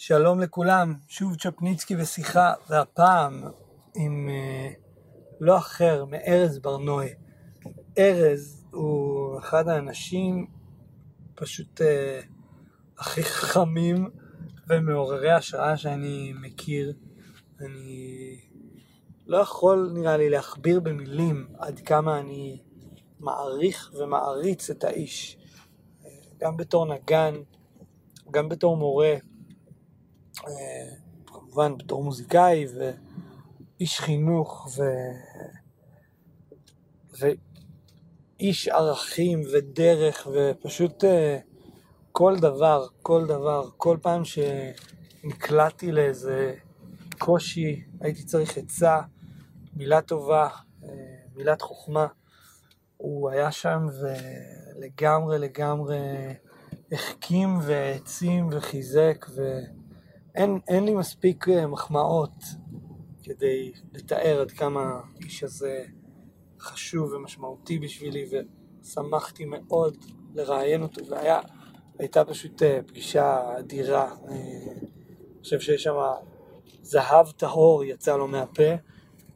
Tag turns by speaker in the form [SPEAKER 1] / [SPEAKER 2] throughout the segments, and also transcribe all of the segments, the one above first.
[SPEAKER 1] שלום לכולם, שוב צ'פניצקי ושיחה, והפעם עם uh, לא אחר מארז ברנועי. ארז הוא אחד האנשים פשוט uh, הכי חכמים ומעוררי השראה שאני מכיר. אני לא יכול נראה לי להכביר במילים עד כמה אני מעריך ומעריץ את האיש. גם בתור נגן, גם בתור מורה, אה, כמובן בתור מוזיקאי ואיש חינוך ו... ואיש ערכים ודרך ופשוט אה, כל דבר, כל דבר, כל פעם שנקלעתי לאיזה קושי, הייתי צריך עצה, מילה טובה, אה, מילת חוכמה, הוא היה שם ולגמרי לגמרי החכים והעצים וחיזק ואין לי מספיק אה, מחמאות כדי לתאר עד כמה האיש הזה חשוב ומשמעותי בשבילי ושמחתי מאוד לראיין אותו והייתה פשוט אה, פגישה אדירה. אה, אני חושב שיש שם זהב טהור יצא לו מהפה.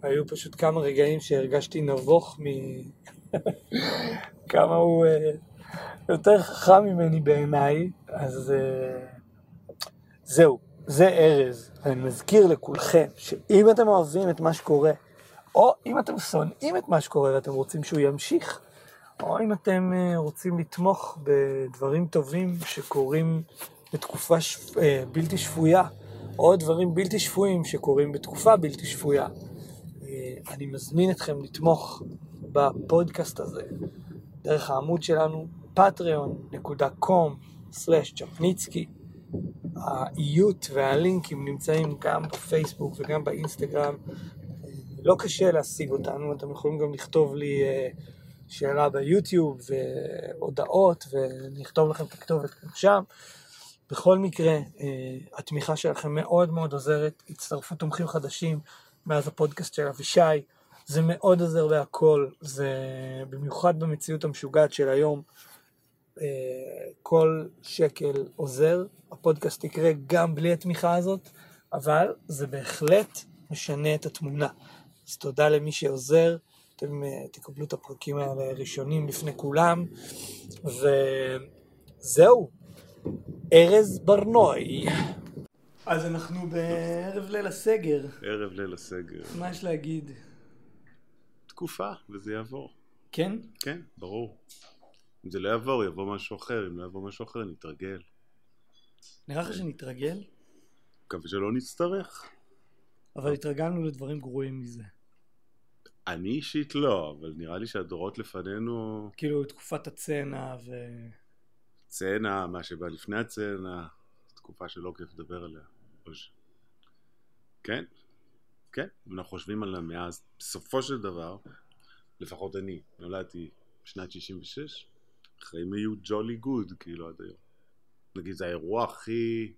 [SPEAKER 1] היו פשוט כמה רגעים שהרגשתי נבוך מ... כמה הוא יותר חכם ממני בעיניי, אז uh, זהו, זה ארז. אני מזכיר לכולכם שאם אתם אוהבים את מה שקורה, או אם אתם שונאים את מה שקורה ואתם רוצים שהוא ימשיך, או אם אתם uh, רוצים לתמוך בדברים טובים שקורים בתקופה שפ... uh, בלתי שפויה, או דברים בלתי שפויים שקורים בתקופה בלתי שפויה, uh, אני מזמין אתכם לתמוך בפודקאסט הזה דרך העמוד שלנו patreon.com/צ'פניצקי. האיות והלינקים נמצאים גם בפייסבוק וגם באינסטגרם. לא קשה להשיג אותנו, אתם יכולים גם לכתוב לי אה, שאלה ביוטיוב והודעות ונכתוב לכם את הכתובת שם. בכל מקרה, אה, התמיכה שלכם מאוד מאוד עוזרת, הצטרפו תומכים חדשים מאז הפודקאסט של אבישי, זה מאוד עוזר בהכל, זה במיוחד במציאות המשוגעת של היום. כל שקל עוזר, הפודקאסט יקרה גם בלי התמיכה הזאת, אבל זה בהחלט משנה את התמונה. אז תודה למי שעוזר, אתם אה, תקבלו את הפרקים האלה ראשונים לפני כולם, וזהו, ארז ברנועי. אז אנחנו בערב ליל הסגר.
[SPEAKER 2] ערב ליל הסגר.
[SPEAKER 1] מה יש להגיד?
[SPEAKER 2] תקופה, וזה יעבור.
[SPEAKER 1] כן?
[SPEAKER 2] כן, ברור. אם זה לא יעבור, יבוא משהו אחר, אם לא יבוא משהו אחר, נתרגל.
[SPEAKER 1] נראה לך שנתרגל?
[SPEAKER 2] מקווה שלא נצטרך.
[SPEAKER 1] אבל התרגלנו לדברים גרועים מזה.
[SPEAKER 2] אני אישית לא, אבל נראה לי שהדורות לפנינו...
[SPEAKER 1] כאילו תקופת הצנע ו...
[SPEAKER 2] צנע, מה שבא לפני הצנע, תקופה שלא כיף לדבר עליה. כן, כן, אנחנו חושבים על המאה, בסופו של דבר, לפחות אני, נולדתי בשנת 66, החיים היו ג'ולי גוד, כאילו, עד היום. נגיד, זה האירוע הכי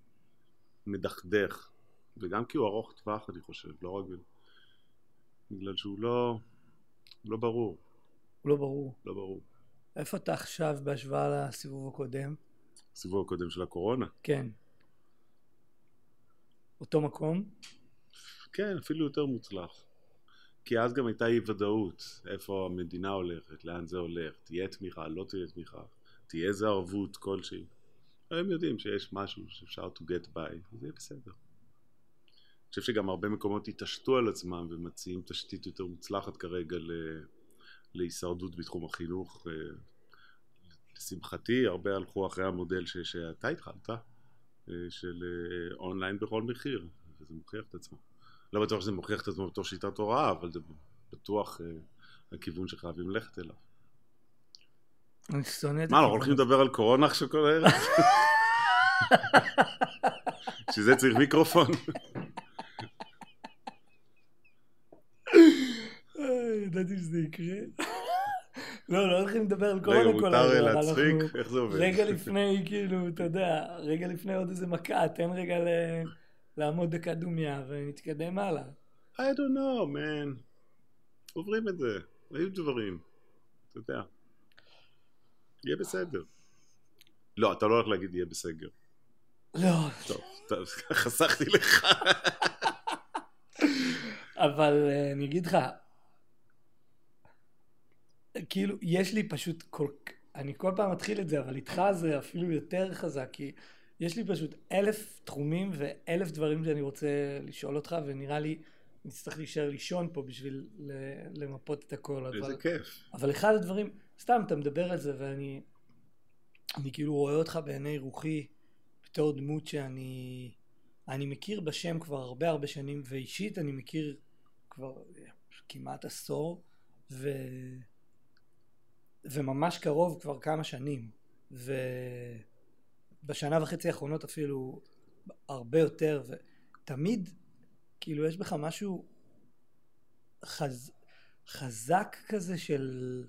[SPEAKER 2] מדכדך, וגם כי הוא ארוך טווח, אני חושב, לא רק בגלל שהוא לא, לא ברור.
[SPEAKER 1] הוא לא ברור.
[SPEAKER 2] לא ברור.
[SPEAKER 1] איפה אתה עכשיו בהשוואה לסיבוב הקודם?
[SPEAKER 2] הסיבוב הקודם של הקורונה?
[SPEAKER 1] כן. אותו מקום?
[SPEAKER 2] כן, אפילו יותר מוצלח. כי אז גם הייתה אי ודאות, איפה המדינה הולכת, לאן זה הולך, תהיה תמיכה, לא תהיה תמיכה, תהיה איזה ערבות כלשהי. הם יודעים שיש משהו שאפשר to get by, זה יהיה בסדר. אני חושב שגם הרבה מקומות התעשתו על עצמם ומציעים תשתית יותר מוצלחת כרגע ל... להישרדות בתחום החינוך. אה, לשמחתי, הרבה הלכו אחרי המודל ש... שאתה התחלת, אה, של אה, אונליין בכל מחיר, וזה מוכיח את עצמו. לא בטוח שזה מוכיח את עצמו בתור שיטת הוראה, אבל זה בטוח uh, הכיוון שחייבים ללכת אליו.
[SPEAKER 1] אני שונא את
[SPEAKER 2] מה, אנחנו הולכים לדבר על קורונה עכשיו כל הערב? שזה צריך מיקרופון.
[SPEAKER 1] ידעתי שזה יקרה. לא, לא הולכים לדבר על קורונה
[SPEAKER 2] כל הערב. רגע, מותר להצחיק? איך זה עובד?
[SPEAKER 1] רגע לפני, כאילו, אתה יודע, רגע לפני עוד איזה מכה, תן רגע ל... לעמוד דקה דומיה ונתקדם הלאה.
[SPEAKER 2] I don't know, man. עוברים את זה. היו דברים. אתה יודע. יהיה בסדר. לא, אתה לא הולך להגיד יהיה בסגר.
[SPEAKER 1] לא,
[SPEAKER 2] טוב, חסכתי לך.
[SPEAKER 1] אבל אה, אני אגיד לך, כאילו, יש לי פשוט כל... אני כל פעם מתחיל את זה, אבל איתך זה אפילו יותר חזק, כי יש לי פשוט אלף תחומים ואלף דברים שאני רוצה לשאול אותך, ונראה לי נצטרך להישאר לישון פה בשביל למפות את הכל. אבל...
[SPEAKER 2] איזה כיף.
[SPEAKER 1] אבל אחד הדברים, סתם אתה מדבר על זה ואני אני כאילו רואה אותך בעיני רוחי בתור דמות שאני אני מכיר בשם כבר הרבה הרבה שנים ואישית אני מכיר כבר כמעט עשור ו... וממש קרוב כבר כמה שנים ובשנה וחצי האחרונות אפילו הרבה יותר ותמיד כאילו יש בך משהו חז... חזק כזה של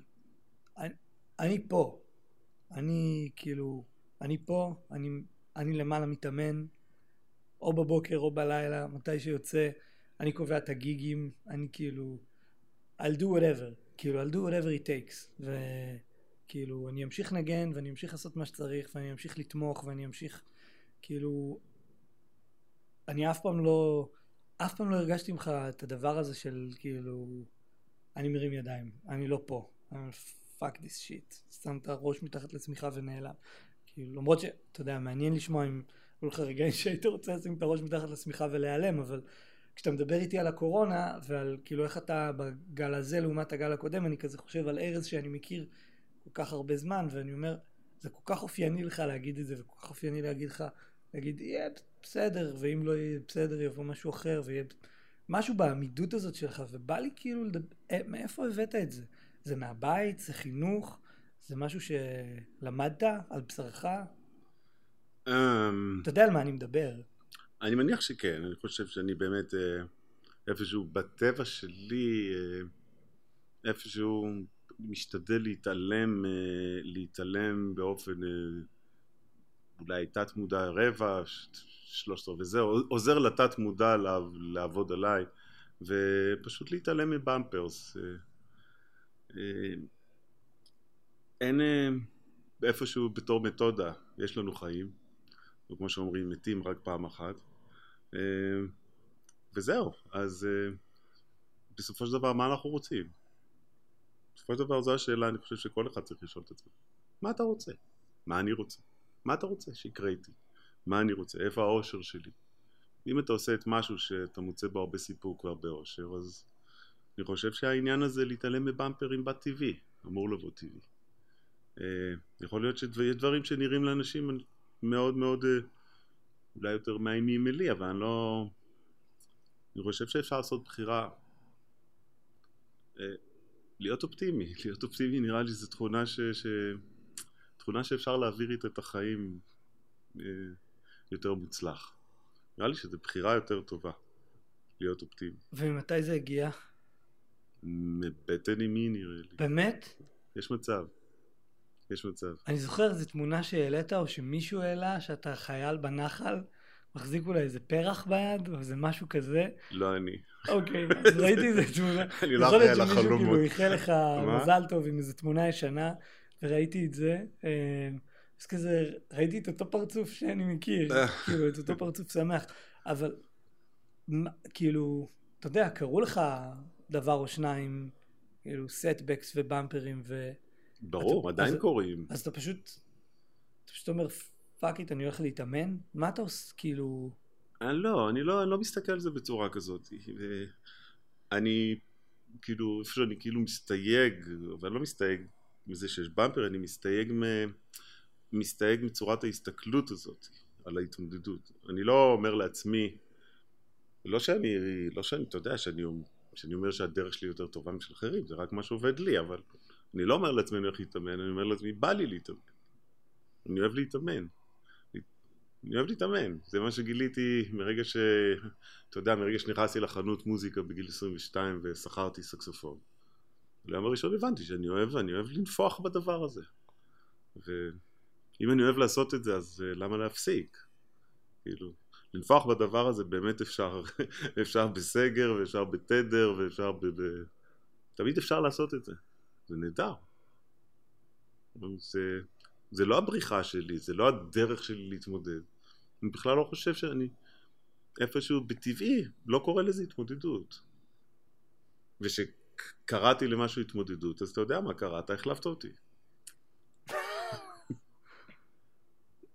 [SPEAKER 1] אני, אני פה, אני כאילו, אני פה, אני, אני למעלה מתאמן, או בבוקר או בלילה, מתי שיוצא, אני קובע את הגיגים, אני כאילו, I'll do whatever, כאילו, I'll do whatever it takes, וכאילו, אני אמשיך לנגן, ואני אמשיך לעשות מה שצריך, ואני אמשיך לתמוך, ואני אמשיך, כאילו, אני אף פעם לא, אף פעם לא הרגשתי ממך את הדבר הזה של כאילו, אני מרים ידיים, אני לא פה, fuck this shit, שם את הראש מתחת לשמיכה ונעלם. כאילו, למרות שאתה יודע, מעניין לשמוע אם היו לך רגעים שהיית רוצה לשים את הראש מתחת לשמיכה ולהיעלם, אבל כשאתה מדבר איתי על הקורונה ועל כאילו איך אתה בגל הזה לעומת הגל הקודם, אני כזה חושב על ארז שאני מכיר כל כך הרבה זמן, ואני אומר, זה כל כך אופייני לך להגיד את זה, וכל כך אופייני להגיד לך, להגיד, יהיה בסדר, ואם לא יהיה בסדר יבוא משהו אחר, ויהיה משהו בעמידות הזאת שלך, ובא לי כאילו לדבר, אה, מאיפה הבאת את זה? זה מהבית, זה חינוך, זה משהו שלמדת על בשרך?
[SPEAKER 2] אמ,
[SPEAKER 1] אתה יודע על מה אני מדבר.
[SPEAKER 2] אני מניח שכן, אני חושב שאני באמת אה, איפשהו בטבע שלי, אה, איפשהו משתדל להתעלם, אה, להתעלם באופן אולי תת מודע רבע, שלושת רבעי זה, עוזר לתת מודע לעבוד עליי ופשוט להתעלם מבמפרס. אין איפשהו בתור מתודה, יש לנו חיים, וכמו שאומרים מתים רק פעם אחת וזהו, אז בסופו של דבר מה אנחנו רוצים? בסופו של דבר זו השאלה אני חושב שכל אחד צריך לשאול את עצמו מה אתה רוצה? מה אני רוצה? מה אתה רוצה שיקרה איתי? מה אני רוצה? איפה האושר שלי? אם אתה עושה את משהו שאתה מוצא בו הרבה סיפוק והרבה אושר אז אני חושב שהעניין הזה להתעלם מבמפרים בטבעי, אמור לבוא טבעי. אה, יכול להיות שיש דברים שנראים לאנשים מאוד מאוד אה, אולי יותר מאיימים מלי אבל אני לא... אני חושב שאפשר לעשות בחירה אה, להיות אופטימי, להיות אופטימי נראה לי זו תכונה ש... ש... תכונה שאפשר להעביר איתה את החיים יותר מוצלח. נראה לי שזו בחירה יותר טובה, להיות אופטימי.
[SPEAKER 1] וממתי זה הגיע?
[SPEAKER 2] מבטן אמי נראה לי.
[SPEAKER 1] באמת?
[SPEAKER 2] יש מצב. יש מצב.
[SPEAKER 1] אני זוכר איזו תמונה שהעלית או שמישהו העלה שאתה חייל בנחל מחזיק אולי איזה פרח ביד או איזה משהו כזה.
[SPEAKER 2] לא אני.
[SPEAKER 1] אוקיי, אז ראיתי איזה תמונה.
[SPEAKER 2] אני לא אחראי על החלומות.
[SPEAKER 1] יכול להיות שמישהו כאילו איחל לך מזל טוב עם איזה תמונה ישנה וראיתי את זה. אה, אז כזה ראיתי את אותו פרצוף שאני מכיר, כאילו את אותו פרצוף שמח, אבל כאילו, אתה יודע, קרו לך דבר או שניים, כאילו setbacks ובמפרים ו...
[SPEAKER 2] ברור, עדיין
[SPEAKER 1] אז,
[SPEAKER 2] קורים.
[SPEAKER 1] אז אתה פשוט, אתה פשוט אומר, fuck it, אני הולך להתאמן? מה אתה עושה, כאילו...
[SPEAKER 2] אני לא, אני לא, אני לא מסתכל על זה בצורה כזאת. אני, כאילו, איפה שאני כאילו מסתייג, אבל לא מסתייג מזה שיש במפר, אני מסתייג מ... מסתייג מצורת ההסתכלות הזאת על ההתמודדות. אני לא אומר לעצמי, לא שאני, לא שאני, אתה יודע, שאני, שאני אומר שהדרך שלי יותר טובה משל אחרים, זה רק מה שעובד לי, אבל אני לא אומר לעצמי אני הולך להתאמן, אני אומר לעצמי בא לי להתאמן. אני אוהב להתאמן. אני אוהב להתאמן, זה מה שגיליתי מרגע ש... אתה יודע, מרגע שנכנסתי לחנות מוזיקה בגיל 22 ושכרתי סקסופון. ביום הראשון הבנתי שאני אוהב, אני אוהב לנפוח בדבר הזה. ואם אני אוהב לעשות את זה, אז למה להפסיק? כאילו, לנפוח בדבר הזה באמת אפשר, אפשר בסגר ואפשר בתדר ואפשר ב... ב... תמיד אפשר לעשות את זה, זה נהדר. זה, זה לא הבריחה שלי, זה לא הדרך שלי להתמודד. אני בכלל לא חושב שאני איפשהו בטבעי לא קורא לזה התמודדות. וכשקראתי למשהו התמודדות, אז אתה יודע מה קרה, אתה החלפת אותי.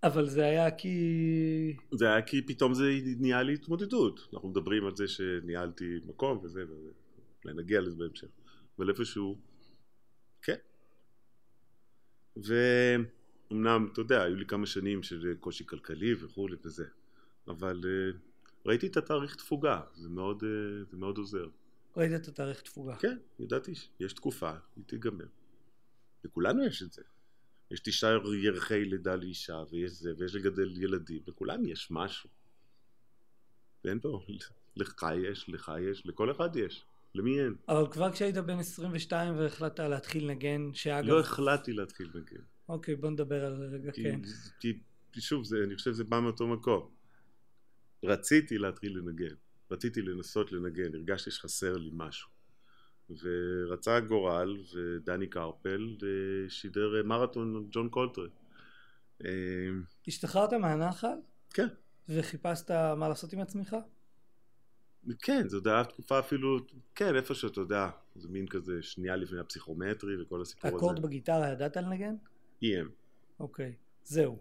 [SPEAKER 1] אבל זה היה כי...
[SPEAKER 2] זה היה כי פתאום זה נהיה לי התמודדות. אנחנו מדברים על זה שניהלתי מקום וזה, אולי נגיע לזה בהמשך. אבל איפשהו, כן. ואומנם, אתה יודע, היו לי כמה שנים של קושי כלכלי וכולי וזה, אבל uh, ראיתי את התאריך תפוגה, זה מאוד, uh, זה מאוד עוזר.
[SPEAKER 1] ראית את התאריך תפוגה.
[SPEAKER 2] כן, ידעתי שיש תקופה, היא תיגמר. לכולנו יש את זה. יש תשעה ירחי לידה לאישה, ויש זה, ויש לגדל ילדים, לכולם יש משהו. ואין פה, לך יש, לך יש, לכל אחד יש. למי אין?
[SPEAKER 1] אבל כבר כשהיית בן 22 והחלטת להתחיל לנגן, שאגב...
[SPEAKER 2] לא החלטתי להתחיל לנגן.
[SPEAKER 1] אוקיי, בוא נדבר על רגע,
[SPEAKER 2] כי,
[SPEAKER 1] כן.
[SPEAKER 2] כי שוב, זה, אני חושב שזה בא מאותו מקום. רציתי להתחיל לנגן, רציתי לנסות לנגן, הרגשתי שחסר לי משהו. ורצה הגורל, ודני קרפל שידר אה, מרתון ג'ון קולטריין. אה,
[SPEAKER 1] השתחררת מהנחל
[SPEAKER 2] כן,
[SPEAKER 1] וחיפשת מה לעשות עם עצמך?
[SPEAKER 2] כן, זו הייתה תקופה אפילו, כן, איפה שאתה יודע, זה מין כזה שנייה לפני הפסיכומטרי וכל הסיפור הזה.
[SPEAKER 1] אקורד בגיטרה ידעת לנגן?
[SPEAKER 2] Em,
[SPEAKER 1] אוקיי. זהו.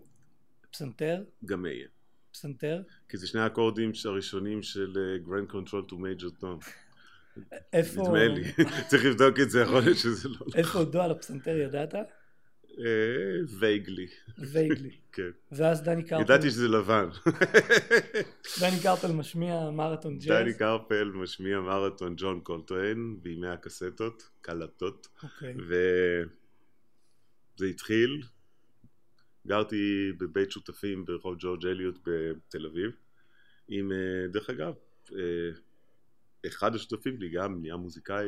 [SPEAKER 1] פסנתר?
[SPEAKER 2] גם Am.
[SPEAKER 1] פסנתר?
[SPEAKER 2] כי זה שני האקורדים הראשונים של Ground Control to Major Tom.
[SPEAKER 1] איפה...
[SPEAKER 2] נדמה לי, צריך לבדוק את זה, יכול להיות שזה לא...
[SPEAKER 1] איפה דו על הפסנתר ידעת?
[SPEAKER 2] vaguely,
[SPEAKER 1] vaguely.
[SPEAKER 2] כן.
[SPEAKER 1] ואז דני קרפל...
[SPEAKER 2] ידעתי שזה לבן.
[SPEAKER 1] דני קרפל משמיע מרתון ג'אז.
[SPEAKER 2] דני קרפל משמיע מרתון ג'ון קולטריין בימי הקסטות, קלטות,
[SPEAKER 1] אוקיי.
[SPEAKER 2] וזה התחיל, גרתי בבית שותפים ברחוב ג'ורג' אליוט בתל אביב, עם, אה, דרך אגב, אה, אחד השותפים לי גם נהיה מוזיקאי,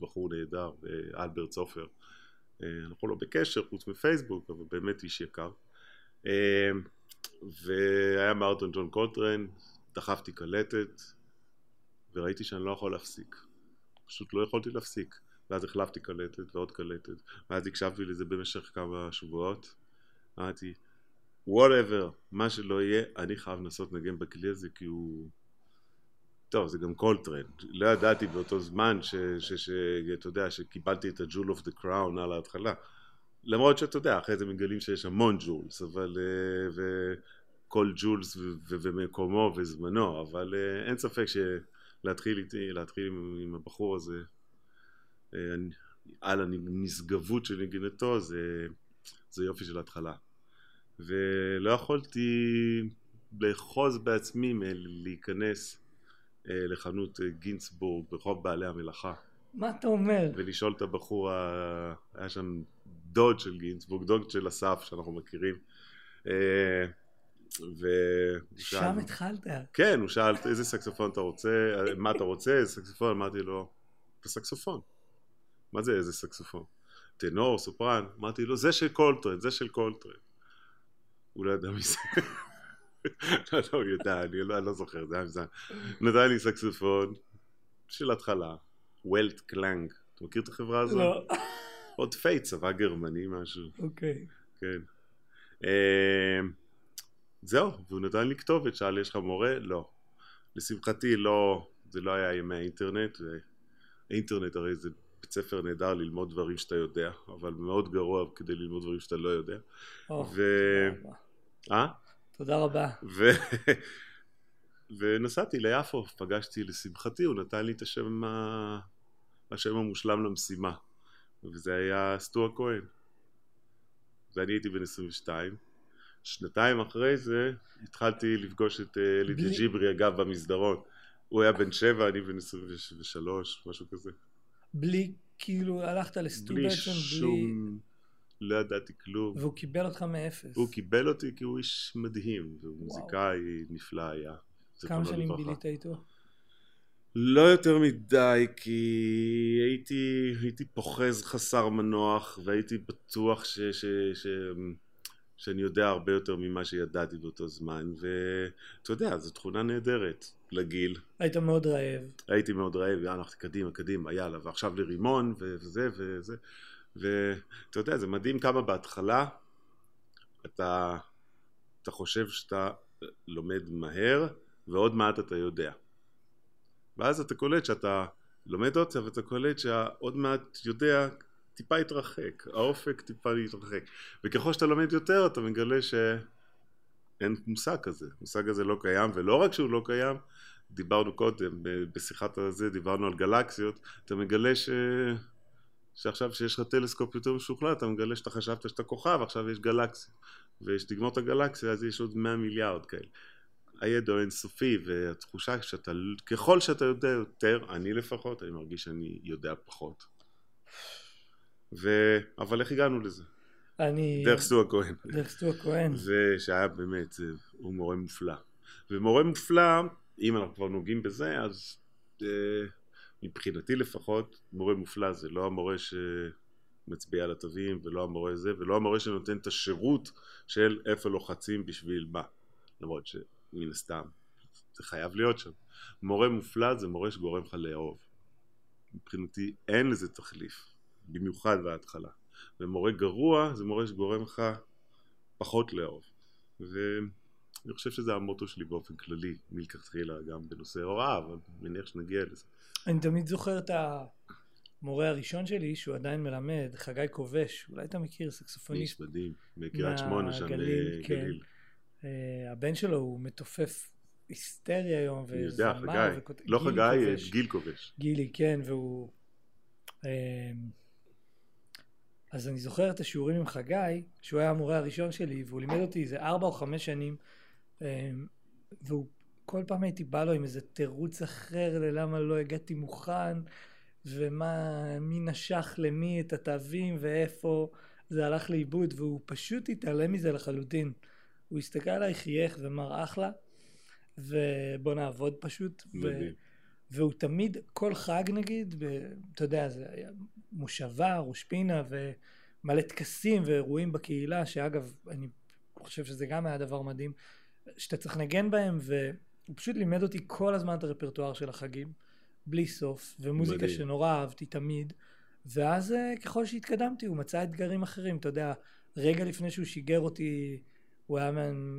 [SPEAKER 2] בחור נהדר, אה, אלברט סופר. אנחנו לא בקשר חוץ מפייסבוק, אבל באמת איש יקר. והיה מרתון ג'ון קולטריין, דחפתי קלטת, וראיתי שאני לא יכול להפסיק. פשוט לא יכולתי להפסיק. ואז החלפתי קלטת ועוד קלטת, ואז הקשבתי לזה במשך כמה שבועות. אמרתי, whatever, מה שלא יהיה, אני חייב לנסות לנגן בכלי הזה כי הוא... טוב, זה גם קולטרן. לא ידעתי באותו זמן שאתה יודע, שקיבלתי את ה jewel of the crown על ההתחלה. למרות שאתה יודע, אחרי זה מגלים שיש המון jewels, אבל... וכל jewels ומקומו וזמנו, אבל אין ספק שלהתחיל איתי, להתחיל עם הבחור הזה, על הנשגבות של נגינתו, זה, זה יופי של התחלה. ולא יכולתי לאחוז בעצמי מלהיכנס לחנות גינצבורג ברחוב בעלי המלאכה.
[SPEAKER 1] מה אתה אומר?
[SPEAKER 2] ולשאול את הבחור, היה שם דוד של גינצבורג, דוד של אסף שאנחנו מכירים. ו...
[SPEAKER 1] שם התחלת.
[SPEAKER 2] כן, הוא שאל איזה סקסופון אתה רוצה, מה אתה רוצה, איזה סקסופון, אמרתי לו, את הסקסופון. מה זה איזה סקסופון? טנור, סופרן, אמרתי לו, זה של קולטרן, זה של קולטרן. הוא לא ידע מי זה. לא, לא, הוא ידע, אני לא, לא זוכר, זה היה מזמן. נתן לי סקסופון של התחלה, Weltklang. אתה מכיר את החברה הזו?
[SPEAKER 1] לא.
[SPEAKER 2] עוד פייט, צבא גרמני משהו.
[SPEAKER 1] אוקיי.
[SPEAKER 2] כן. זהו, והוא נתן לי כתובת, שאל יש לך מורה? לא. לשמחתי לא, זה לא היה ימי האינטרנט, ואינטרנט הרי זה בית ספר נהדר ללמוד דברים שאתה יודע, אבל מאוד גרוע כדי ללמוד דברים שאתה לא יודע.
[SPEAKER 1] או,
[SPEAKER 2] ו...
[SPEAKER 1] תודה רבה.
[SPEAKER 2] אה?
[SPEAKER 1] תודה רבה.
[SPEAKER 2] ו... ונסעתי ליפו, פגשתי לשמחתי, הוא נתן לי את השם, ה... השם המושלם למשימה, וזה היה סטואה כהן. ואני הייתי בן 22. שנתיים אחרי זה התחלתי לפגוש את אליטי
[SPEAKER 1] בלי-
[SPEAKER 2] ג'יברי אגב במסדרון. הוא היה בן שבע, אני בן 23, משהו כזה.
[SPEAKER 1] בלי, כאילו, הלכת לסטו
[SPEAKER 2] בלי. שום... לא ידעתי כלום.
[SPEAKER 1] והוא קיבל אותך מאפס.
[SPEAKER 2] הוא קיבל אותי כי הוא איש מדהים, והוא מוזיקאי נפלא היה.
[SPEAKER 1] כמה שנים. בילית איתו?
[SPEAKER 2] לא יותר מדי, כי הייתי, הייתי פוחז חסר מנוח, והייתי בטוח ש, ש, ש, שאני יודע הרבה יותר ממה שידעתי באותו זמן, ואתה יודע, זו תכונה נהדרת לגיל.
[SPEAKER 1] היית מאוד רעב.
[SPEAKER 2] הייתי מאוד רעב, הלכתי קדימה, קדימה, יאללה, ועכשיו לרימון, וזה וזה, ואתה יודע, זה מדהים כמה בהתחלה אתה, אתה חושב שאתה לומד מהר ועוד מעט אתה יודע. ואז אתה קולט שאתה לומד עוד ואתה קולט שהעוד מעט יודע טיפה התרחק, האופק טיפה התרחק. וככל שאתה לומד יותר אתה מגלה שאין מושג כזה, מושג הזה לא קיים, ולא רק שהוא לא קיים, דיברנו קודם, בשיחת הזה דיברנו על גלקסיות, אתה מגלה ש... שעכשיו שיש לך טלסקופ יותר משוכלל, אתה מגלה שאתה חשבת שאתה כוכב, עכשיו יש גלקסיה. ושתגמור את הגלקסיה אז יש עוד 100 מיליארד כאלה. הידע הוא אינסופי, והתחושה שאתה, ככל שאתה יודע יותר, אני לפחות, אני מרגיש שאני יודע פחות. ו... אבל איך הגענו לזה?
[SPEAKER 1] אני...
[SPEAKER 2] דרך סטו הכהן.
[SPEAKER 1] דרך סטו הכהן.
[SPEAKER 2] ושהיה באמת, הוא מורה מופלא. ומורה מופלא, אם אנחנו כבר נוגעים בזה, אז אה, מבחינתי לפחות, מורה מופלא זה לא המורה שמצביע על התווים, ולא המורה זה, ולא המורה שנותן את השירות של איפה לוחצים בשביל מה. למרות שמן הסתם, זה חייב להיות שם. מורה מופלא זה מורה שגורם לך לאהוב. מבחינתי אין לזה תחליף, במיוחד בהתחלה. ומורה גרוע זה מורה שגורם לך פחות לאהוב. ואני חושב שזה המוטו שלי באופן כללי, מלכתחילה גם בנושא הוראה, אבל אני מניח שנגיע לזה.
[SPEAKER 1] אני תמיד זוכר את המורה הראשון שלי, שהוא עדיין מלמד, חגי כובש, אולי אתה מכיר, סקסופוניסט.
[SPEAKER 2] איש מדהים, בקריית שמונה שם בגליל. כן.
[SPEAKER 1] Uh, הבן שלו הוא מתופף היסטרי היום,
[SPEAKER 2] אני יודע, חגי, וכות... לא חגי, כובש. גיל כובש.
[SPEAKER 1] גילי, כן, והוא... Uh, אז אני זוכר את השיעורים עם חגי, שהוא היה המורה הראשון שלי, והוא לימד אותי איזה ארבע או חמש שנים, uh, והוא כל פעם הייתי בא לו עם איזה תירוץ אחר ללמה לא הגעתי מוכן, ומה, מי נשך למי את התווים ואיפה זה הלך לאיבוד, והוא פשוט התעלם מזה לחלוטין. הוא הסתכל עליי, חייך ואמר אחלה, ובוא נעבוד פשוט. ו... והוא תמיד, כל חג נגיד, ב... אתה יודע, זה היה מושבה, ראש פינה ומלא טקסים ואירועים בקהילה, שאגב, אני חושב שזה גם היה דבר מדהים, שאתה צריך לנגן בהם, והוא פשוט לימד אותי כל הזמן את הרפרטואר של החגים, בלי סוף, ומוזיקה מדהים. שנורא אהבתי תמיד. ואז אה, ככל שהתקדמתי הוא מצא אתגרים אחרים, אתה יודע, רגע לפני שהוא שיגר אותי הוא היה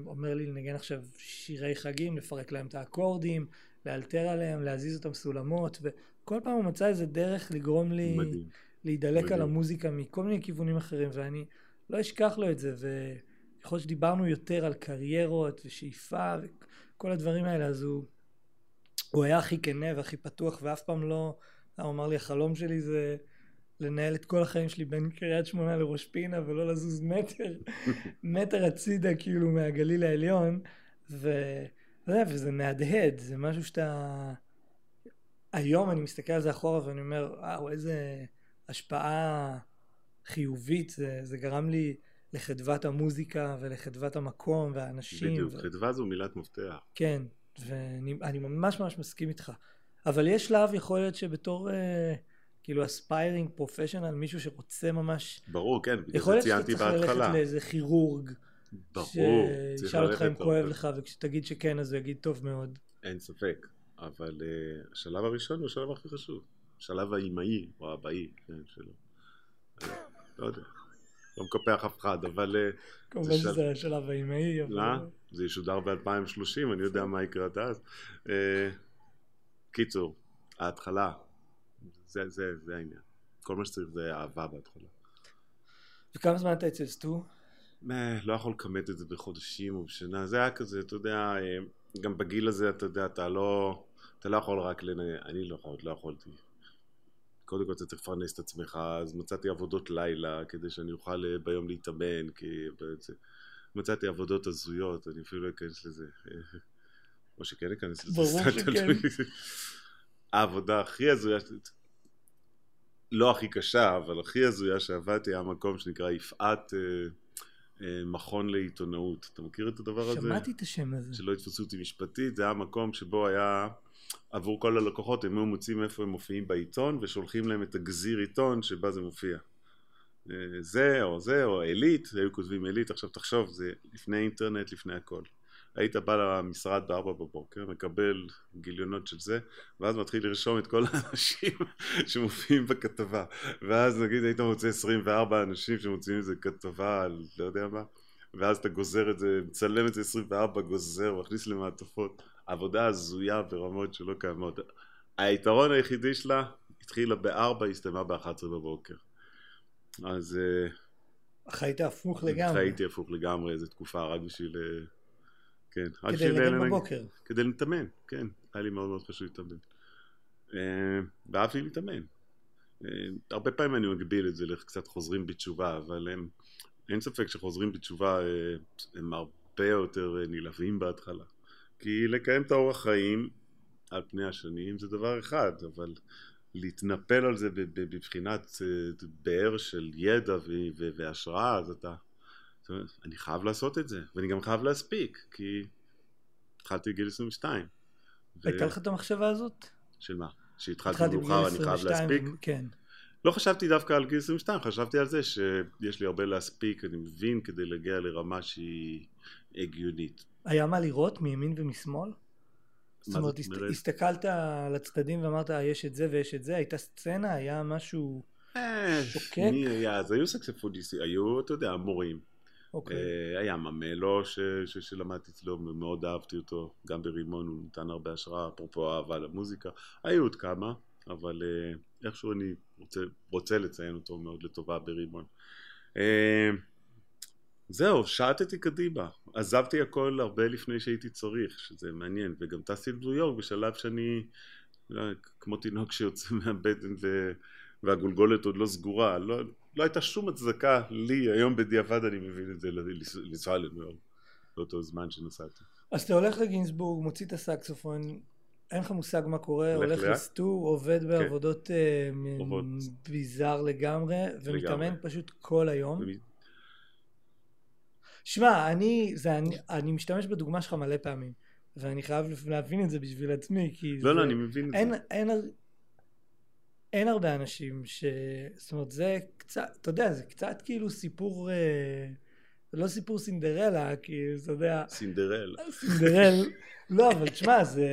[SPEAKER 1] אומר לי לנגן עכשיו שירי חגים, לפרק להם את האקורדים, לאלתר עליהם, להזיז אותם סולמות, וכל פעם הוא מצא איזה דרך לגרום לי מדהים. להידלק מדהים. על המוזיקה מכל מיני כיוונים אחרים, ואני לא אשכח לו את זה, וככל שדיברנו יותר על קריירות ושאיפה וכל הדברים האלה, אז הוא, הוא היה הכי כנה והכי פתוח, ואף פעם לא, הוא אמר לי, החלום שלי זה... לנהל את כל החיים שלי בין קריית שמונה לראש פינה ולא לזוז מטר, מטר הצידה כאילו מהגליל העליון ו... וזה מהדהד, זה משהו שאתה... היום אני מסתכל על זה אחורה ואני אומר, וואו, איזה השפעה חיובית זה, זה גרם לי לחדוות המוזיקה ולחדוות המקום והאנשים.
[SPEAKER 2] בדיוק, ו... חדווה זו מילת מפתח.
[SPEAKER 1] כן, ואני ממש ממש מסכים איתך. אבל יש שלב, יכול להיות שבתור... Uh, כאילו אספיירינג פרופשיונל, מישהו שרוצה ממש...
[SPEAKER 2] ברור, כן, בגלל זה ציינתי בהתחלה.
[SPEAKER 1] יכול להיות שאתה צריך ללכת לאיזה כירורג.
[SPEAKER 2] ברור,
[SPEAKER 1] שישאל אותך אם כואב לך, וכשתגיד שכן אז הוא יגיד טוב מאוד.
[SPEAKER 2] אין ספק, אבל uh, השלב הראשון הוא השלב הכי חשוב. השלב האימהי, או האבאי, כן, שלו. לא יודע, לא מקפח אף אחד, אבל... אה,
[SPEAKER 1] כמובן שזה השלב האימהי,
[SPEAKER 2] אבל... זה ישודר ב-2030, אני יודע מה יקרה עד אז. אה, קיצור, ההתחלה, זה, זה, זה העניין. כל מה שצריך זה אהבה בהתחלה.
[SPEAKER 1] וכמה זמן אתה אצל סטו?
[SPEAKER 2] לא יכול לכמת את זה בחודשים או בשנה, זה היה כזה, אתה יודע, אה, גם בגיל הזה, אתה יודע, אתה לא, אתה לא יכול רק לנהל, אני לא יכול, לא יכולתי. קודם כל אתה צריך לפרנס את עצמך, אז מצאתי עבודות לילה כדי שאני אוכל אה, ביום להתאמן, כי מצאתי עבודות הזויות, אני אפילו לא אכנס לזה. או שכן אכנס לזה.
[SPEAKER 1] ברור שכן.
[SPEAKER 2] העבודה הכי הזויה, לא הכי קשה, אבל הכי הזויה שעבדתי היה מקום שנקרא יפעת אה, מכון לעיתונאות. אתה מכיר את הדבר
[SPEAKER 1] שמעתי
[SPEAKER 2] הזה?
[SPEAKER 1] שמעתי את השם הזה.
[SPEAKER 2] שלא יתפסו אותי משפטית, זה היה מקום שבו היה עבור כל הלקוחות, הם היו מוצאים איפה הם מופיעים בעיתון ושולחים להם את הגזיר עיתון שבה זה מופיע. אה, זה או זה או עילית, היו כותבים עילית, עכשיו תחשוב, זה לפני אינטרנט, לפני הכל. היית בא למשרד בארבע בבוקר, מקבל גיליונות של זה, ואז מתחיל לרשום את כל האנשים שמופיעים בכתבה. ואז נגיד היית מוצא 24 אנשים שמוציאים איזה כתבה על לא יודע מה, ואז אתה גוזר את זה, מצלם את זה 24, גוזר, מכניס למעטפות. עבודה הזויה ברמות שלא קיימות. היתרון היחידי שלה התחילה ב-4, הסתיימה ב-11 בבוקר. אז... אה,
[SPEAKER 1] חיית הפוך לגמרי.
[SPEAKER 2] חייתי הפוך לגמרי איזה תקופה, רק בשביל... אה, כן.
[SPEAKER 1] כדי לנגן בבוקר.
[SPEAKER 2] כדי להתאמן, כן. היה לי מאוד מאוד חשוב להתאמן. אה, ואהבתי להתאמן. הרבה פעמים אני מגביל את זה לקצת חוזרים בתשובה, אבל הם, אין ספק שחוזרים בתשובה הם הרבה יותר נלהבים בהתחלה. כי לקיים את האורח חיים על פני השנים זה דבר אחד, אבל להתנפל על זה בבחינת אה, באר של ידע והשראה, אז אתה... אני חייב לעשות את זה, ואני גם חייב להספיק, כי התחלתי בגיל 22.
[SPEAKER 1] הייתה לך את המחשבה הזאת?
[SPEAKER 2] של מה? שהתחלתי מאוחר אני חייב להספיק?
[SPEAKER 1] כן.
[SPEAKER 2] לא חשבתי דווקא על גיל 22, חשבתי על זה שיש לי הרבה להספיק, אני מבין כדי להגיע לרמה שהיא הגיונית.
[SPEAKER 1] היה מה לראות מימין ומשמאל? זאת אומרת, הסת... הסתכלת על הצדדים ואמרת, יש את זה ויש את זה, הייתה סצנה, היה משהו
[SPEAKER 2] אה, שוקק? מי היה? אז היו סקספודיסטים, היו, אתה יודע, מורים.
[SPEAKER 1] אוקיי.
[SPEAKER 2] אה, היה ממלו ש... ש... שלמדתי אצלו, מאוד אהבתי אותו, גם ברימון הוא נתן הרבה השראה, אפרופו אהבה למוזיקה. היו עוד כמה, אבל אה, איכשהו אני רוצה, רוצה לציין אותו מאוד לטובה ברימון. זהו, שעטתי קדימה. עזבתי הכל הרבה לפני שהייתי צריך, שזה מעניין, וגם טסתי לניו יורק בשלב שאני, לא, כמו תינוק שיוצא מהבטן ו... והגולגולת עוד לא סגורה, לא, לא הייתה שום הצדקה לי, היום בדיעבד אני מבין את זה, לנסוע לניו יורק, באותו זמן שנסעתי.
[SPEAKER 1] אז אתה הולך לגינסבורג, מוציא את הסקסופון, אין לך מושג מה קורה, הולך לסטור, עובד כן. בעבודות כן. ביזאר לגמרי, ומתאמן. פשוט כל היום. שמע, אני, זה, אני, אני משתמש בדוגמה שלך מלא פעמים, ואני חייב להבין את זה בשביל עצמי, כי
[SPEAKER 2] לא, לא זה, לא, אני מבין
[SPEAKER 1] אין, את זה. אין, אין, אין הרבה אנשים ש... זאת אומרת, זה קצת, אתה יודע, זה קצת כאילו סיפור, אה, זה לא סיפור סינדרלה, כי אתה יודע...
[SPEAKER 2] סינדרל.
[SPEAKER 1] סינדרל. לא, אבל תשמע, זה...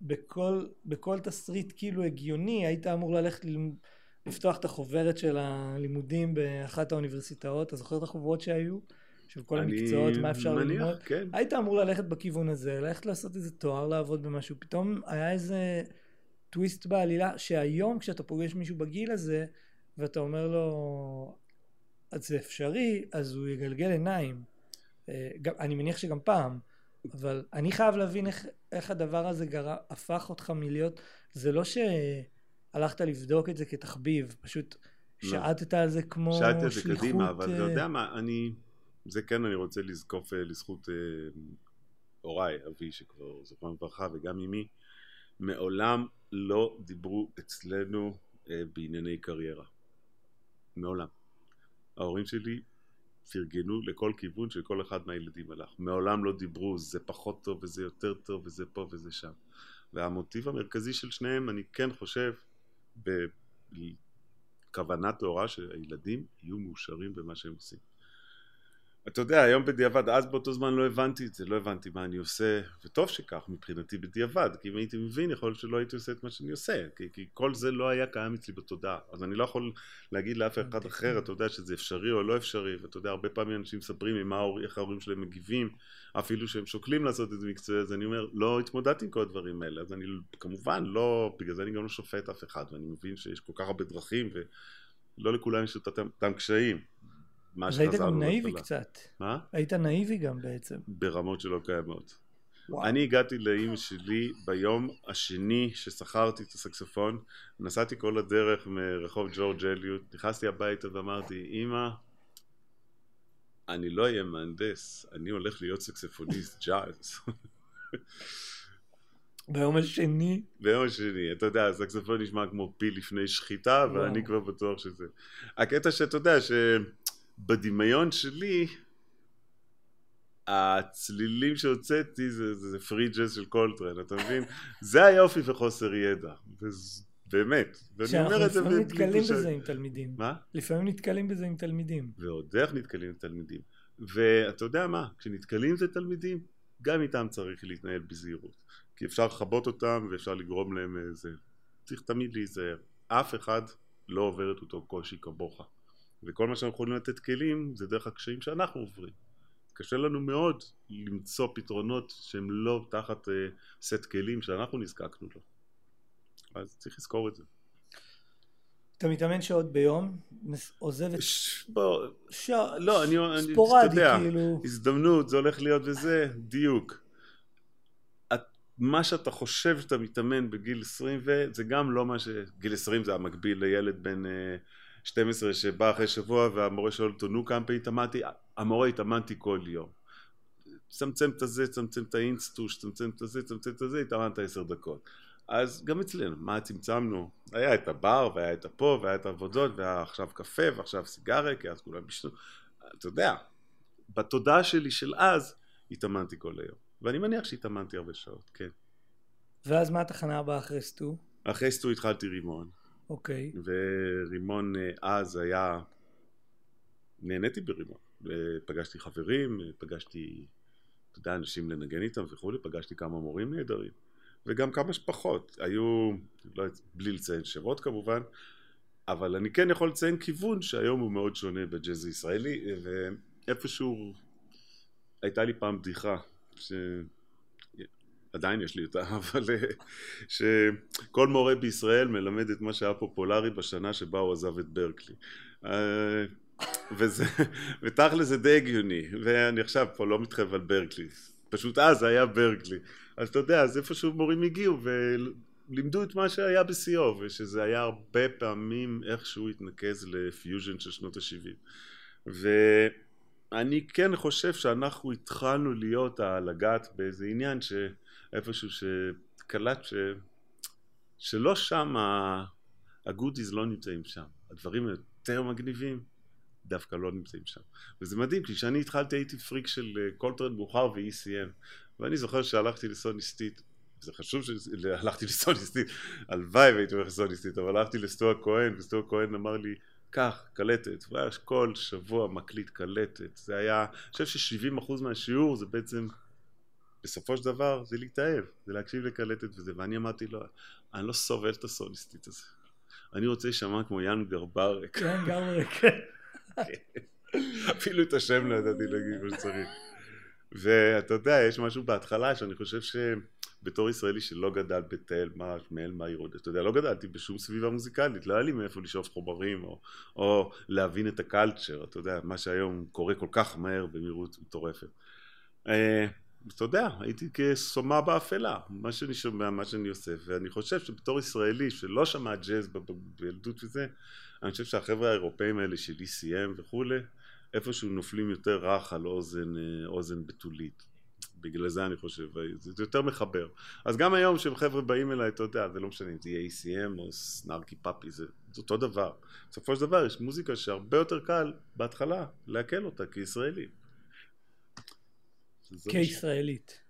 [SPEAKER 1] בכל, בכל תסריט כאילו הגיוני, היית אמור ללכת ללמוד... לפתוח את החוברת של הלימודים באחת האוניברסיטאות, אתה זוכר את החוברות שהיו? של כל המקצועות, מה אפשר
[SPEAKER 2] מניח,
[SPEAKER 1] ללמוד?
[SPEAKER 2] כן.
[SPEAKER 1] היית אמור ללכת בכיוון הזה, ללכת לעשות איזה תואר, לעבוד במשהו, פתאום היה איזה טוויסט בעלילה, שהיום כשאתה פוגש מישהו בגיל הזה, ואתה אומר לו, אז זה אפשרי, אז הוא יגלגל עיניים. אה, גם, אני מניח שגם פעם, אבל אני חייב להבין איך, איך הדבר הזה גרה, הפך אותך מלהיות, זה לא ש... הלכת לבדוק את זה כתחביב, פשוט לא. שעטת על זה כמו שליחות. שעטתי על זה קדימה,
[SPEAKER 2] אבל אתה יודע מה, אני, זה כן אני רוצה לזקוף אה, לזכות אה, הוריי, אבי שכבר זוכר לברכה וגם אמי, מעולם לא דיברו אצלנו אה, בענייני קריירה. מעולם. ההורים שלי פרגנו לכל כיוון של כל אחד מהילדים הלך. מעולם לא דיברו זה פחות טוב וזה יותר טוב וזה פה וזה שם. והמוטיב המרכזי של שניהם אני כן חושב בכוונה טהורה שהילדים יהיו מאושרים במה שהם עושים. אתה יודע, היום בדיעבד, אז באותו זמן לא הבנתי את זה, לא הבנתי מה אני עושה, וטוב שכך מבחינתי בדיעבד, כי אם הייתי מבין יכול להיות שלא הייתי עושה את מה שאני עושה, כי, כי כל זה לא היה קיים אצלי בתודעה, אז אני לא יכול להגיד לאף אחד אחר, אתה יודע שזה אפשרי או לא אפשרי, ואתה יודע, הרבה פעמים אנשים מספרים עם ההור, איך ההורים שלהם מגיבים, אפילו שהם שוקלים לעשות את זה מקצועי, אז אני אומר, לא התמודדתי עם כל הדברים האלה, אז אני כמובן לא, בגלל זה אני גם לא שופט אף אחד, ואני מבין שיש כל כך הרבה דרכים, ולא לכולם יש את אותם קשיים.
[SPEAKER 1] מה שחזרנו היית גם נאיבי קצת.
[SPEAKER 2] מה?
[SPEAKER 1] היית נאיבי גם בעצם.
[SPEAKER 2] ברמות שלא קיימות. וואו. אני הגעתי לאימא שלי ביום השני ששכרתי את הסקסופון, נסעתי כל הדרך מרחוב ג'ורג' אליוט, נכנסתי הביתה ואמרתי, אימא, אני לא אהיה מהנדס, אני הולך להיות סקספוניסט ג'אז.
[SPEAKER 1] ביום השני?
[SPEAKER 2] ביום השני, אתה יודע, הסקסופון נשמע כמו פיל לפני שחיטה, ואני כבר בטוח שזה... הקטע שאתה יודע, ש... בדמיון שלי הצלילים שהוצאתי זה, זה, זה free jazz של קולטרן, אתה מבין? זה היופי וחוסר ידע, באמת.
[SPEAKER 1] ואני אומר את זה... לפעמים נתקלים בזה עם תלמידים.
[SPEAKER 2] מה?
[SPEAKER 1] לפעמים נתקלים בזה עם תלמידים.
[SPEAKER 2] ועוד איך נתקלים עם תלמידים. ואתה יודע מה, כשנתקלים זה תלמידים, גם איתם צריך להתנהל בזהירות. כי אפשר לכבות אותם ואפשר לגרום להם איזה... צריך תמיד להיזהר. אף אחד לא עובר את אותו קושי כמוך. וכל מה שאנחנו יכולים לתת כלים זה דרך הקשיים שאנחנו עוברים. קשה לנו מאוד למצוא פתרונות שהם לא תחת uh, סט כלים שאנחנו נזקקנו לו. אז צריך לזכור את זה.
[SPEAKER 1] אתה מתאמן שעות ביום, עוזב את...
[SPEAKER 2] ש... בוא,
[SPEAKER 1] ש...
[SPEAKER 2] לא, אני,
[SPEAKER 1] ספורדי,
[SPEAKER 2] יודע,
[SPEAKER 1] כאילו.
[SPEAKER 2] הזדמנות, זה הולך להיות וזה, דיוק. את, מה שאתה חושב שאתה מתאמן בגיל 20, וזה גם לא מה ש... גיל 20 זה המקביל לילד בן uh, 12 שבא אחרי שבוע והמורה שואל אותו, נו כמה פעמים התאמנתי? המורה התאמנתי כל יום. צמצם את הזה, צמצם את האינסטוש, צמצם את הזה, צמצם את הזה, התאמנת עשר דקות. אז גם אצלנו, מה צמצמנו? היה את הבר, והיה את הפה, והיה את העבודות, והיה עכשיו קפה, ועכשיו סיגריה, כי אז כולם ישנו. אתה יודע, בתודעה שלי של אז, התאמנתי כל היום. ואני מניח שהתאמנתי הרבה שעות, כן.
[SPEAKER 1] ואז מה התחנה הבאה אחרי סטו?
[SPEAKER 2] אחרי סטו התחלתי רימון.
[SPEAKER 1] אוקיי.
[SPEAKER 2] ורימון אה, אז היה... נהניתי ברימון. פגשתי חברים, פגשתי, אתה יודע, אנשים לנגן איתם וכולי, פגשתי כמה מורים נהדרים. וגם כמה שפחות. היו, לא, בלי לציין שמות כמובן, אבל אני כן יכול לציין כיוון שהיום הוא מאוד שונה בג'אז הישראלי, ואיפשהו הייתה לי פעם בדיחה, ש... עדיין יש לי אותה, אבל שכל מורה בישראל מלמד את מה שהיה פופולרי בשנה שבה הוא עזב את ברקלי. אה, וזה, ותכל'ס זה די הגיוני, ואני עכשיו פה לא מתחייב על ברקלי, פשוט אז היה ברקלי. אז אתה יודע, אז איפשהו מורים הגיעו ולימדו את מה שהיה בשיאו, ושזה היה הרבה פעמים איכשהו התנקז לפיוז'ן של שנות ה-70. ואני כן חושב שאנחנו התחלנו להיות לגעת באיזה עניין שאיפשהו שקלט ש... שלא שם ה goodies לא נמצאים שם, הדברים היותר מגניבים דווקא לא נמצאים שם. וזה מדהים, כי כשאני התחלתי הייתי פריק של קולטרן מאוחר ו-ECM, ואני זוכר שהלכתי לסוני סטיט, זה חשוב שהלכתי לסוני סטיט, הלוואי והייתי הולך לסוני סטיט, אבל הלכתי לסטו הכהן, וסטו הכהן אמר לי, קח, קלטת, והיה כל שבוע מקליט קלטת, זה היה, אני חושב ש-70% מהשיעור זה בעצם, בסופו של דבר, זה להתאהב, זה להקשיב לקלטת וזה, ואני אמרתי לו, אני לא סובל את הסוניסטית הזה, אני רוצה להישמע כמו יאן גרברק.
[SPEAKER 1] יאן גרברק, כן.
[SPEAKER 2] אפילו את השם לא ידעתי להגיד מה שצריך. ואתה יודע, יש משהו בהתחלה שאני חושב שבתור ישראלי שלא גדל בתל, מה, מעל מה ירוד, אתה יודע, לא גדלתי בשום סביבה מוזיקלית, לא היה לי מאיפה לשאוף חומרים או, או להבין את הקלצ'ר, אתה יודע, מה שהיום קורה כל כך מהר במהירות מטורפת. אתה יודע, הייתי כסומה באפלה, מה שאני שומע, מה שאני עושה, ואני חושב שבתור ישראלי שלא שמע ג'אז בילדות וזה, אני חושב שהחבר'ה האירופאים האלה של ECM וכולי, איפשהו נופלים יותר רך על אוזן, אה, אוזן בתולית. בגלל זה אני חושב, זה יותר מחבר. אז גם היום כשחבר'ה באים אליי, אתה יודע, זה לא משנה אם זה יהיה ACM או סנארקי פאפי, זה, זה אותו דבר. בסופו של דבר יש מוזיקה שהרבה יותר קל בהתחלה לעכל אותה כישראלי.
[SPEAKER 1] כישראלית.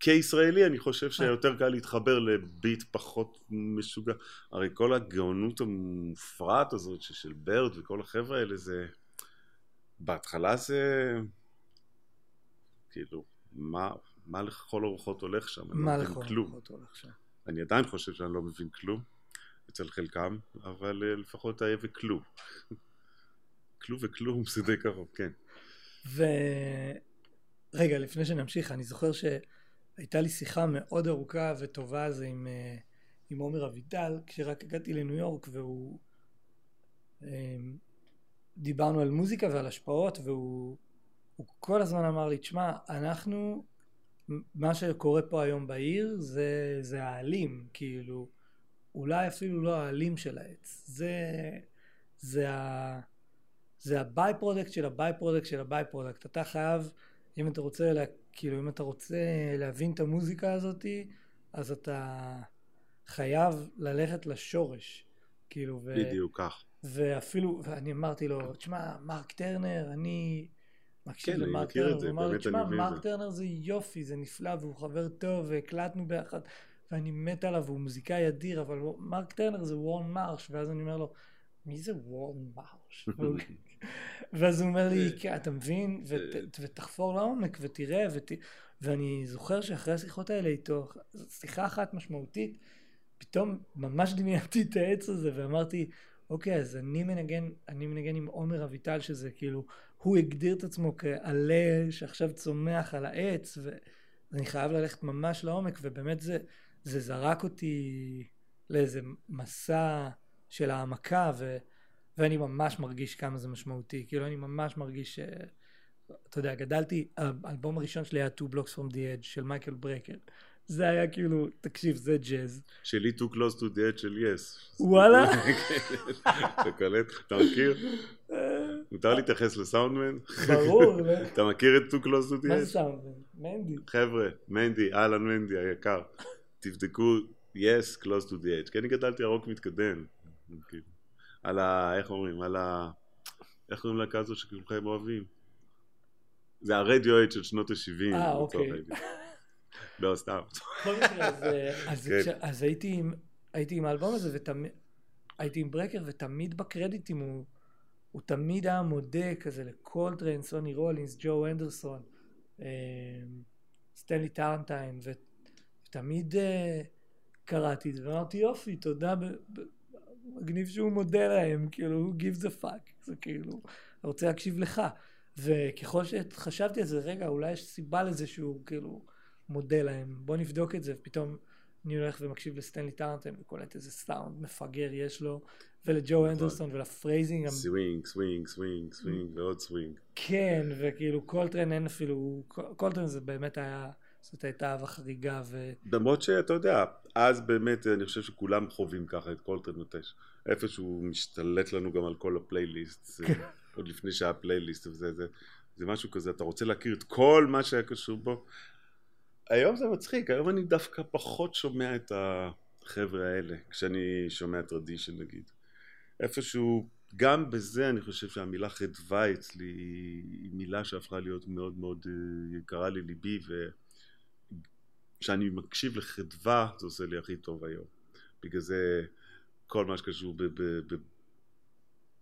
[SPEAKER 2] כישראלי אני חושב שיותר קל להתחבר לביט פחות משוגע. הרי כל הגאונות המופרעת הזאת של ברד וכל החבר'ה האלה זה... בהתחלה זה כאילו, מה, מה לכל הרוחות הולך שם?
[SPEAKER 1] מה לא לכל הרוחות הולך שם?
[SPEAKER 2] אני עדיין חושב שאני לא מבין כלום אצל חלקם, אבל uh, לפחות היה וכלום. כלום וכלום זה די קרוב, כן.
[SPEAKER 1] ורגע, לפני שנמשיך, אני זוכר שהייתה לי שיחה מאוד ארוכה וטובה על זה עם, אה, עם עומר אביטל, כשרק הגעתי לניו יורק והוא... אה, דיברנו על מוזיקה ועל השפעות והוא כל הזמן אמר לי, תשמע, אנחנו, מה שקורה פה היום בעיר זה, זה העלים, כאילו, אולי אפילו לא העלים של העץ, זה, זה, ה, זה ה by-product של ה by-product של ה by-product, אתה חייב, אם אתה רוצה, לה, כאילו, אם אתה רוצה להבין את המוזיקה הזאתי, אז אתה חייב ללכת לשורש, כאילו,
[SPEAKER 2] ו... בדיוק כך.
[SPEAKER 1] ואפילו, ואני אמרתי לו, תשמע, מרק טרנר, אני מקשיב כן, למרק טרנר, הוא אמר לי, תשמע, מרק טרנר זה יופי, זה נפלא, והוא חבר טוב, והקלטנו ביחד, ואני מת עליו, והוא מוזיקאי אדיר, אבל מרק טרנר זה וורן מרש, ואז אני אומר לו, מי זה וורן מרש? ואז הוא אומר לי, אתה מבין, ותחפור לעומק, ותראה, ואני זוכר שאחרי השיחות האלה איתו, שיחה אחת משמעותית, פתאום ממש דמיינתי את העץ הזה, ואמרתי, אוקיי, אז אני מנגן, אני מנגן עם עומר אביטל, שזה כאילו, הוא הגדיר את עצמו כעלה שעכשיו צומח על העץ, ואני חייב ללכת ממש לעומק, ובאמת זה, זה זרק אותי לאיזה מסע של העמקה, ו, ואני ממש מרגיש כמה זה משמעותי. כאילו, אני ממש מרגיש ש... אתה יודע, גדלתי, האלבום הראשון שלי היה Two Blocks From The Edge של מייקל ברקר. זה היה כאילו, תקשיב, זה ג'אז.
[SPEAKER 2] שלי too close to the edge של יס.
[SPEAKER 1] וואלה?
[SPEAKER 2] אתה קולט? אתה מכיר? מותר להתייחס לסאונדמן?
[SPEAKER 1] ברור.
[SPEAKER 2] אתה מכיר את too close to the edge?
[SPEAKER 1] מה זה סאונדמן? מנדי.
[SPEAKER 2] חבר'ה, מנדי, אהלן מנדי היקר. תבדקו yes close to the edge. כי אני גדלתי ירוק מתקדם. על ה... איך אומרים? על ה... איך קוראים להקה הזו שכולכם אוהבים? זה הרדיואט של שנות ה-70.
[SPEAKER 1] אה, אוקיי.
[SPEAKER 2] לא, סתם.
[SPEAKER 1] אז, אז,
[SPEAKER 2] כן.
[SPEAKER 1] הייתי, עם, האלבום הזה, הייתי עם ברקר, ותמיד בקרדיטים הוא, הוא תמיד היה מודה כזה לקולטריין, סוני רולינס, ג'ו אנדרסון, אה, סטנלי טרנטיין, ו- ותמיד אה, קראתי את זה, ואמרתי יופי, תודה, מגניב שהוא מודה להם, כאילו, give the fuck, זה כאילו, אני רוצה להקשיב לך. וככל שחשבתי על זה, רגע, אולי יש סיבה לזה שהוא כאילו מודה להם, בוא נבדוק את זה, ופתאום אני הולך ומקשיב לסטנלי טרנטיין וקולט איזה סאונד מפגר יש לו, ולג'ו הנדרסון ול phrasing.
[SPEAKER 2] סווינג, סווינג, סווינג, סווינג ועוד סווינג.
[SPEAKER 1] כן, וכאילו קולטרן אין אפילו, קולטרן זה באמת היה, זאת הייתה אהבה חריגה. ו...
[SPEAKER 2] למרות שאתה יודע, אז באמת אני חושב שכולם חווים ככה את קולטרן מתי איפשהו משתלט לנו גם על כל הפלייליסט. עוד לפני שהיה פלייליסט וזה, זה, זה משהו כזה, אתה רוצה להכיר את כל מה שהיה קשור בו. היום זה מצחיק, היום אני דווקא פחות שומע את החבר'ה האלה, כשאני שומע tradition נגיד. איפשהו, גם בזה אני חושב שהמילה חדווה אצלי היא מילה שהפכה להיות מאוד מאוד אה, יקרה לליבי, וכשאני מקשיב לחדווה זה עושה לי הכי טוב היום. בגלל זה כל מה שקשור ב... ב, ב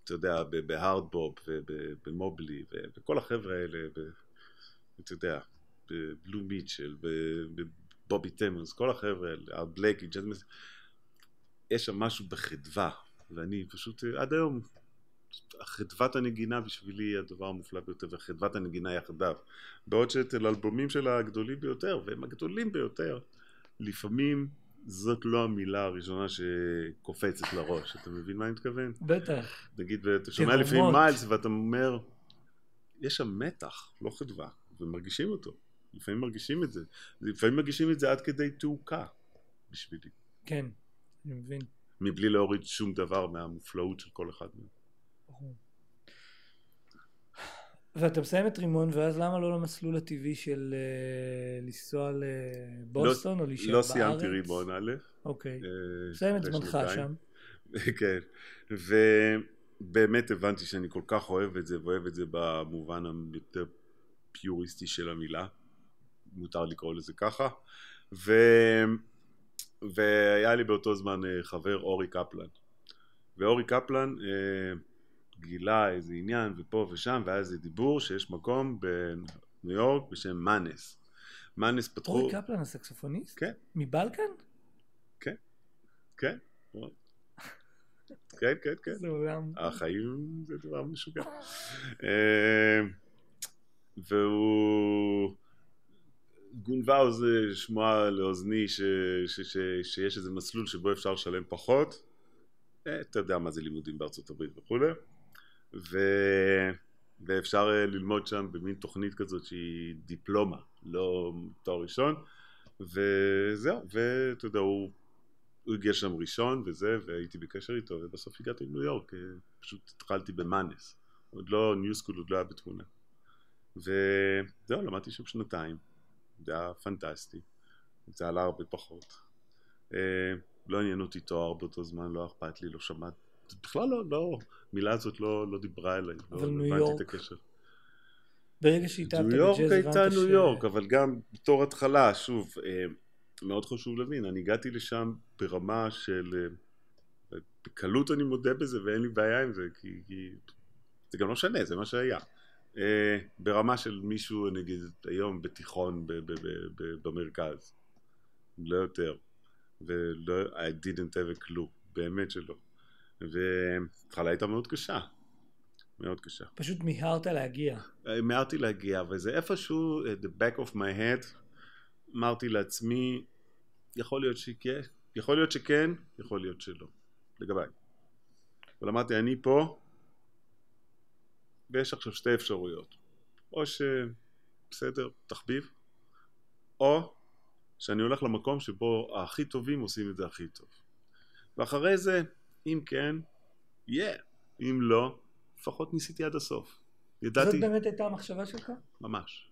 [SPEAKER 2] אתה יודע, בהארדבופ ובמובלי וכל החבר'ה האלה, אתה יודע, בבלו מיטשל, בבובי טמרס, כל החבר'ה האלה, ארט בלייקי, ג'זמס, יש שם משהו בחדווה, ואני פשוט עד היום, חדוות הנגינה בשבילי היא הדבר המופלא ביותר, וחדוות הנגינה יחדיו. בעוד שאצל אלבומים של הגדולים ביותר, והם הגדולים ביותר, לפעמים זאת לא המילה הראשונה שקופצת לראש, אתה מבין מה אני מתכוון?
[SPEAKER 1] בטח.
[SPEAKER 2] נגיד, אתה שומע לפעמים מיילס ואתה אומר, יש שם מתח, לא חדווה, ומרגישים אותו. לפעמים מרגישים את זה. לפעמים מרגישים את זה עד כדי תעוקה בשבילי.
[SPEAKER 1] כן, אני מבין.
[SPEAKER 2] מבלי להוריד שום דבר מהמופלאות של כל אחד מהם.
[SPEAKER 1] ואתה מסיים את רימון, ואז למה לא למסלול הטבעי של uh, לנסוע לבוסטון
[SPEAKER 2] לא,
[SPEAKER 1] או להישאר
[SPEAKER 2] לא
[SPEAKER 1] בארץ?
[SPEAKER 2] לא סיימתי רימון א'.
[SPEAKER 1] אוקיי.
[SPEAKER 2] אה,
[SPEAKER 1] מסיים את זמנך. שם.
[SPEAKER 2] כן. ובאמת הבנתי שאני כל כך אוהב את זה, ואוהב את זה במובן היותר פיוריסטי של המילה. מותר לקרוא לזה ככה. ו... והיה לי באותו זמן אה, חבר אורי קפלן. ואורי קפלן גילה איזה עניין ופה ושם, והיה איזה דיבור שיש מקום בניו יורק בשם מאנס. מאנס פתחו...
[SPEAKER 1] אורי קפלן הסקסופוניסט?
[SPEAKER 2] כן.
[SPEAKER 1] מבלקן?
[SPEAKER 2] כן, כן. כן, כן, כן.
[SPEAKER 1] זה עולם.
[SPEAKER 2] החיים זה דבר משוגע. אה, והוא... גונבה אוז- שמועה לאוזני ש... ש... ש... שיש איזה מסלול שבו אפשר לשלם פחות. אה, אתה יודע מה זה לימודים בארצות הברית וכולי. ו... ואפשר אה, ללמוד שם במין תוכנית כזאת שהיא דיפלומה, לא תואר ראשון. וזהו, ואתה יודע, הוא, הוא הגיע שם ראשון וזה, והייתי בקשר איתו, ובסוף הגעתי לניו יורק, אה, פשוט התחלתי במאנס. עוד לא, ניו סקול עוד לא היה בתמונה. וזהו, למדתי שם שנתיים. זה היה פנטסטי. זה עלה הרבה פחות. אה, לא עניין אותי תואר באותו זמן, לא אכפת לי, לא שמעת. בכלל לא, לא, המילה הזאת לא, לא דיברה אליי. לא, לא הבנתי את הקשר.
[SPEAKER 1] ברגע שהתאהבת
[SPEAKER 2] ניו יורק
[SPEAKER 1] בג'אז
[SPEAKER 2] הייתה ניו יורק, אבל גם בתור התחלה, שוב, אה, מאוד חשוב להבין, אני הגעתי לשם ברמה של, אה, בקלות אני מודה בזה ואין לי בעיה עם זה, כי, כי זה גם לא משנה, זה מה שהיה. אה, ברמה של מישהו, נגיד, היום בתיכון ב- ב- ב- ב- במרכז, לא יותר, ולא, I didn't have a clue, באמת שלא. וההתחלה הייתה מאוד קשה, מאוד קשה.
[SPEAKER 1] פשוט מיהרת להגיע.
[SPEAKER 2] מיהרתי להגיע, וזה איפשהו, uh, the back of my head, אמרתי לעצמי, יכול להיות שכן, יכול להיות שכן, יכול להיות שלא, לגביי. אבל אמרתי, אני פה, ויש עכשיו שתי אפשרויות. או שבסדר, תחביב, או שאני הולך למקום שבו הכי טובים עושים את זה הכי טוב. ואחרי זה, אם כן, יהיה. Yeah. אם לא, לפחות ניסיתי עד הסוף.
[SPEAKER 1] ידעתי... זאת באמת הייתה המחשבה שלך?
[SPEAKER 2] ממש.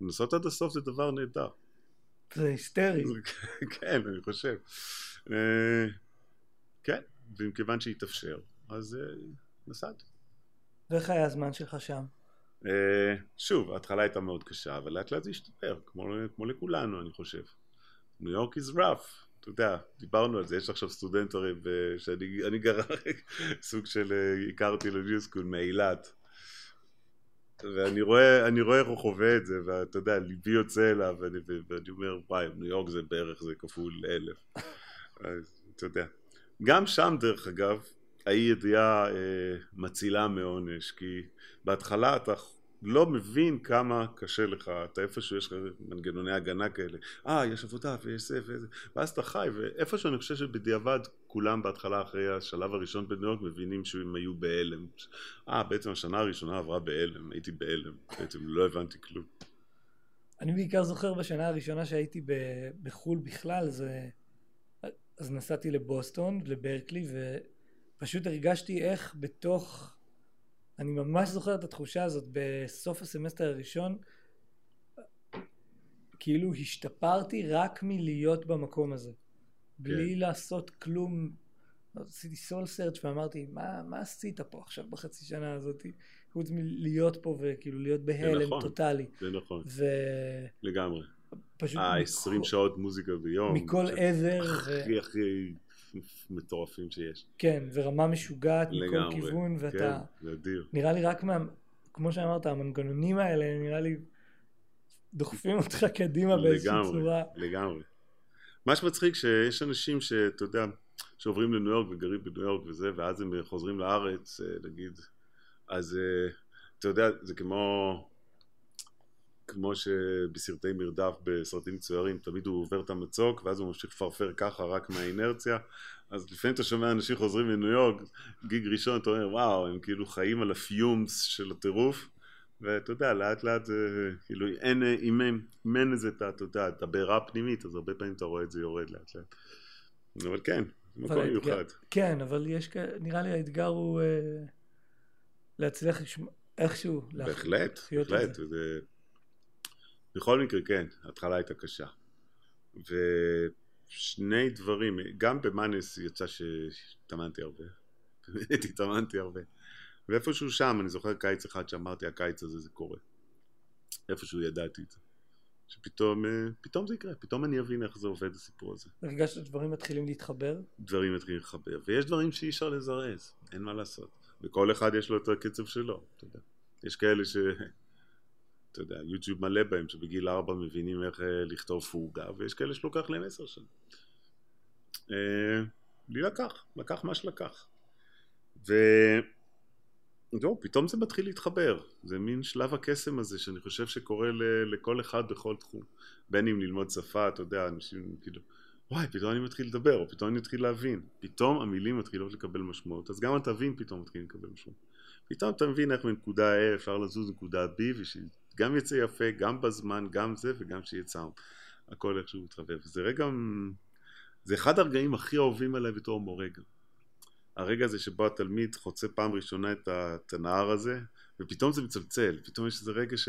[SPEAKER 2] לנסות עד הסוף זה דבר נהדר.
[SPEAKER 1] זה היסטרי.
[SPEAKER 2] כן, אני חושב. אה, כן, ומכיוון שהתאפשר, אז אה, נסעתי.
[SPEAKER 1] ואיך היה הזמן שלך שם?
[SPEAKER 2] אה, שוב, ההתחלה הייתה מאוד קשה, אבל לאט לאט זה השתפר, כמו, כמו לכולנו, אני חושב. ניו יורק is rough, אתה יודע, דיברנו על זה, יש עכשיו סטודנט הרי, שאני גר סוג של, הכרתי לניו סקול מאילת. ואני רואה, רואה איך הוא חווה את זה, ואתה יודע, ליבי יוצא אליו, ואני, ואני אומר, וואי, ניו יורק זה בערך, זה כפול אלף. אז אתה יודע. גם שם, דרך אגב, האי ידיעה אה, מצילה מעונש, כי בהתחלה אתה לא מבין כמה קשה לך, אתה איפשהו יש לך מנגנוני הגנה כאלה, אה יש עבודה ויש זה וזה, ואז אתה חי, ואיפשהו אני חושב שבדיעבד כולם בהתחלה אחרי השלב הראשון בניו יורק מבינים שהם היו בהלם, אה בעצם השנה הראשונה עברה בהלם, הייתי בהלם, בעצם לא הבנתי כלום.
[SPEAKER 1] אני בעיקר זוכר בשנה הראשונה שהייתי בחו"ל בכלל, זה... אז נסעתי לבוסטון, לברקלי, ופשוט הרגשתי איך בתוך אני ממש זוכר את התחושה הזאת בסוף הסמסטר הראשון כאילו השתפרתי רק מלהיות במקום הזה. בלי כן. לעשות כלום. עשיתי סול סרצ' ואמרתי מה, מה עשית פה עכשיו בחצי שנה הזאת? חוץ מלהיות פה וכאילו להיות בהלם נכון, טוטאלי.
[SPEAKER 2] זה נכון. ו... לגמרי. פשוט ה 20 מכל... שעות מוזיקה ביום
[SPEAKER 1] מכל עבר
[SPEAKER 2] הכי ו... הכי מטורפים שיש.
[SPEAKER 1] כן, ורמה משוגעת מכל כיוון, ואתה...
[SPEAKER 2] כן, נדיר.
[SPEAKER 1] נראה לי רק מה... כמו שאמרת, המנגנונים האלה, נראה לי דוחפים אותך קדימה באיזושהי צורה.
[SPEAKER 2] לגמרי. מה שמצחיק שיש אנשים שאתה יודע, שעוברים לניו יורק וגרים בניו יורק וזה, ואז הם חוזרים לארץ, אה, נגיד, אז אה, אתה יודע, זה כמו... כמו שבסרטי מרדף בסרטים מצוירים תמיד הוא עובר את המצוק ואז הוא ממשיך לפרפר ככה רק מהאינרציה. אז לפעמים אתה שומע אנשים חוזרים מניו יורק גיג ראשון אתה אומר וואו הם כאילו חיים על הפיומס של הטירוף. ואתה יודע לאט לאט זה כאילו אין אם אין, אם אין איזה אתה יודע את הבעירה הפנימית אז הרבה פעמים אתה רואה את זה יורד לאט לאט. אבל כן מקום מיוחד.
[SPEAKER 1] כן אבל יש נראה לי האתגר הוא אה, להצליח איכשהו
[SPEAKER 2] בהחלט בהחלט זה בכל מקרה כן, ההתחלה הייתה קשה. ושני דברים, גם במאנס יצא שהתאמנתי הרבה. באמת התאמנתי הרבה. ואיפשהו שם, אני זוכר קיץ אחד שאמרתי הקיץ הזה זה קורה. איפשהו ידעתי את זה. שפתאום אה, פתאום זה יקרה, פתאום אני אבין איך זה עובד הסיפור הזה.
[SPEAKER 1] הרגשת שדברים מתחילים להתחבר?
[SPEAKER 2] דברים מתחילים להתחבר, ויש דברים שאי אפשר לזרז, אין מה לעשות. וכל אחד יש לו את הקצב שלו, אתה יודע. יש כאלה ש... אתה יודע, יוטיוב מלא בהם שבגיל ארבע מבינים איך אה, לכתוב פוגה, ויש כאלה שלוקח להם עשר שנים. אה, לי לקח, לקח מה שלקח. וזהו, פתאום זה מתחיל להתחבר. זה מין שלב הקסם הזה שאני חושב שקורה לכל אחד בכל תחום. בין אם ללמוד שפה, אתה יודע, אנשים כאילו, וואי, פתאום אני מתחיל לדבר, או פתאום אני מתחיל להבין. פתאום המילים מתחילות לקבל משמעות, אז גם התווים פתאום מתחילים לקבל משמעות. פתאום אתה מבין איך מנקודה A אפשר לזוז לנקודה B גם יצא יפה, גם בזמן, גם זה וגם שיהיה צאונד. הכל איכשהו מתחבב. זה רגע, זה אחד הרגעים הכי אהובים עליי בתור מורה גם. הרגע הזה שבו התלמיד חוצה פעם ראשונה את הנהר הזה, ופתאום זה מצלצל, פתאום יש איזה רגע ש...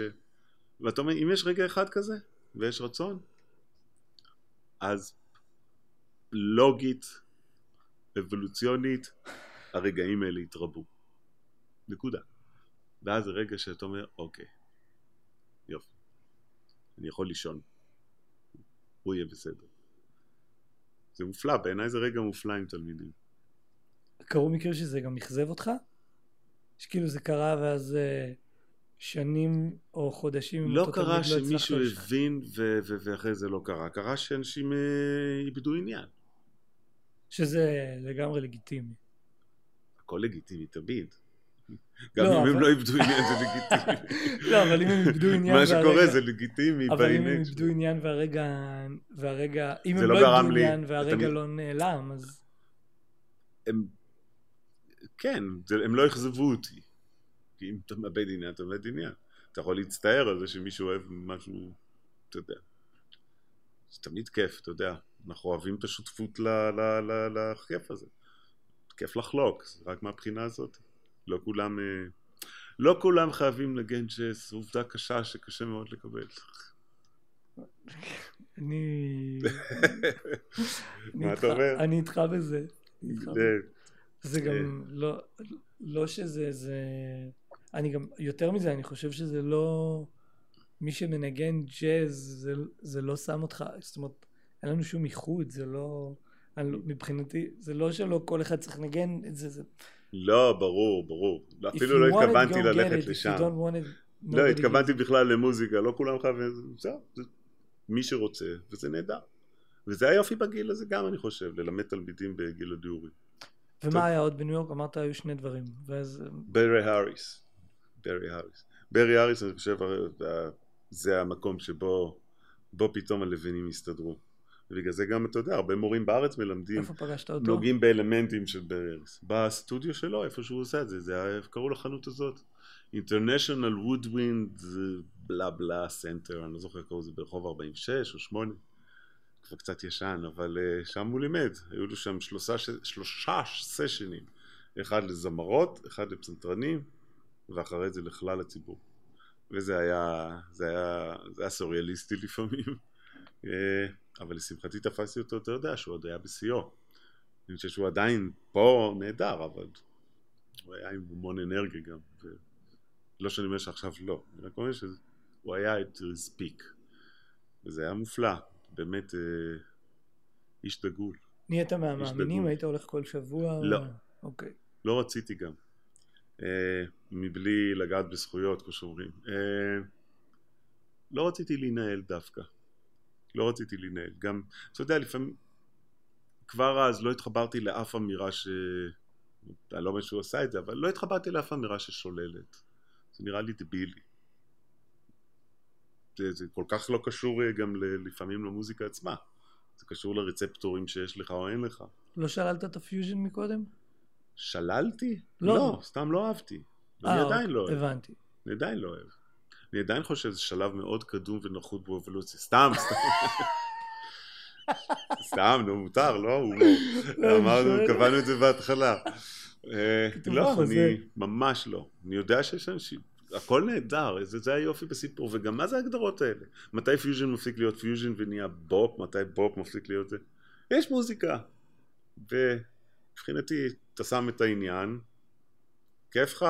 [SPEAKER 2] ואתה אומר, אם יש רגע אחד כזה, ויש רצון, אז לוגית, אבולוציונית, הרגעים האלה יתרבו. נקודה. ואז זה רגע שאתה אומר, אוקיי. אני יכול לישון. הוא יהיה בסדר. זה מופלא, בעיניי זה רגע מופלא עם תלמידים.
[SPEAKER 1] קרו מקרים שזה גם אכזב אותך? שכאילו זה קרה ואז uh, שנים או חודשים
[SPEAKER 2] לא קרה לא שמישהו הבין ו- ו- ואחרי זה לא קרה, קרה שאנשים uh, איבדו עניין.
[SPEAKER 1] שזה לגמרי לגיטימי.
[SPEAKER 2] הכל לגיטימי תמיד. גם
[SPEAKER 1] לא,
[SPEAKER 2] אם הם לא איבדו עניין זה לגיטימי.
[SPEAKER 1] לא, אבל אם הם איבדו עניין
[SPEAKER 2] מה שקורה
[SPEAKER 1] והרגע-
[SPEAKER 2] זה לגיטימי
[SPEAKER 1] אבל אם הם. איבדו עניין והרגע, והרגע, אם הם
[SPEAKER 2] לא
[SPEAKER 1] לא איבדו עניין והרגע לא נעלם, אז
[SPEAKER 2] הם... כן, זה, הם לא אכזבו אותי. כי אם אתה מאבד עניין, אתה מאבד עניין. אתה יכול להצטער על זה שמישהו אוהב משהו, אתה יודע. זה תמיד כיף, אתה יודע. אנחנו אוהבים את השותפות לכיף הזה. כיף לחלוק, רק מהבחינה הזאת. לא כולם... אה, לא כולם חייבים לנגן ג'אז, עובדה קשה שקשה מאוד לקבל.
[SPEAKER 1] אני...
[SPEAKER 2] מה אתה אומר?
[SPEAKER 1] אני איתך בזה.
[SPEAKER 2] זה-
[SPEAKER 1] זה גם לא, לא שזה, זה... אני גם, יותר מזה, אני חושב שזה לא... מי שמנגן ג'אז, זה, זה לא שם אותך, זאת אומרת, אין לנו שום איחוד, זה לא... אני, לא- מבחינתי, זה לא שלא כל אחד צריך לנגן את זה, זה...
[SPEAKER 2] לא, ברור, ברור. אפילו לא התכוונתי ללכת
[SPEAKER 1] it.
[SPEAKER 2] לשם.
[SPEAKER 1] it,
[SPEAKER 2] לא, התכוונתי. בכלל למוזיקה, לא כולם חייבים, זהו, זה מי שרוצה, וזה נהדר. וזה היופי בגיל הזה גם, אני חושב, ללמד תלמידים בגיל הדיורי.
[SPEAKER 1] ומה היה עוד בניו יורק? אמרת היו שני דברים. ואז...
[SPEAKER 2] ברי האריס. ברי האריס. ברי האריס, אני חושב, זה המקום שבו בו פתאום הלבנים הסתדרו. ובגלל זה גם, אתה יודע, הרבה מורים בארץ מלמדים,
[SPEAKER 1] איפה פגשת אותו?
[SPEAKER 2] נוגעים באלמנטים של ברי האריס. בסטודיו שלו, איפה שהוא עושה את זה, זה היה, קראו לחנות הזאת? International Woodwind בלה בלה center, אני לא זוכר קראו לזה ברחוב 46 או 8, כבר קצת ישן, אבל אה, שם הוא לימד, היו לו שם שלושה, שלושה סשנים, אחד לזמרות, אחד לפסנתרנים, ואחרי זה לכלל הציבור. וזה היה, זה היה, זה היה סוריאליסטי לפעמים, אה, אבל לשמחתי תפסתי אותו, אתה יודע, שהוא עוד היה בשיאו. אני חושב שהוא עדיין פה נהדר, אבל הוא היה עם המון אנרגיה גם. ו... לא שאני אומר שעכשיו לא, אני רק אומר שהוא היה את his peak. וזה היה מופלא, באמת אה, איש דגול.
[SPEAKER 1] נהיית מהמאמינים? היית הולך כל שבוע?
[SPEAKER 2] לא.
[SPEAKER 1] אוקיי.
[SPEAKER 2] לא רציתי גם. אה, מבלי לגעת בזכויות, כמו שאומרים. אה, לא רציתי להינעל דווקא. לא רציתי להינעל. גם, אתה יודע, לפעמים, כבר אז לא התחברתי לאף אמירה ש... אני לא אומר שהוא עשה את זה, אבל לא התחברתי לאף אמירה ששוללת. זה נראה לי דבילי. זה, זה כל כך לא קשור אה, גם ל, לפעמים למוזיקה עצמה. זה קשור לרצפטורים שיש לך או אין לך.
[SPEAKER 1] לא שללת את הפיוז'ן מקודם?
[SPEAKER 2] שללתי?
[SPEAKER 1] לא.
[SPEAKER 2] לא, סתם לא אהבתי. אני
[SPEAKER 1] אה,
[SPEAKER 2] עדיין לא
[SPEAKER 1] אוקיי,
[SPEAKER 2] אוהב.
[SPEAKER 1] הבנתי.
[SPEAKER 2] אני עדיין לא אוהב. אני עדיין חושב שזה שלב מאוד קדום ונחות באבולוציה. סתם, סתם. סתם, נו, מותר, לא? הוא
[SPEAKER 1] לא,
[SPEAKER 2] אמרנו. קבענו את זה בהתחלה. אה, לא. אני ממש לא. אני יודע שיש אנשים, הכל נהדר, זה, זה היופי בסיפור, וגם מה זה ההגדרות האלה? מתי פיוז'ן מפסיק להיות פיוז'ן ונהיה בופ, מתי בופ מפסיק להיות זה? יש מוזיקה. ומבחינתי, אתה שם את העניין, כיף לך?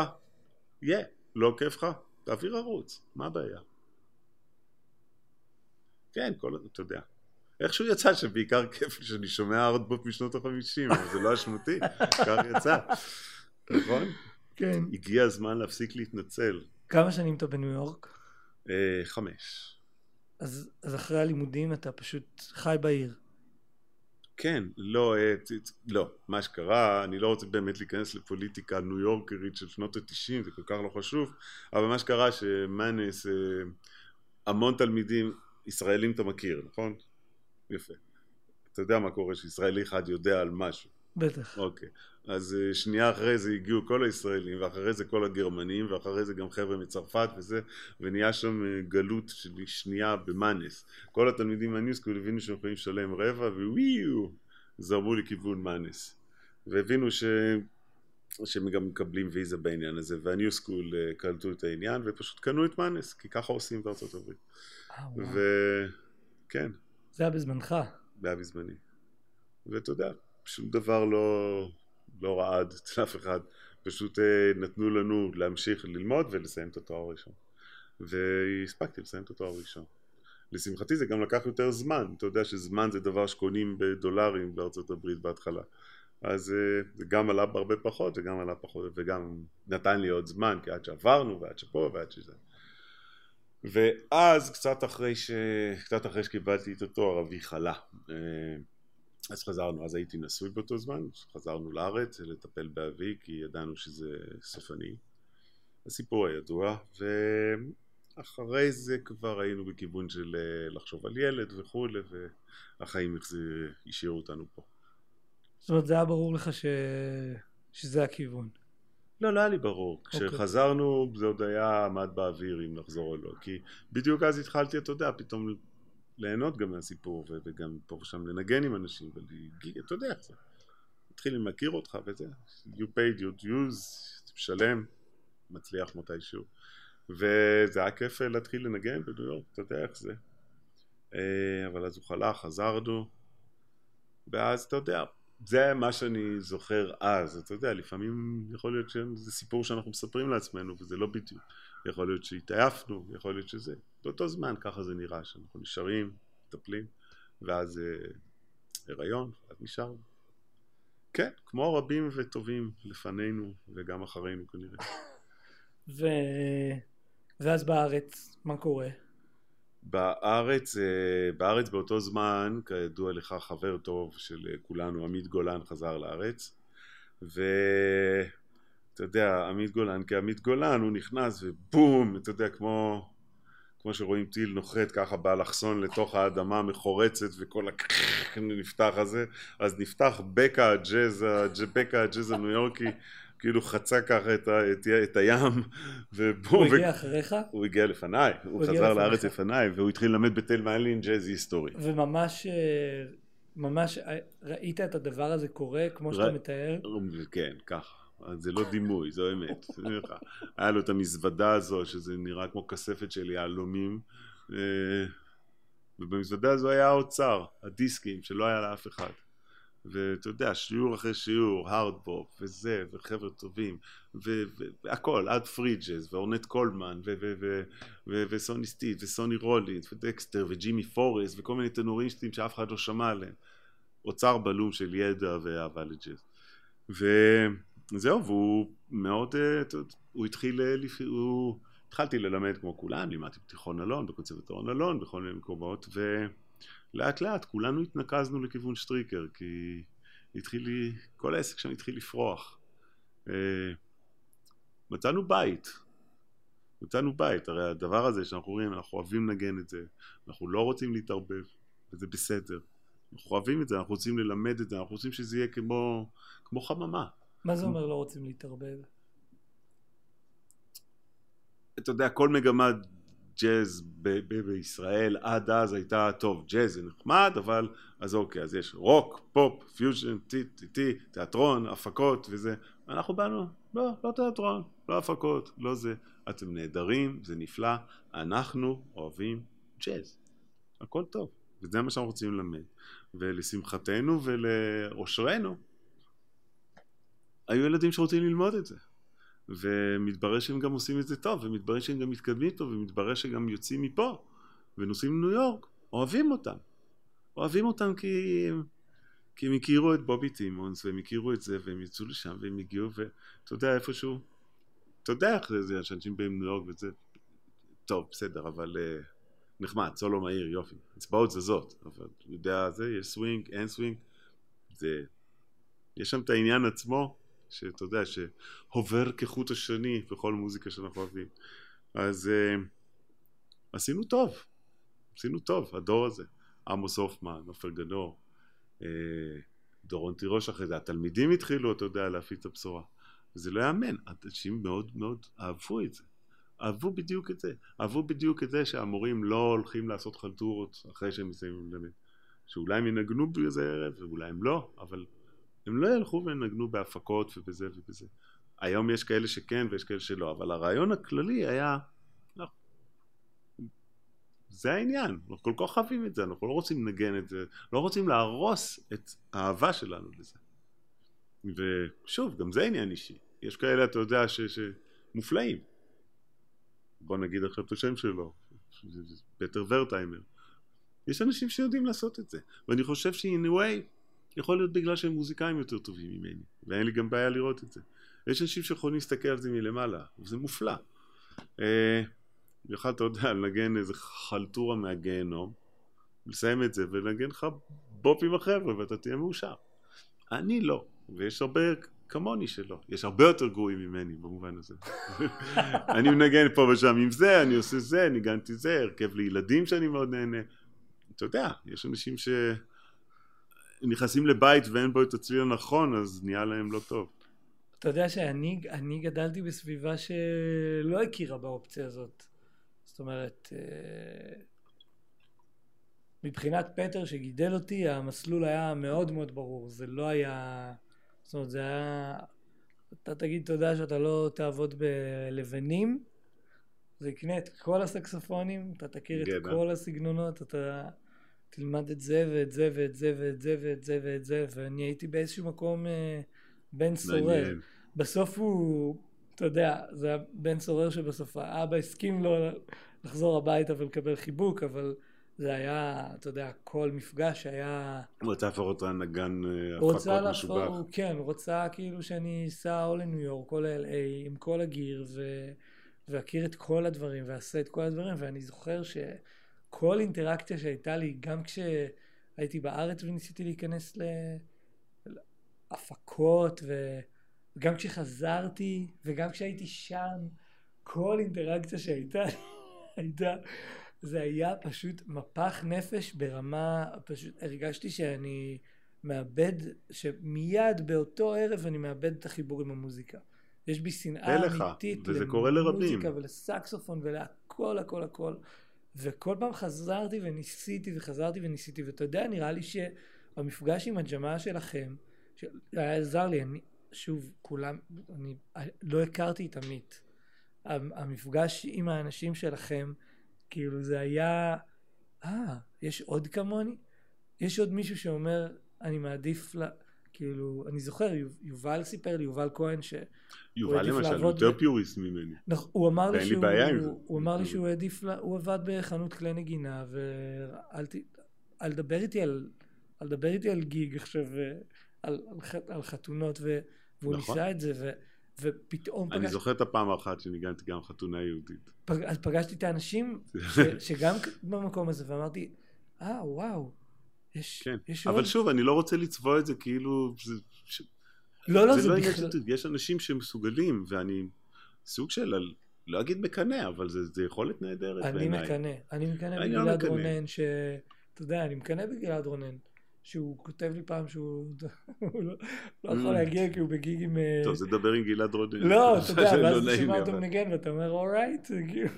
[SPEAKER 2] יהיה. לא כיף לך? תעביר ערוץ, מה הבעיה? כן, כל, אתה יודע. איכשהו יצא שבעיקר כיף לי שאני שומע הארד בופ משנות החמישים, אבל זה לא אשמתי, כך יצא. נכון?
[SPEAKER 1] כן.
[SPEAKER 2] הגיע הזמן להפסיק להתנצל.
[SPEAKER 1] כמה שנים אתה בניו יורק?
[SPEAKER 2] אה, חמש.
[SPEAKER 1] אז, אז אחרי הלימודים אתה פשוט חי בעיר.
[SPEAKER 2] כן, לא, אה, לא, מה שקרה, אני לא רוצה באמת להיכנס לפוליטיקה ניו יורקרית של שנות התשעים, זה כל כך לא חשוב, אבל מה שקרה שמאנס, אה, המון תלמידים, ישראלים אתה מכיר, נכון? יפה. אתה יודע מה קורה שישראלי אחד יודע על משהו.
[SPEAKER 1] בטח.
[SPEAKER 2] אוקיי. אז אה, שנייה אחרי זה הגיעו כל הישראלים, ואחרי זה כל הגרמנים, ואחרי זה גם חבר'ה מצרפת וזה, ונהיה שם אה, גלות של שנייה במאנס. כל התלמידים מהניוסקול הבינו שהם יכולים לשלם רבע, וויו, זרמו לכיוון מאנס. והבינו ש... שהם גם מקבלים ויזה בעניין הזה, והניוסקול אה, קלטו את העניין, ופשוט קנו את מאנס, כי ככה עושים בארצות הברית. וכן,
[SPEAKER 1] זה היה בזמנך.
[SPEAKER 2] זה היה בזמני. ואתה יודע, שום דבר לא, לא רעד אצל אף אחד, פשוט אה, נתנו לנו להמשיך ללמוד ולסיים את התואר הראשון. והספקתי לסיים את התואר הראשון. לשמחתי זה גם לקח יותר זמן, אתה יודע שזמן זה דבר שקונים בדולרים בארצות הברית בהתחלה. אז אה, זה גם עלה בהרבה פחות וגם עלה פחות וגם נתן לי עוד זמן כי עד שעברנו ועד שפה ועד שזה. ואז קצת אחרי, ש... קצת אחרי שקיבלתי את התואר אבי חלה. אז חזרנו, אז הייתי נשוי באותו זמן, חזרנו לארץ לטפל באבי כי ידענו שזה סופני. הסיפור הידוע, ואחרי זה כבר היינו בכיוון של אה, לחשוב על ילד וכולי, והחיים השאירו אותנו פה.
[SPEAKER 1] זאת אומרת, זה היה ברור לך ש... שזה הכיוון.
[SPEAKER 2] לא, לא היה לי ברור. אוקיי. כשחזרנו זה עוד היה עמד באוויר אם לחזור או לא. כי בדיוק אז התחלתי, אתה יודע, פתאום ליהנות גם מהסיפור, וגם פה ושם לנגן עם אנשים, ואתה יודע. מתחילים להכיר אותך וזה. You paid your dues, משלם, מצליח מתישהו. וזה היה כיף להתחיל לנגן בניו יורק, אתה יודע איך זה. אה, אבל אז הוא חלה, חזרנו, ואז אתה יודע, זה מה שאני זוכר אז, אתה יודע, לפעמים יכול להיות שזה סיפור שאנחנו מספרים לעצמנו וזה לא בדיוק, יכול להיות שהתעייפנו, יכול להיות שזה, באותו זמן ככה זה נראה, שאנחנו נשארים, מטפלים, ואז אה, הריון, אז נשארנו. כן, כמו רבים וטובים לפנינו וגם אחרינו כנראה.
[SPEAKER 1] ו... ואז בארץ, מה קורה?
[SPEAKER 2] בארץ, אה, בארץ באותו זמן, כידוע לך חבר טוב של כולנו, עמית גולן חזר לארץ ואתה יודע, עמית גולן כעמית גולן הוא נכנס ובום, אתה יודע, כמו, כמו שרואים טיל נוחת ככה באלכסון לתוך האדמה מחורצת וכל הנפתח הזה, אז נפתח בקע הג'אז, בקע הג'אז הניו יורקי כאילו חצה ככה את, ה, את, את הים
[SPEAKER 1] ובום. הוא הגיע אחריך?
[SPEAKER 2] הוא הגיע לפניי, הוא, הוא חזר לארץ לפניי והוא התחיל ללמד בתל מיילין ג'אז היסטורי.
[SPEAKER 1] וממש אה, ממש אה, ראית את הדבר הזה קורה כמו שאתה מתאר?
[SPEAKER 2] כן, ככה. זה לא דימוי, זו אמת. היה לו את המזוודה הזו שזה נראה כמו כספת של יהלומים אה, ובמזוודה הזו היה האוצר, הדיסקים שלא היה לאף אחד. ואתה יודע, שיעור אחרי שיעור, הארדבופ, וזה, וחבר'ה טובים, והכל, עד פריג'ס, ואורנט קולמן, וסוני סטיב, וסוני רולינס, ודקסטר, וג'ימי פורס, וכל מיני טנוריסטים שאף אחד לא שמע עליהם. אוצר בלום של ידע ואהבה לג'אז. וזהו, והוא מאוד, אה, הוא התחיל, אה, הוא... התחלתי ללמד כמו כולם, לימדתי בתיכון אלון, בקונסרבטוריון אלון, בכל מיני מקומות, ו... לאט לאט כולנו התנקזנו לכיוון שטריקר כי התחיל לי, כל העסק שם התחיל לפרוח. אה, מצאנו בית, מצאנו בית, הרי הדבר הזה שאנחנו רואים, אנחנו אוהבים לנגן את זה, אנחנו לא רוצים להתערבב, וזה בסדר. אנחנו אוהבים את זה, אנחנו רוצים ללמד את זה, אנחנו רוצים שזה יהיה כמו, כמו חממה.
[SPEAKER 1] מה זה אומר לא רוצים להתערבב?
[SPEAKER 2] אתה יודע, כל מגמה ג'אז ב- ב- בישראל עד אז הייתה טוב ג'אז זה נחמד אבל אז אוקיי אז יש רוק פופ פיוז'ן טי טי טי תיאטרון הפקות וזה. אנחנו באנו לא לא תיאטרון לא הפקות לא זה. אתם נהדרים זה נפלא. אנחנו אוהבים ג'אז. הכל טוב. וזה מה שאנחנו רוצים ללמד. ולשמחתנו ולאושרנו היו ילדים שרוצים ללמוד את זה. ומתברר שהם גם עושים את זה טוב, ומתברר שהם גם מתקדמים טוב, ומתברר שגם יוצאים מפה ונוסעים לניו יורק, אוהבים אותם. אוהבים אותם כי הם, כי הם הכירו את בובי טימונס, והם הכירו את זה, והם יצאו לשם, והם הגיעו, ואתה יודע איפשהו, אתה יודע איך זה, שאנשים באים לניו יורק וזה, טוב, בסדר, אבל אה, נחמד, סולו מהיר, יופי, אצבעות זזות, אבל אתה יודע, זה, יש סווינג, אין סווינג, זה, יש שם את העניין עצמו, שאתה יודע, שעובר כחוט השני בכל מוזיקה שאנחנו אוהבים. אז uh, עשינו טוב, עשינו טוב, הדור הזה. עמוס הופמן, עופר גנור, uh, דורון תירוש אחרי זה, התלמידים התחילו, אתה יודע, להפיץ את הבשורה. וזה לא יאמן, אנשים מאוד מאוד אהבו את זה. אהבו בדיוק את זה. אהבו בדיוק את זה שהמורים לא הולכים לעשות חלטורות אחרי שהם מסיימים ללמד. שאולי הם ינגנו באיזה ערב ואולי הם לא, אבל הם לא ילכו וינגנו בהפקות ובזה ובזה. היום יש כאלה שכן ויש כאלה שלא, אבל הרעיון הכללי היה, לא, זה העניין, אנחנו כל כך אוהבים את זה, אנחנו לא רוצים לנגן את זה, לא רוצים להרוס את האהבה שלנו לזה. ושוב, גם זה עניין אישי. יש כאלה, אתה יודע, שמופלאים. בוא נגיד עכשיו את השם שלו, פטר ורטהיימר. יש אנשים שיודעים לעשות את זה, ואני חושב ש-in a way יכול להיות בגלל שהם מוזיקאים יותר טובים ממני, ואין לי גם בעיה לראות את זה. יש אנשים שיכולים להסתכל על זה מלמעלה, וזה מופלא. אה, אתה יודע, לנגן איזה חלטורה מהגיהנום, לסיים את זה ולנגן לך בופ עם החבר'ה ואתה תהיה מאושר. אני לא, ויש הרבה כמוני שלא. יש הרבה יותר גרועים ממני במובן הזה. אני מנגן פה ושם עם זה, אני עושה זה, ניגנתי זה, הרכב לילדים שאני מאוד נהנה. אתה יודע, יש אנשים שנכנסים לבית ואין בו את הצליל הנכון, אז נהיה להם לא טוב.
[SPEAKER 1] אתה יודע שאני אני גדלתי בסביבה שלא הכירה באופציה הזאת. זאת אומרת, אה, מבחינת פטר שגידל אותי, המסלול היה מאוד מאוד ברור. זה לא היה... זאת אומרת, זה היה... אתה תגיד תודה שאתה לא תעבוד בלבנים, זה יקנה את כל הסקסופונים, אתה תכיר את כל הסגנונות, אתה תלמד את זה ואת זה ואת זה ואת זה ואת זה ואת זה, ואני הייתי באיזשהו מקום אה, בן סורר. בסוף הוא, אתה יודע, זה היה בן סורר שבסוף האבא הסכים לו לחזור הביתה ולקבל חיבוק, אבל זה היה, אתה יודע, כל מפגש היה...
[SPEAKER 2] הוא רצה להפוך אותה נגן אה, הפקות משובח.
[SPEAKER 1] כן, הוא רצה כאילו שאני אסע או לניו יורק או ל-LA עם כל הגיר ו... ואכיר את כל הדברים ואעשה את כל הדברים, ואני זוכר שכל אינטראקציה שהייתה לי, גם כשהייתי בארץ וניסיתי להיכנס להפקות, וגם כשחזרתי, וגם כשהייתי שם, כל אינטראקציה שהייתה, הייתה זה היה פשוט מפח נפש ברמה, פשוט הרגשתי שאני מאבד, שמיד באותו ערב אני מאבד את החיבור עם המוזיקה. יש בי שנאה אמיתית למוזיקה ולסקסופון ולהכל הכל הכל. וכל פעם חזרתי וניסיתי וחזרתי וניסיתי, ואתה יודע, נראה לי שהמפגש עם הג'מאעה שלכם, היה עזר לי, אני, שוב, כולם, אני לא הכרתי את עמית. המפגש עם האנשים שלכם, כאילו זה היה, אה, יש עוד כמוני? יש עוד מישהו שאומר, אני מעדיף ל... כאילו, אני זוכר, יובל סיפר לי, יובל כהן, ש...
[SPEAKER 2] יובל למשל, יותר פיוריסט ממני.
[SPEAKER 1] נכון, הוא אמר לי שהוא... הוא, הוא אמר לי שהוא העדיף, הוא עבד בחנות כלי נגינה, ואל ת... אל תדבר איתי על... אל תדבר איתי על גיג עכשיו, על, על, על חתונות, ו... והוא נכון. ניסה את זה, ו... ופתאום...
[SPEAKER 2] אני פגש... זוכר את הפעם האחת שניגנתי גם חתונה יהודית.
[SPEAKER 1] פג... אז פגשתי את האנשים ש... שגם במקום הזה, ואמרתי, אה, וואו, יש,
[SPEAKER 2] כן.
[SPEAKER 1] יש
[SPEAKER 2] אבל עוד... שוב, אני לא רוצה לצבוע את זה כאילו... זה... ש...
[SPEAKER 1] לא, לא, זה,
[SPEAKER 2] זה לא בכלל... ש... יש אנשים שמסוגלים, ואני סוג של... לא אגיד מקנא, אבל זה, זה יכולת נהדרת
[SPEAKER 1] בעיניי. אני מקנא, אני מקנא לא בגלעד לא רונן, ש... אתה יודע, אני מקנא בגלעד רונן. שהוא כותב לי פעם שהוא לא, לא יכול mm. להגיע כי הוא בגיג עם... אה,
[SPEAKER 2] טוב, זה דבר עם גלעד רודן.
[SPEAKER 1] לא, אתה יודע, ואז אתה שומע אותו מנגן ואתה אומר, אורייט, כאילו.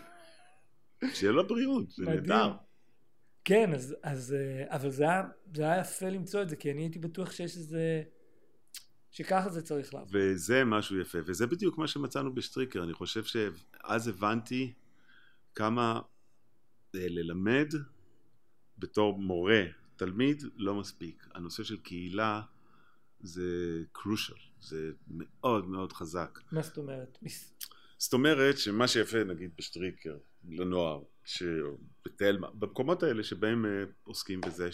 [SPEAKER 2] שיהיה לו בריאות, זה נהדר.
[SPEAKER 1] כן, אז, אה, אבל זה היה, זה היה יפה למצוא את זה, כי אני הייתי בטוח שיש איזה... שככה זה צריך לעבוד.
[SPEAKER 2] וזה משהו יפה, וזה בדיוק מה שמצאנו בשטריקר, אני חושב שאז הבנתי כמה אה, ללמד בתור מורה תלמיד לא מספיק. הנושא של קהילה זה קרושל, זה מאוד מאוד חזק.
[SPEAKER 1] מה זאת אומרת?
[SPEAKER 2] זאת אומרת שמה שיפה נגיד בשטריקר לנוער, שבתלמה, במקומות האלה שבהם אה, עוסקים בזה,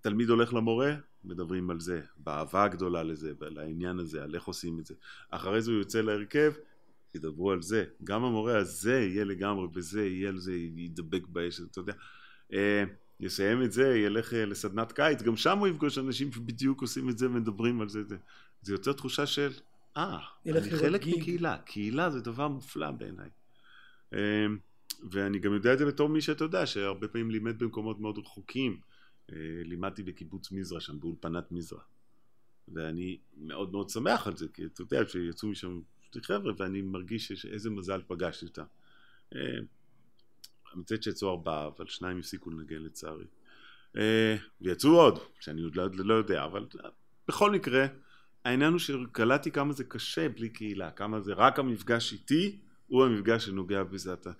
[SPEAKER 2] שתלמיד הולך למורה, מדברים על זה, באהבה הגדולה לזה, על העניין הזה, על איך עושים את זה. אחרי זה הוא יוצא להרכב, ידברו על זה. גם המורה הזה יהיה לגמרי בזה, יהיה על זה, ידבק באש, אתה יודע. אה, יסיים את זה, ילך אה, לסדנת קיץ, גם שם הוא יפגוש אנשים שבדיוק עושים את זה ומדברים על זה. זה, זה יוצר תחושה של, אה, אני חלק. מקהילה, קהילה זה דבר מופלא בעיניי. אה, ואני גם יודע את זה בתור מי שאתה יודע, שהרבה פעמים לימד במקומות מאוד רחוקים. לימדתי בקיבוץ מזרע שם, באולפנת מזרע. ואני מאוד מאוד שמח על זה, כי אתה יודע שיצאו משם חבר'ה ואני מרגיש שיש איזה מזל פגשתי אותם. מצאת שיצאו ארבעה, אבל שניים הפסיקו לנגן לצערי. אה, ויצאו עוד, שאני עוד לא, לא יודע, אבל בכל מקרה, העניין הוא שקלטתי כמה זה קשה בלי קהילה, כמה זה רק המפגש איתי הוא המפגש שנוגע בזה. אתה,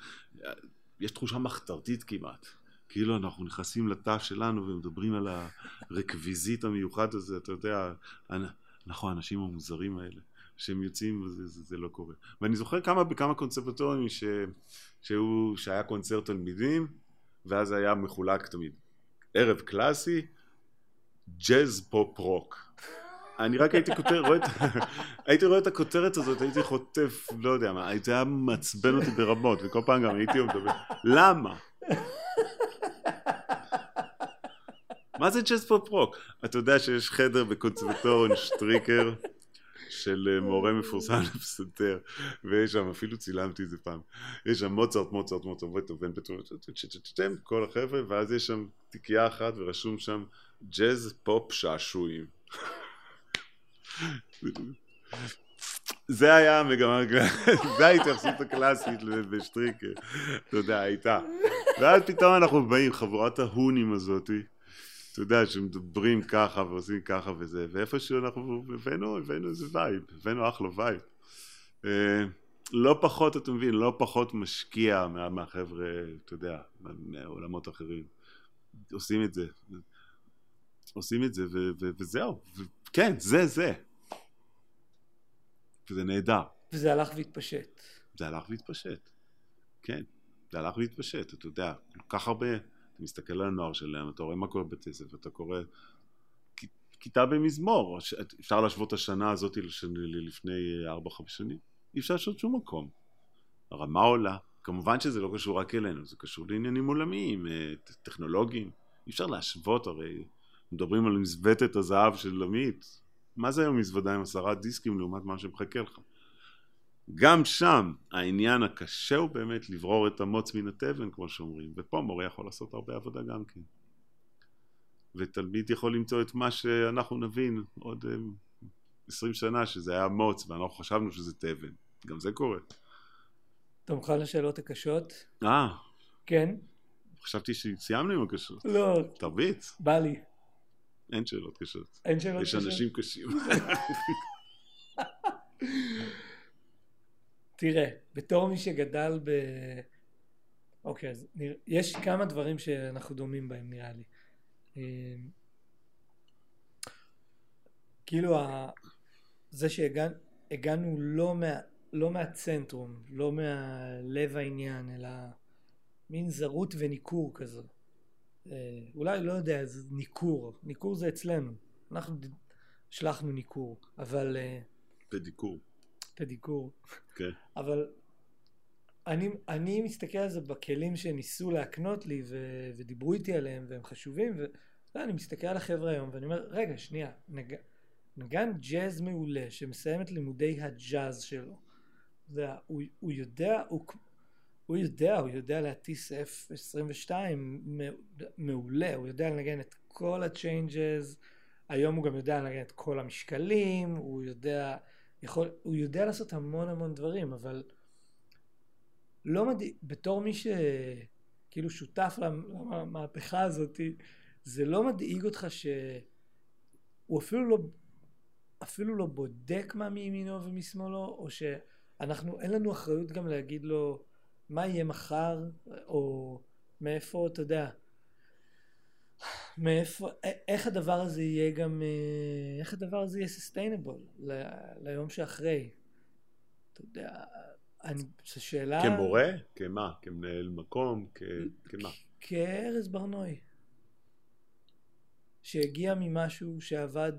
[SPEAKER 2] יש תחושה מחתרתית כמעט. כאילו אנחנו נכנסים לתא שלנו ומדברים על הרקוויזית המיוחד הזה, אתה יודע, אנחנו האנשים המוזרים האלה. שהם יוצאים וזה זה, זה לא קורה. ואני זוכר כמה בכמה קונסרבטוריונים ש, שהוא, שהיה קונצרט תלמידים ואז היה מחולק תמיד ערב קלאסי, ג'אז פופ רוק. אני רק הייתי כותב, רואה את, הייתי רואה את הכותרת הזאת, הייתי חוטף, לא יודע מה, זה היה מעצבן אותי ברמות, וכל פעם גם הייתי מדבר, למה? מה זה ג'אז פופ רוק? אתה יודע שיש חדר בקונסרבטוריון שטריקר של אה, מורה מפורסם לפסנתר, ויש שם, אפילו צילמתי את זה פעם, יש שם מוצרט, מוצרט, מוצרט, בטהובן, כל החבר'ה, ואז יש שם תיקייה אחת ורשום שם ג'אז פופ שעשועים. זה היה המגמה, זה ההתייחסות הקלאסית בשטריקר, אתה יודע, הייתה. ואז פתאום אנחנו באים, חבורת ההונים הזאתי, אתה יודע, שמדברים ככה ועושים ככה וזה, ואיפשהו אנחנו הבאנו, הבאנו איזה וייב, הבאנו אחלה וייב. אה, לא פחות, אתה מבין, לא פחות משקיע מהחבר'ה, אתה יודע, מעולמות אחרים. עושים את זה. עושים את זה, וזהו. כן, זה זה. וזה נהדר.
[SPEAKER 1] וזה הלך והתפשט.
[SPEAKER 2] זה הלך והתפשט, כן. זה הלך והתפשט, אתה יודע, כל כך הרבה, אתה מסתכל על הנוער שלהם, אתה רואה מה קורה בבתי ספר, אתה קורא כיתה במזמור, אפשר להשוות השנה הזאת לפני 4-5 שנים, אי אפשר להשוות שום מקום. הרמה עולה, כמובן שזה לא קשור רק אלינו, זה קשור לעניינים עולמיים, אה, טכנולוגיים, אי אפשר להשוות הרי, מדברים על מזוותת הזהב של עמית, מה זה היום מזוודה עם עשרה דיסקים לעומת מה שמחכה לך? גם שם העניין הקשה הוא באמת לברור את המוץ מן התבן כמו שאומרים ופה מורה יכול לעשות הרבה עבודה גם כן. ותלמיד יכול למצוא את מה שאנחנו נבין עוד אה, עשרים שנה שזה היה מוץ ואנחנו חשבנו שזה תבן. גם זה קורה.
[SPEAKER 1] אתה מוכן לשאלות הקשות?
[SPEAKER 2] אה.
[SPEAKER 1] כן.
[SPEAKER 2] חשבתי שסיימנו עם הקשות.
[SPEAKER 1] לא.
[SPEAKER 2] תרביץ.
[SPEAKER 1] בא לי
[SPEAKER 2] אין שאלות קשות.
[SPEAKER 1] אין שאלות
[SPEAKER 2] קשות? יש אנשים קשים.
[SPEAKER 1] תראה, בתור מי שגדל ב... אוקיי, אז נרא... יש כמה דברים שאנחנו דומים בהם נראה לי. אמ, כאילו ה... זה שהגענו לא, מה... לא מהצנטרום, לא מהלב העניין, אלא מין זרות וניכור כזו. אה, אולי לא יודע, זה ניכור, ניכור זה אצלנו, אנחנו שלחנו ניכור, אבל... אה,
[SPEAKER 2] פדיקור.
[SPEAKER 1] פדיקור.
[SPEAKER 2] כן.
[SPEAKER 1] אבל אני, אני מסתכל על זה בכלים שניסו להקנות לי ו, ודיברו איתי עליהם והם חשובים ואני מסתכל על החבר'ה היום ואני אומר רגע שנייה נג, נגן ג'אז מעולה שמסיים את לימודי הג'אז שלו זה, הוא, הוא יודע הוא, הוא יודע, הוא יודע להטיס F22 מעולה, הוא יודע לנגן את כל ה-changes, היום הוא גם יודע לנגן את כל המשקלים, הוא יודע, יכול, הוא יודע לעשות המון המון דברים, אבל לא מדהים, בתור מי שכאילו שותף למהפכה הזאת, זה לא מדאיג אותך שהוא אפילו לא, אפילו לא בודק מה מימינו ומשמאלו, או שאנחנו, אין לנו אחריות גם להגיד לו, מה יהיה מחר, או מאיפה, אתה יודע, מאיפה, איך הדבר הזה יהיה גם, אה, איך הדבר הזה יהיה סוסטיינבול ל, ליום שאחרי. אתה יודע, אני, זו שאלה...
[SPEAKER 2] כמורה? כמה? כמנהל מקום? כ... כמה?
[SPEAKER 1] כארז ברנועי. שהגיע ממשהו שעבד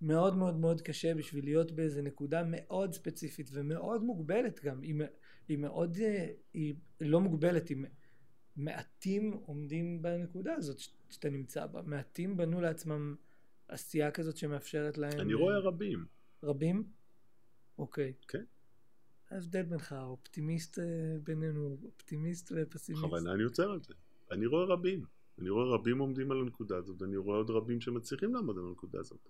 [SPEAKER 1] מאוד מאוד מאוד קשה בשביל להיות באיזה נקודה מאוד ספציפית ומאוד מוגבלת גם. היא, היא מאוד, אה, היא לא מוגבלת, היא מעטים עומדים בנקודה הזאת שאתה נמצא בה. מעטים בנו לעצמם עשייה כזאת שמאפשרת להם...
[SPEAKER 2] אני רואה רבים.
[SPEAKER 1] רבים? אוקיי.
[SPEAKER 2] כן.
[SPEAKER 1] ההבדל בינך, אופטימיסט אה, בינינו, אופטימיסט ופסימיסט.
[SPEAKER 2] בכוונה אני עוצר על זה. אני רואה רבים. אני רואה רבים עומדים על הנקודה הזאת, ואני רואה עוד רבים שמצליחים לעמוד על הנקודה הזאת.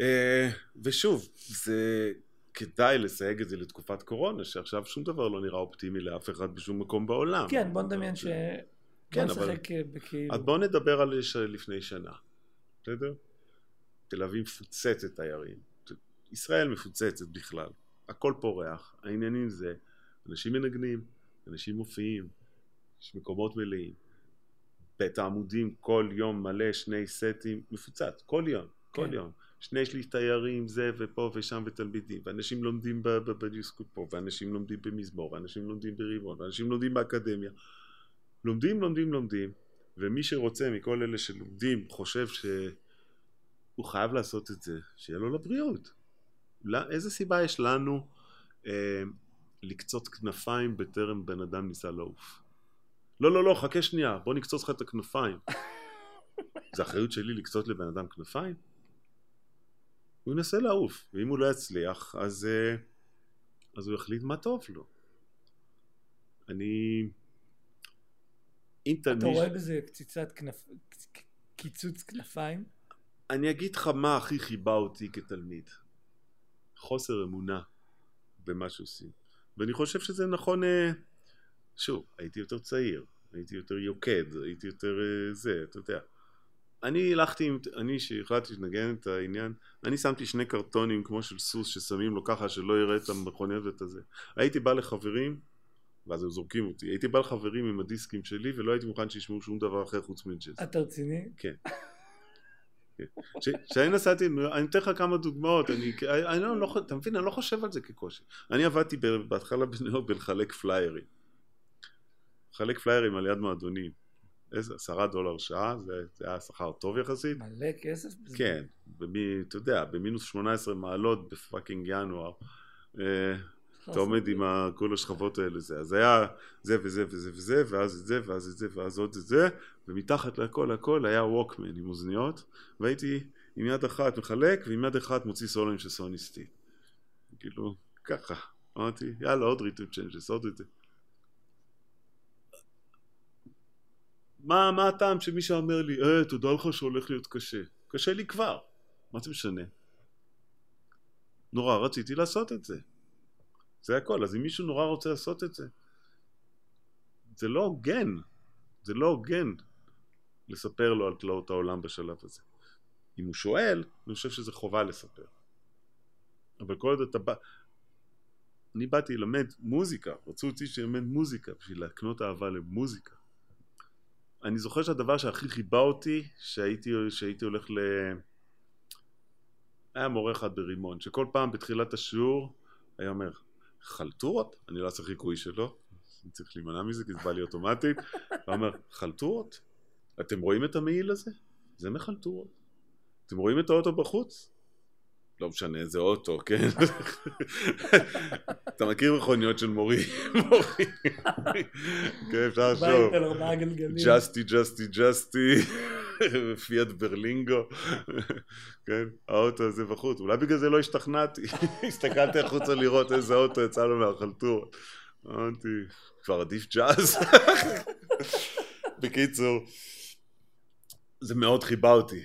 [SPEAKER 2] אה, ושוב, זה כדאי לסייג את זה לתקופת קורונה, שעכשיו שום דבר לא נראה אופטימי לאף אחד בשום מקום בעולם.
[SPEAKER 1] כן, בוא נדמיין ש...
[SPEAKER 2] כן, אבל... אה, בכאילו... אז בוא נדבר על לפני שנה, בסדר? תל אביב מפוצצת תיירים, ישראל מפוצצת בכלל, הכל פורח, העניינים זה, אנשים מנגנים, אנשים מופיעים, יש מקומות מלאים, בית העמודים כל יום מלא שני סטים, מפוצץ, כל יום, כל כן. יום. שני שליש תיירים זה ופה ושם ותלמידים ואנשים לומדים בדיסקוט פה ואנשים לומדים במזמור ואנשים לומדים בריבון ואנשים לומדים באקדמיה. לומדים לומדים לומדים ומי שרוצה מכל אלה שלומדים חושב שהוא חייב לעשות את זה שיהיה לו לבריאות. לא, איזה סיבה יש לנו אה, לקצוץ כנפיים בטרם בן אדם ניסה לעוף? לא לא לא חכה שנייה בוא נקצוץ לך את הכנפיים. זה אחריות שלי לקצות לבן אדם כנפיים? הוא ינסה לעוף, ואם הוא לא יצליח, אז, אה, אז הוא יחליט מה טוב לו. אני... אם
[SPEAKER 1] אתה
[SPEAKER 2] תלמיד...
[SPEAKER 1] רואה בזה קציצת כנף... קיצוץ כנפיים?
[SPEAKER 2] אני אגיד לך מה הכי חיבה אותי כתלמיד. חוסר אמונה במה שעושים. ואני חושב שזה נכון, אה, שוב, הייתי יותר צעיר, הייתי יותר יוקד, הייתי יותר אה, זה, אתה יודע. אני הלכתי, עם- אני שהחלטתי לנגן את העניין, אני שמתי שני קרטונים כמו של סוס ששמים לו ככה שלא יראה את המכוניות ואת הזה. הייתי בא לחברים, ואז הם זורקים אותי, הייתי בא לחברים עם הדיסקים שלי ולא הייתי מוכן שישמעו שום דבר אחר חוץ מג'אז.
[SPEAKER 1] אתה רציני?
[SPEAKER 2] כשאני נסעתי, אני אתן לך כמה דוגמאות, אני, אני לא, לא, אתה מבין, אני לא חושב על זה כקושי. אני עבדתי בהתחלה בניו בלחלק פליירים. לחלק פליירים על יד מועדונים. עשרה דולר שעה, זה, היה שכר טוב יחסית.
[SPEAKER 1] מלא כסף?
[SPEAKER 2] כן, במי, אתה יודע, במינוס 18 מעלות בפאקינג ינואר. אה, אתה עומד עם כל השכבות האלה זה, אז היה זה וזה וזה וזה, ואז את זה, ואז את זה, ואז עוד את זה, ומתחת לכל הכל היה ווקמן עם אוזניות, והייתי עם יד אחת מחלק, ועם יד אחת מוציא סולוים של סוני סטיט. כאילו, ככה. אמרתי, יאללה, עוד rhythm changes, עוד את מה, מה הטעם שמישהו אומר לי, אה, תדע לך שהולך להיות קשה. קשה לי כבר, מה זה משנה? נורא רציתי לעשות את זה. זה הכל. אז אם מישהו נורא רוצה לעשות את זה, זה לא הוגן. זה לא הוגן לספר לו על תלאות העולם בשלב הזה. אם הוא שואל, אני חושב שזה חובה לספר. אבל כל עוד אתה בא... אני באתי ללמד מוזיקה, רצו אותי שילמד מוזיקה בשביל להקנות אהבה למוזיקה. אני זוכר שהדבר שהכי חיבה אותי, שהייתי, שהייתי הולך ל... היה מורה אחד ברימון, שכל פעם בתחילת השיעור היה אומר, חלטורות? אני לא אעשה חיקוי שלו, אני צריך להימנע מזה כי זה בא לי אוטומטית. הוא אומר, חלטורות? אתם רואים את המעיל הזה? זה מחלטורות. אתם רואים את האוטו בחוץ? לא משנה איזה אוטו, כן? אתה מכיר מכוניות של מורים? מורים. כן, אפשר לחשוב.
[SPEAKER 1] בית על ארבעה גלגלים.
[SPEAKER 2] ג'סטי, ג'סטי, ג'סטי, פיאט ברלינגו, כן, האוטו הזה בחוץ, אולי בגלל זה לא השתכנעתי, הסתכלתי החוצה לראות איזה אוטו יצא לו מהחלטורה, אמרתי, כבר עדיף ג'אז? בקיצור, זה מאוד חיבה אותי,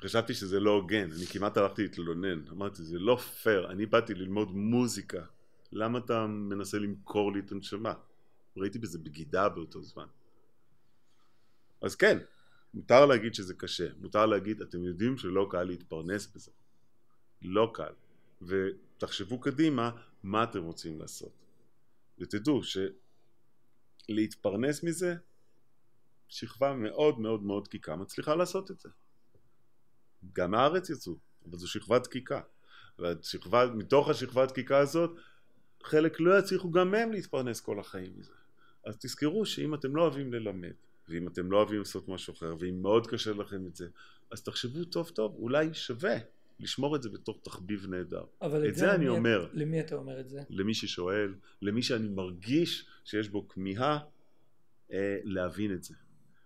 [SPEAKER 2] חשבתי שזה לא הוגן, אני כמעט הלכתי להתלונן, אמרתי, זה לא פייר, אני באתי ללמוד מוזיקה, למה אתה מנסה למכור לי את הנשמה? ראיתי בזה בגידה באותו זמן. אז כן, מותר להגיד שזה קשה, מותר להגיד, אתם יודעים שלא קל להתפרנס בזה. לא קל. ותחשבו קדימה מה אתם רוצים לעשות. ותדעו שלהתפרנס מזה, שכבה מאוד מאוד מאוד דקיקה מצליחה לעשות את זה. גם מהארץ יצאו, אבל זו שכבה דקיקה. והשכבה, מתוך השכבה הדקיקה הזאת, חלק לא יצליחו גם מהם להתפרנס כל החיים מזה. אז תזכרו שאם אתם לא אוהבים ללמד, ואם אתם לא אוהבים לעשות משהו אחר, ואם מאוד קשה לכם את זה, אז תחשבו טוב טוב, אולי שווה לשמור את זה בתור תחביב נהדר.
[SPEAKER 1] אבל
[SPEAKER 2] את זה אני
[SPEAKER 1] למי-
[SPEAKER 2] אומר.
[SPEAKER 1] למי אתה אומר את זה?
[SPEAKER 2] למי ששואל, למי שאני מרגיש שיש בו כמיהה אה, להבין את זה.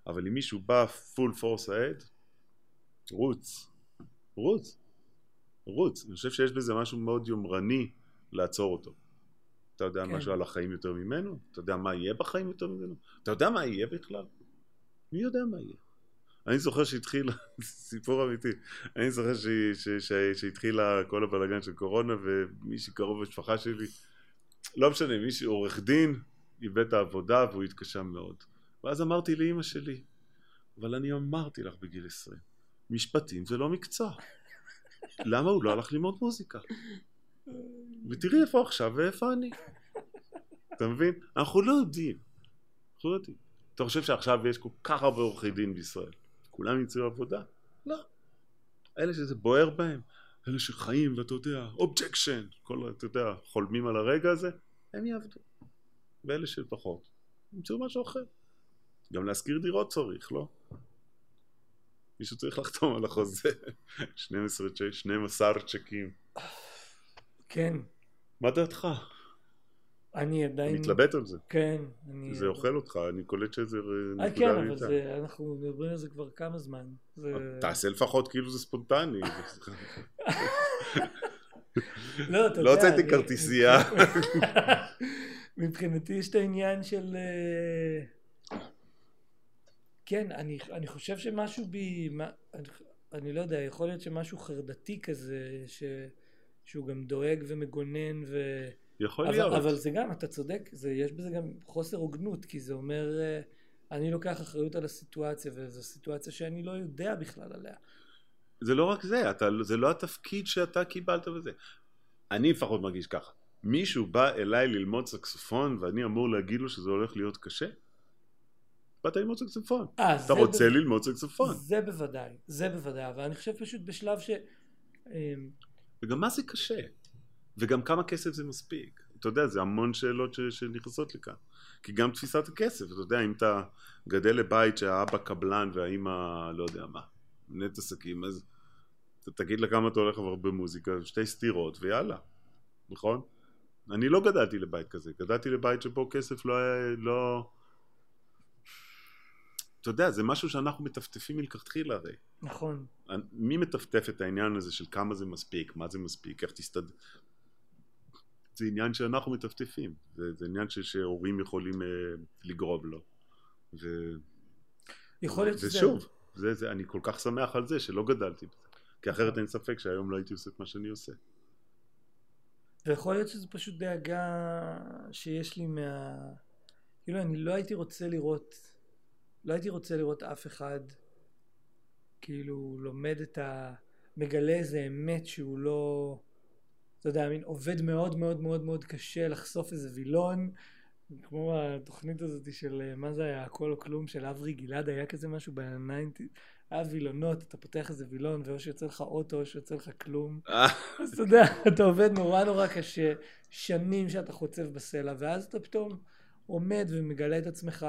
[SPEAKER 2] אבל אם מישהו בא full force ahead, רוץ, רוץ, רוץ. אני חושב שיש בזה משהו מאוד יומרני לעצור אותו. אתה יודע
[SPEAKER 1] כן.
[SPEAKER 2] משהו על החיים יותר ממנו? אתה יודע מה יהיה בחיים יותר ממנו? אתה יודע מה יהיה בכלל? מי יודע מה יהיה? אני זוכר שהתחיל, סיפור אמיתי, אני זוכר ש- ש- ש- שהתחילה כל הבלאגן של קורונה ומישהי קרוב למשפחה שלי, לא משנה, מישהו עורך דין, איבד את העבודה והוא התקשה מאוד. ואז אמרתי לאימא שלי, אבל אני אמרתי לך בגיל 20, משפטים זה לא מקצוע. למה הוא לא הלך ללמוד מוזיקה? ותראי איפה עכשיו ואיפה אני. אתה מבין? אנחנו לא יודעים. אנחנו לא יודעים. אתה חושב שעכשיו יש כל כך הרבה עורכי דין בישראל? כולם ימצאו עבודה? לא. אלה שזה בוער בהם, אלה שחיים ואתה יודע, objection, כל, אתה יודע, חולמים על הרגע הזה, הם יעבדו. ואלה שפחות, ימצאו משהו אחר. גם להשכיר דירות צריך, לא? מישהו צריך לחתום על החוזה. 12 צ'ק, 12 צ'קים.
[SPEAKER 1] כן.
[SPEAKER 2] מה דעתך?
[SPEAKER 1] אני
[SPEAKER 2] אני
[SPEAKER 1] עדיין...
[SPEAKER 2] מתלבט על זה.
[SPEAKER 1] כן. אני...
[SPEAKER 2] זה אוכל אותך, אני קולט שזה
[SPEAKER 1] אה,
[SPEAKER 2] נקודה
[SPEAKER 1] כן, אבל. זה, אנחנו מדברים על זה כבר כמה זמן. זה...
[SPEAKER 2] תעשה לפחות כאילו זה ספונטני.
[SPEAKER 1] לא, אתה
[SPEAKER 2] לא
[SPEAKER 1] יודע,
[SPEAKER 2] הוצאתי
[SPEAKER 1] אני-
[SPEAKER 2] כרטיסייה.
[SPEAKER 1] מבחינתי יש את העניין של... כן, אני, אני חושב שמשהו בי... מה- אני, אני לא יודע, יכול להיות שמשהו חרדתי כזה, ש, שהוא גם דואג ומגונן ו...
[SPEAKER 2] יכול
[SPEAKER 1] אבל,
[SPEAKER 2] להיות.
[SPEAKER 1] אבל זה גם, אתה צודק, זה, יש בזה גם חוסר הוגנות, כי זה אומר, אה, אני לוקח אחריות על הסיטואציה, וזו סיטואציה שאני לא יודע בכלל עליה.
[SPEAKER 2] זה לא רק זה, אתה, זה לא התפקיד שאתה קיבלת בזה. אני לפחות מרגיש ככה. מישהו בא אליי ללמוד סקסופון ואני אמור להגיד לו שזה הולך להיות קשה? באת ללמוד סקסופון.
[SPEAKER 1] אה,
[SPEAKER 2] אתה רוצה
[SPEAKER 1] ב-
[SPEAKER 2] ללמוד סקסופון.
[SPEAKER 1] זה בוודאי, זה בוודאי, אבל אני חושב פשוט בשלב ש... אמ,
[SPEAKER 2] וגם מה זה קשה? וגם כמה כסף זה מספיק? אתה יודע, זה המון שאלות ש, שנכנסות לכאן. כי גם תפיסת הכסף, אתה יודע, אם אתה גדל לבית שהאבא קבלן והאימא לא יודע מה, מנהלת עסקים, אז אתה תגיד לה כמה אתה הולך אבל במוזיקה, שתי סטירות ויאללה, נכון? אני לא גדלתי לבית כזה, גדלתי לבית שבו כסף לא היה, לא... אתה יודע, זה משהו שאנחנו מטפטפים מלכתחילה הרי.
[SPEAKER 1] נכון,
[SPEAKER 2] מי מטפטף את העניין הזה של כמה זה מספיק, מה זה מספיק, איך תסתדר... זה עניין שאנחנו מטפטפים, זה, זה עניין ש, שהורים יכולים אה, לגרום לו. ו...
[SPEAKER 1] יכול להיות שזה...
[SPEAKER 2] ושוב, זה, זה, אני כל כך שמח על זה שלא גדלתי בזה, כי אחרת אין ספק שהיום לא הייתי עושה את מה שאני עושה.
[SPEAKER 1] ויכול להיות שזה פשוט דאגה שיש לי מה... כאילו אני לא הייתי רוצה לראות, לא הייתי רוצה לראות אף אחד כאילו לומד את ה... מגלה איזה אמת שהוא לא... אתה יודע, מין עובד מאוד מאוד מאוד מאוד קשה לחשוף איזה וילון כמו התוכנית הזאת של אה, מה זה היה הכל או כלום של אברי גלעד היה כזה משהו בניינטי היה וילונות אתה פותח איזה וילון ואו שיוצא לך אוטו או שיוצא לך כלום. אז אתה יודע, אתה עובד נורא נורא קשה, שנים שאתה חוצב בסלע, ואז אתה פתאום עומד ומגלה את עצמך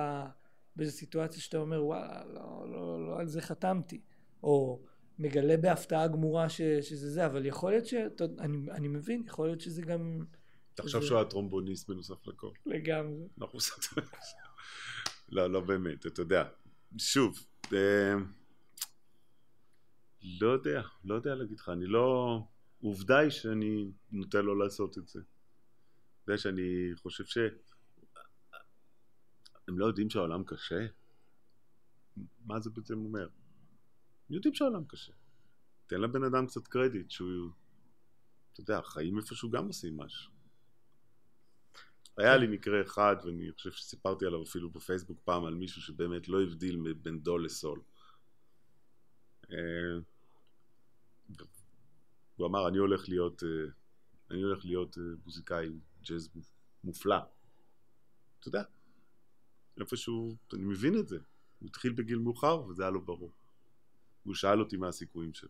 [SPEAKER 1] באיזו סיטואציה שאתה אומר, וואלה, לא, לא, לא על זה חתמתי. או מגלה בהפתעה גמורה ש, שזה זה, אבל יכול להיות ש... אתה- אני, אני מבין, יכול להיות שזה גם
[SPEAKER 2] תחשוב שהוא היה טרומבוניסט בנוסף לכל.
[SPEAKER 1] לגמרי.
[SPEAKER 2] אנחנו לא, לא באמת, אתה יודע. שוב, אה, לא יודע, לא יודע להגיד לך, אני לא... עובדה היא שאני נוטה לא לעשות את זה. אתה יודע שאני חושב ש... הם לא יודעים שהעולם קשה? מה זה בעצם אומר? הם יודעים שהעולם קשה. תן לבן אדם קצת קרדיט שהוא... אתה יודע, החיים איפשהו גם עושים משהו. היה לי מקרה אחד, ואני חושב שסיפרתי עליו אפילו בפייסבוק פעם, על מישהו שבאמת לא הבדיל בין דו לסול. אה, הוא אמר, אני הולך להיות, אה, אני הולך להיות אה, מוזיקאי ג'אז מופלא. אתה יודע, איפשהו, אני מבין את זה. הוא התחיל בגיל מאוחר, וזה היה לו ברור. הוא שאל אותי מה הסיכויים שלו.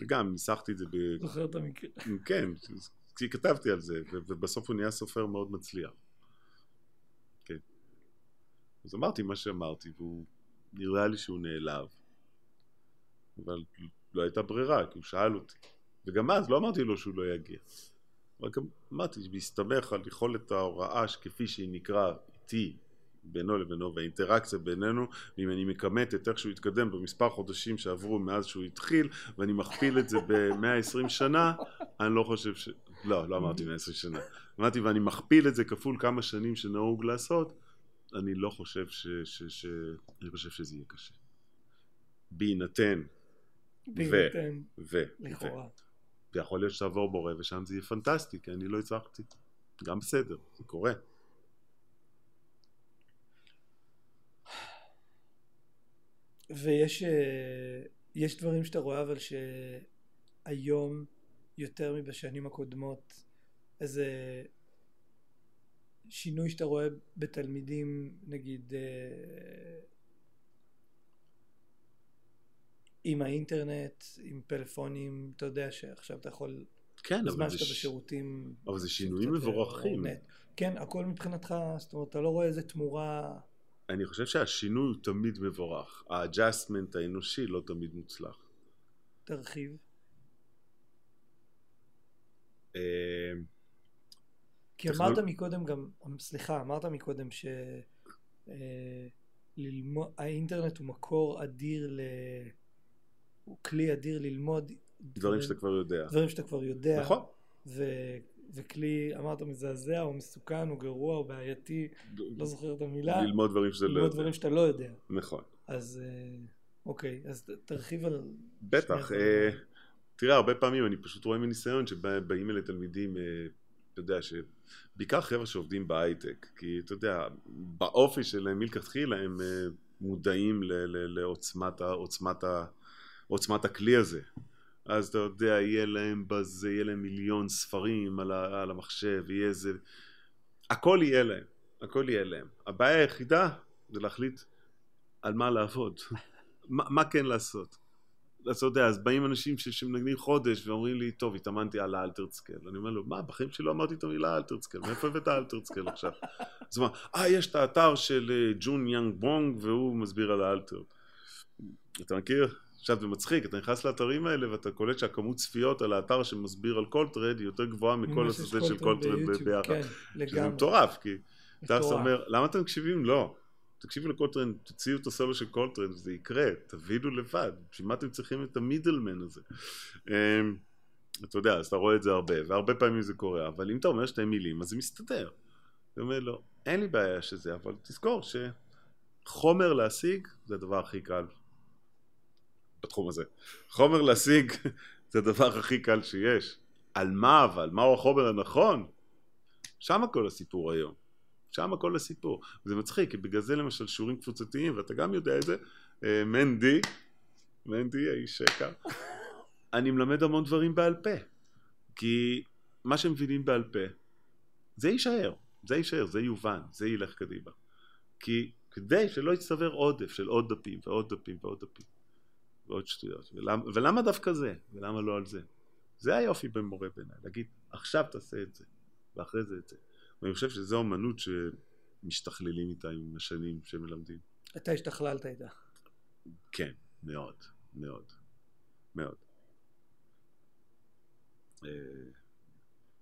[SPEAKER 2] וגם, ניסחתי את זה ב...
[SPEAKER 1] זוכר את המקרה.
[SPEAKER 2] כן, כי כתבתי על זה, ובסוף הוא נהיה סופר מאוד מצליח. כן. אז אמרתי מה שאמרתי, והוא נראה לי שהוא נעלב. אבל לא הייתה ברירה, כי הוא שאל אותי. וגם אז לא אמרתי לו שהוא לא יגיע. רק אמרתי, בהסתמך על יכולת ההוראה כפי שהיא נקרא איתי, בינו לבינו, והאינטראקציה בינינו, ואם אני מכמת את איך שהוא התקדם במספר חודשים שעברו מאז שהוא התחיל, ואני מכפיל את זה ב-120 שנה, אני לא חושב ש... לא, לא אמרתי 120 שנה. אמרתי, ואני מכפיל את זה כפול כמה שנים שנהוג לעשות, אני לא חושב ש... ש... ש... אני חושב שזה יהיה קשה. בהינתן,
[SPEAKER 1] בהינתן,
[SPEAKER 2] ו... ו...
[SPEAKER 1] לכאורה.
[SPEAKER 2] ויכול להיות שתעבור בורא ושם זה יהיה פנטסטי, כי אני לא הצלחתי. גם בסדר, זה קורה.
[SPEAKER 1] ויש אה, יש דברים שאתה רואה אבל שהיום יותר מבשנים הקודמות איזה שינוי שאתה רואה בתלמידים נגיד אה, עם האינטרנט, עם פלאפונים, אתה יודע שעכשיו אתה יכול,
[SPEAKER 2] כן,
[SPEAKER 1] בזמן שאתה
[SPEAKER 2] ש...
[SPEAKER 1] בשירותים,
[SPEAKER 2] אבל זה שינויים
[SPEAKER 1] אה,
[SPEAKER 2] מבורכים.
[SPEAKER 1] כן, הכל מבחינתך, זאת אומרת, אתה לא רואה איזה תמורה,
[SPEAKER 2] אני חושב שהשינוי הוא תמיד מבורך. ה adjustment האנושי לא תמיד מוצלח.
[SPEAKER 1] תרחיב.
[SPEAKER 2] אה,
[SPEAKER 1] כי אמרת מקודם גם, סליחה, אמרת מקודם ש... אה, הוא מקור אדיר ל... הוא כלי אדיר ללמוד
[SPEAKER 2] דברים שאתה כבר יודע.
[SPEAKER 1] דברים שאתה כבר יודע.
[SPEAKER 2] נכון.
[SPEAKER 1] ו... וכלי, אמרת מזעזע, או מסוכן, או גרוע, או בעייתי, לא זוכר את המילה.
[SPEAKER 2] ללמוד דברים שאתה לא
[SPEAKER 1] ללמוד
[SPEAKER 2] יודע.
[SPEAKER 1] דברים שאתה לא יודע.
[SPEAKER 2] נכון.
[SPEAKER 1] אז אה, אוקיי, אז תרחיב על...
[SPEAKER 2] בטח. אה. תראה, הרבה פעמים אני פשוט רואה מניסיון שבאים אלה תלמידים, אה, אתה יודע, שבעיקר חבר'ה שעובדים בהייטק, כי אתה יודע, באופי שלהם מלכתחילה הם אה, מודעים לעוצמת ה- עוצמת ה- עוצמת הכלי הזה. אז אתה יודע, יהיה להם בזה, יהיה להם מיליון ספרים על, ה, על המחשב, יהיה איזה... הכל יהיה להם, הכל יהיה להם. הבעיה היחידה זה להחליט על מה לעבוד, מה, מה כן לעשות. אז אתה יודע, אז באים אנשים ש- שמנגנים חודש ואומרים לי, טוב, התאמנתי על ה altered scale. אני אומר לו, מה, בחיים שלי לא אמרתי את המילה altered scale, מאיפה הבאת ה altered scale עכשיו? אז הוא אמר, אה, יש את האתר של ג'ון יאנג בונג והוא מסביר על ה altered. אתה מכיר? עכשיו זה מצחיק, אתה נכנס לאתרים האלה ואתה קולט שהכמות צפיות על האתר שמסביר על קולטריין היא יותר גבוהה מכל הסרט של קולטריין
[SPEAKER 1] ביוטיוב,
[SPEAKER 2] ביחד.
[SPEAKER 1] כן,
[SPEAKER 2] שזה
[SPEAKER 1] לגמרי.
[SPEAKER 2] מטורף, כי אתה. אומר, למה אתם מקשיבים? לא. תקשיבו לקולטרן, תוציאו את הסולו של קולטרן, וזה יקרה, תבינו לבד. בשביל מה אתם צריכים את ה middleman הזה? אמ, אתה יודע, אז אתה רואה את זה הרבה, והרבה פעמים זה קורה, אבל אם אתה אומר שתי מילים, אז זה מסתדר. אתה אומר לו, אין לי בעיה שזה, אבל תזכור שחומר להשיג זה הדבר הכי קל בתחום הזה. חומר להשיג זה הדבר הכי קל שיש. על מה אבל? מהו החומר הנכון? שם כל הסיפור היום. שם כל הסיפור. זה מצחיק, כי בגלל זה למשל שיעורים קבוצתיים, ואתה גם יודע את זה, אה, מנדי, מנדי האיש שקע, אני מלמד המון דברים בעל פה. כי מה שהם מבינים בעל פה, זה יישאר, זה יישאר, זה יובן, זה ילך קדימה. כי כדי שלא יצטבר עודף של עוד דפים ועוד דפים ועוד דפים ועוד שטויות. ולמה, ולמה דווקא זה? ולמה לא על זה? זה היופי במורה בעיניי, להגיד עכשיו תעשה את זה, ואחרי זה את זה. ואני חושב שזו אמנות שמשתכללים איתה עם השנים שמלמדים.
[SPEAKER 1] אתה השתכללת איתה.
[SPEAKER 2] כן, מאוד, מאוד, מאוד. אה,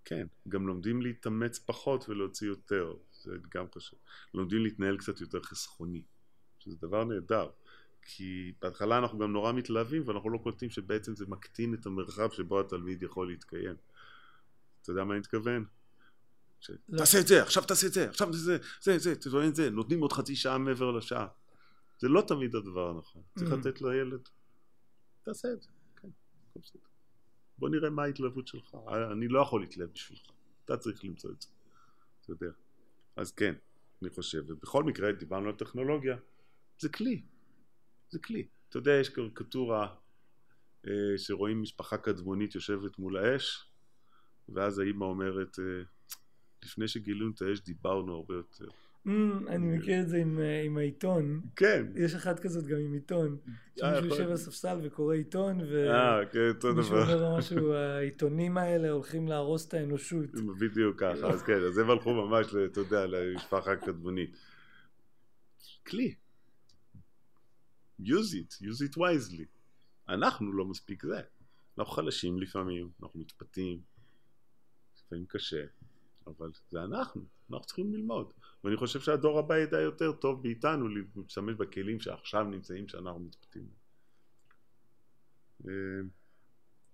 [SPEAKER 2] כן, גם לומדים להתאמץ פחות ולהוציא יותר, זה גם חשוב. לומדים להתנהל קצת יותר חסכוני, שזה דבר נהדר. כי בהתחלה אנחנו גם נורא מתלהבים ואנחנו לא קולטים שבעצם זה מקטין את המרחב שבו התלמיד יכול להתקיים. אתה יודע מה אני מתכוון? ש...
[SPEAKER 1] לא.
[SPEAKER 2] תעשה את זה, עכשיו תעשה את זה, עכשיו זה, זה, זה, תתבונן את זה, נותנים עוד חצי שעה מעבר לשעה. זה לא תמיד הדבר הנכון. צריך
[SPEAKER 1] Mm.
[SPEAKER 2] לתת לילד, תעשה את זה, כן, הכל בסדר. בוא נראה מה ההתלהבות שלך. אני לא יכול להתלהב בשבילך, אתה צריך למצוא את זה, אתה יודע. אז כן, אני חושב, ובכל מקרה דיברנו על טכנולוגיה, זה כלי, זה כלי. אתה יודע, יש קריקטורה אה, שרואים משפחה קדמונית יושבת מול האש, ואז האימא אומרת, אה, לפני שגילינו את האש דיברנו הרבה יותר.
[SPEAKER 1] Mm, אני מכיר את זה עם, אה, עם העיתון.
[SPEAKER 2] כן.
[SPEAKER 1] יש אחת כזאת גם עם עיתון. שמישהו יושב על. ספסל וקורא עיתון,
[SPEAKER 2] כן,
[SPEAKER 1] ומישהו
[SPEAKER 2] דבר.
[SPEAKER 1] אומר משהו, העיתונים האלה הולכים להרוס את האנושות.
[SPEAKER 2] בדיוק ככה, אז כן, אז הם הלכו ממש, אתה יודע, למשפחה קדמונית. כלי. Use it, use it wisely. אנחנו לא מספיק זה. אנחנו חלשים לפעמים, אנחנו מתפתים, לפעמים קשה, אבל זה אנחנו, אנחנו צריכים ללמוד. ואני חושב שהדור הבא ידע יותר טוב מאיתנו להשתמש בכלים שעכשיו נמצאים, שאנחנו מתפתים. אה,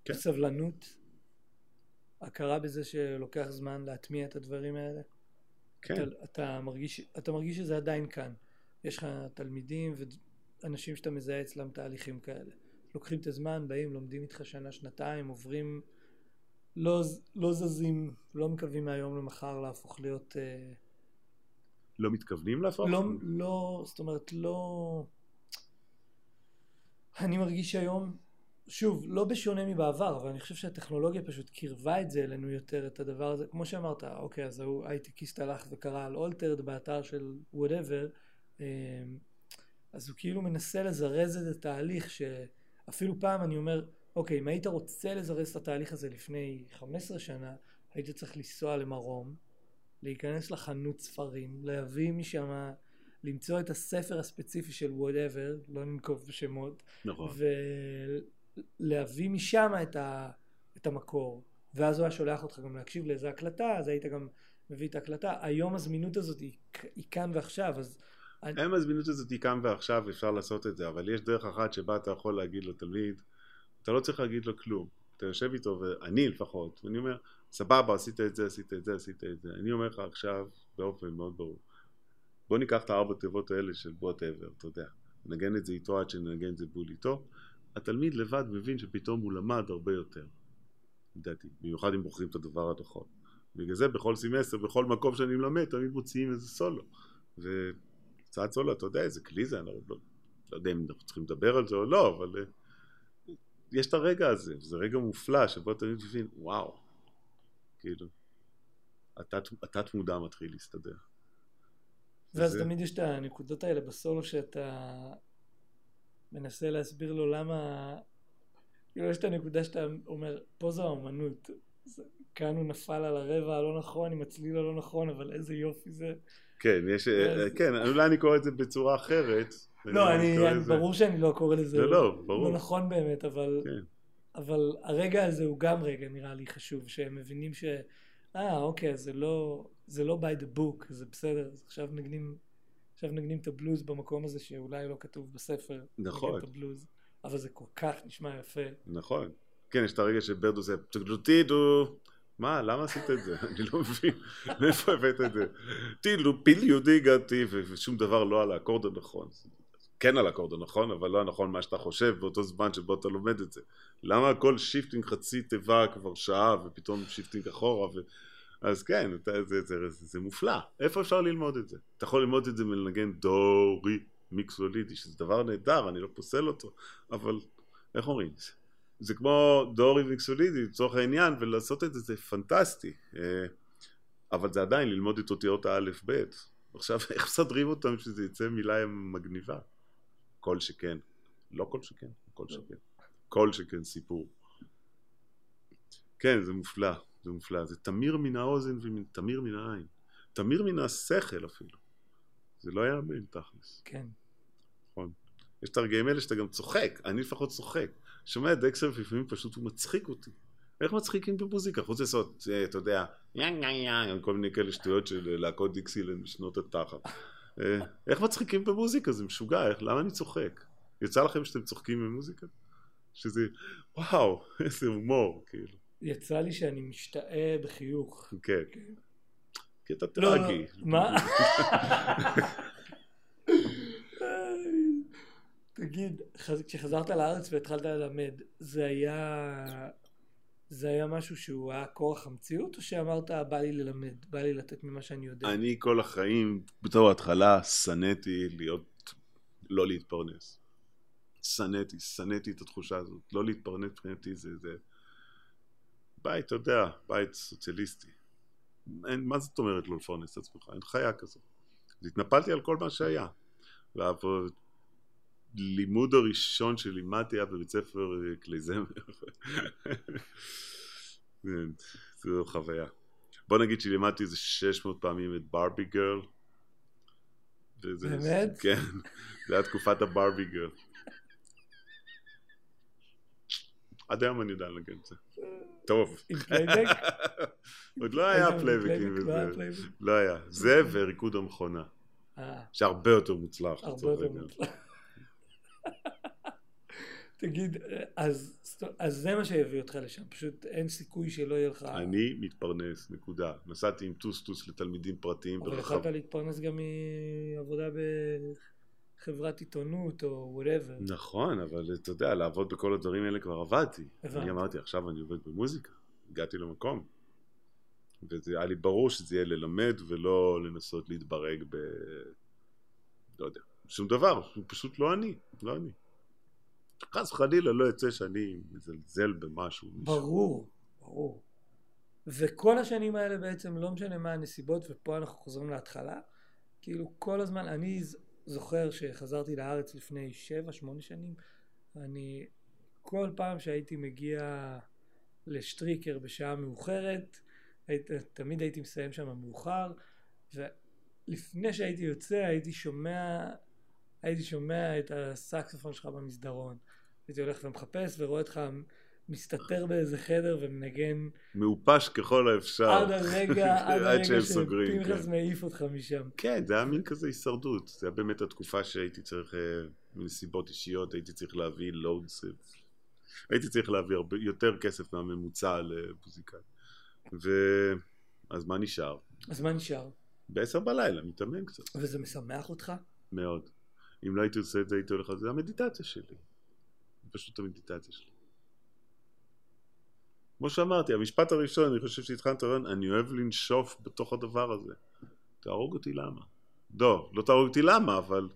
[SPEAKER 2] כן.
[SPEAKER 1] סבלנות, הכרה בזה שלוקח זמן להטמיע את הדברים האלה.
[SPEAKER 2] כן,
[SPEAKER 1] אתה, אתה, מרגיש, אתה מרגיש שזה עדיין כאן. יש לך תלמידים ואנשים שאתה מזהה אצלם תהליכים כאלה. לוקחים את הזמן, באים, לומדים איתך שנה, שנתיים, עוברים, לא, לא זזים, לא מקווים מהיום למחר להפוך להיות... אה,
[SPEAKER 2] לא מתכוונים להפוך?
[SPEAKER 1] לא, לא, זאת אומרת, לא... אני מרגיש היום, שוב, לא בשונה מבעבר, אבל אני חושב שהטכנולוגיה פשוט קירבה את זה אלינו יותר, את הדבר הזה. כמו שאמרת, אוקיי, אז ההוא הייטקיסט הלך וקרא על altered באתר של whatever, אז הוא כאילו מנסה לזרז את התהליך, שאפילו פעם אני אומר, אוקיי, אם היית רוצה לזרז את התהליך הזה לפני 15 שנה, היית צריך לנסוע למרום, להיכנס לחנות ספרים, להביא משם, למצוא את הספר הספציפי של whatever, לא ננקוב בשמות,
[SPEAKER 2] נכון.
[SPEAKER 1] ולהביא משם את, ה, את המקור. ואז הוא היה שולח אותך גם להקשיב לאיזה הקלטה, אז היית גם מביא את ההקלטה, היום הזמינות הזאת היא, היא כאן ועכשיו, אז...
[SPEAKER 2] אין הזמינות הזאת היא כאן ועכשיו אפשר לעשות את זה, אבל יש דרך אחת שבה אתה יכול להגיד לתלמיד, אתה לא צריך להגיד לו כלום. אתה יושב איתו, ואני לפחות, ואני אומר, סבבה, עשית את זה, עשית את זה, עשית את זה. אני אומר לך עכשיו, באופן מאוד ברור, בוא ניקח את הארבע תיבות האלה של whatever, אתה יודע, נגן את זה איתו עד שנגן את זה בול איתו. התלמיד לבד מבין שפתאום הוא למד הרבה יותר, לדעתי, במיוחד אם בוחרים את הדבר הנכון. בגלל זה בכל סמסטר, בכל מקום שאני מלמד, תמיד מוציאים איזה סולו. והוצאת סולו, אתה יודע איזה כלי זה, אני לא, לא, לא יודע אם אנחנו צריכים לדבר על זה או לא, אבל אה, יש את הרגע הזה, זה רגע מופלא שבו תמיד מבין, וואו, כאילו, התת, התת מודע מתחיל להסתדר.
[SPEAKER 1] ואז
[SPEAKER 2] זה-
[SPEAKER 1] תמיד יש את הנקודות האלה בסולו שאתה מנסה להסביר לו למה... כאילו יש את הנקודה שאתה אומר, פה זו האומנות. כאן הוא נפל על הרבע הלא נכון, עם הצליל הלא נכון, אבל איזה יופי זה.
[SPEAKER 2] כן, יש, אה,
[SPEAKER 1] אז-
[SPEAKER 2] כן, אולי אני קורא את זה בצורה אחרת.
[SPEAKER 1] לא, אני, ברור שאני לא קורא לזה
[SPEAKER 2] לא, לא, ברור.
[SPEAKER 1] לא נכון באמת, אבל,
[SPEAKER 2] כן.
[SPEAKER 1] אבל הרגע הזה הוא גם רגע נראה לי חשוב, שהם מבינים ש... אה, אוקיי, זה לא, זה לא by the book, זה בסדר, עכשיו נגנים, עכשיו נגנים את הבלוז במקום הזה שאולי לא כתוב בספר.
[SPEAKER 2] נכון.
[SPEAKER 1] את הבלוז, אבל זה כל כך נשמע יפה.
[SPEAKER 2] נכון. כן, יש את הרגע שברד עושה תגלוטידו. מה, למה עשית את זה? אני לא מבין. מאיפה הבאת את זה? טילו פיליו דיגתי, ו- ושום דבר לא על האקורד הנכון. כן על האקורד הנכון, אבל לא הנכון מה שאתה חושב באותו זמן שבו אתה לומד את זה. למה הכל shifting חצי תיבה כבר שעה, ופתאום shifting אחורה, ו... אז כן, אתה, זה, זה, זה, זה מופלא. איפה אפשר ללמוד את זה? אתה יכול ללמוד את זה מלנגן דורי, מיקסולידי, שזה דבר נהדר, אני לא פוסל אותו, אבל איך אומרים? זה כמו דורי, מיקסולידי, לצורך העניין, ולעשות את זה זה פנטסטי. אה, אבל זה עדיין ללמוד את אותיות האלף-בית. עכשיו, איך מסדרים אותם שזה יצא מילה מגניבה? כל שכן. לא כל שכן, כל שכן. כל שכן סיפור. כן, זה מופלא, זה מופלא. זה תמיר מן האוזן ותמיר מן העין. תמיר מן השכל אפילו. זה לא יאמן תכלס.
[SPEAKER 1] כן.
[SPEAKER 2] נכון. יש את הרגעים האלה שאתה גם צוחק, אני לפחות צוחק. שומע את דקסטר ולפעמים פשוט הוא מצחיק אותי. איך מצחיקים במוזיקה? חוץ לעשות, אה, אתה יודע, יא יא יא, כל מיני כאלה שטויות של להקות דיקסילנד משנות התחת. אה, איך מצחיקים במוזיקה? זה משוגע, איך, למה אני צוחק? יצא לכם שאתם צוחקים במוזיקה? שזה, וואו, איזה הומור, כאילו.
[SPEAKER 1] יצא לי שאני משתאה בחיוך.
[SPEAKER 2] כן. כי אתה
[SPEAKER 1] לא,
[SPEAKER 2] טרגי.
[SPEAKER 1] מה? תגיד, חז- כשחזרת לארץ והתחלת ללמד, זה היה... זה היה משהו שהוא היה כורח המציאות, או שאמרת, בא לי ללמד, בא לי לתת ממה שאני יודע?
[SPEAKER 2] אני כל החיים, בתור התחלה, שנאתי להיות, לא להתפרנס. שנאתי, שנאתי את התחושה הזאת. לא להתפרנס מבחינתי זה, זה בית, אתה יודע, בית סוציאליסטי. אין, מה זאת אומרת לא לפרנס את עצמך? אין חיה כזו. אז התנפלתי על כל מה שהיה. והלימוד הראשון שלימדתי היה בבית ספר אה, כלי זמר. כן, זו חוויה. בוא נגיד שלימדתי איזה 600 פעמים את Barbie Girl.
[SPEAKER 1] באמת?
[SPEAKER 2] כן, זה היה תקופת ה Barbie Girl. עד היום אני יודע לנגן את זה. טוב.
[SPEAKER 1] עם פלייבק?
[SPEAKER 2] עוד לא היה פלייבקים
[SPEAKER 1] פלייבק? לא
[SPEAKER 2] וזה. לא היה. זה וריקוד המכונה.
[SPEAKER 1] אה,
[SPEAKER 2] שהרבה יותר מוצלח.
[SPEAKER 1] הרבה יותר. מוצלח. תגיד, אז, אז זה מה שהביא אותך לשם, פשוט אין סיכוי שלא יהיה לך...
[SPEAKER 2] אני מתפרנס, נקודה. נסעתי עם טוסטוס לתלמידים פרטיים
[SPEAKER 1] אבל
[SPEAKER 2] ברחב.
[SPEAKER 1] יכולת להתפרנס גם מעבודה בחברת עיתונות או whatever.
[SPEAKER 2] נכון, אבל אתה יודע, לעבוד בכל הדברים האלה כבר עבדתי.
[SPEAKER 1] הבנתי.
[SPEAKER 2] אני אמרתי, עכשיו אני עובד במוזיקה. הגעתי למקום. וזה היה לי ברור שזה יהיה ללמד ולא לנסות להתברג ב... לא יודע, שום דבר, פשוט לא אני, לא אני. חס וחלילה לא יצא שאני מזלזל במשהו.
[SPEAKER 1] ברור, ברור. וכל השנים האלה בעצם, לא משנה מה הנסיבות, ופה אנחנו חוזרים להתחלה, כאילו כל הזמן, אני זוכר שחזרתי לארץ לפני שבע, שמונה שנים, אני כל פעם שהייתי מגיע לשטריקר בשעה מאוחרת, היית, תמיד הייתי מסיים שם מאוחר, ולפני שהייתי יוצא הייתי שומע, הייתי שומע את הסקסופון שלך במסדרון. הייתי הולך ומחפש ורואה אותך מסתתר באיזה חדר ומנגן
[SPEAKER 2] מעופש ככל האפשר.
[SPEAKER 1] עד הרגע, עד הרגע שפנחס
[SPEAKER 2] כן.
[SPEAKER 1] מעיף אותך משם.
[SPEAKER 2] כן, זה היה מין כזה הישרדות. זה היה באמת התקופה שהייתי צריך, אה, מנסיבות אישיות, הייתי צריך להביא לואודס. הייתי צריך להביא הרבה, יותר כסף מהממוצע למוזיקאי. ו... אז מה נשאר?
[SPEAKER 1] אז מה נשאר?
[SPEAKER 2] בעשר בלילה, מתאמן קצת.
[SPEAKER 1] וזה משמח אותך?
[SPEAKER 2] מאוד. אם לא הייתי עושה את זה, הייתי הולך על זה. המדיטציה שלי. פשוט המדיטציה שלי. כמו שאמרתי, המשפט הראשון, אני חושב שהתחלת רעיון, אני אוהב לנשוף בתוך הדבר הזה. תהרוג אותי למה? לא, לא תהרוג אותי למה, אבל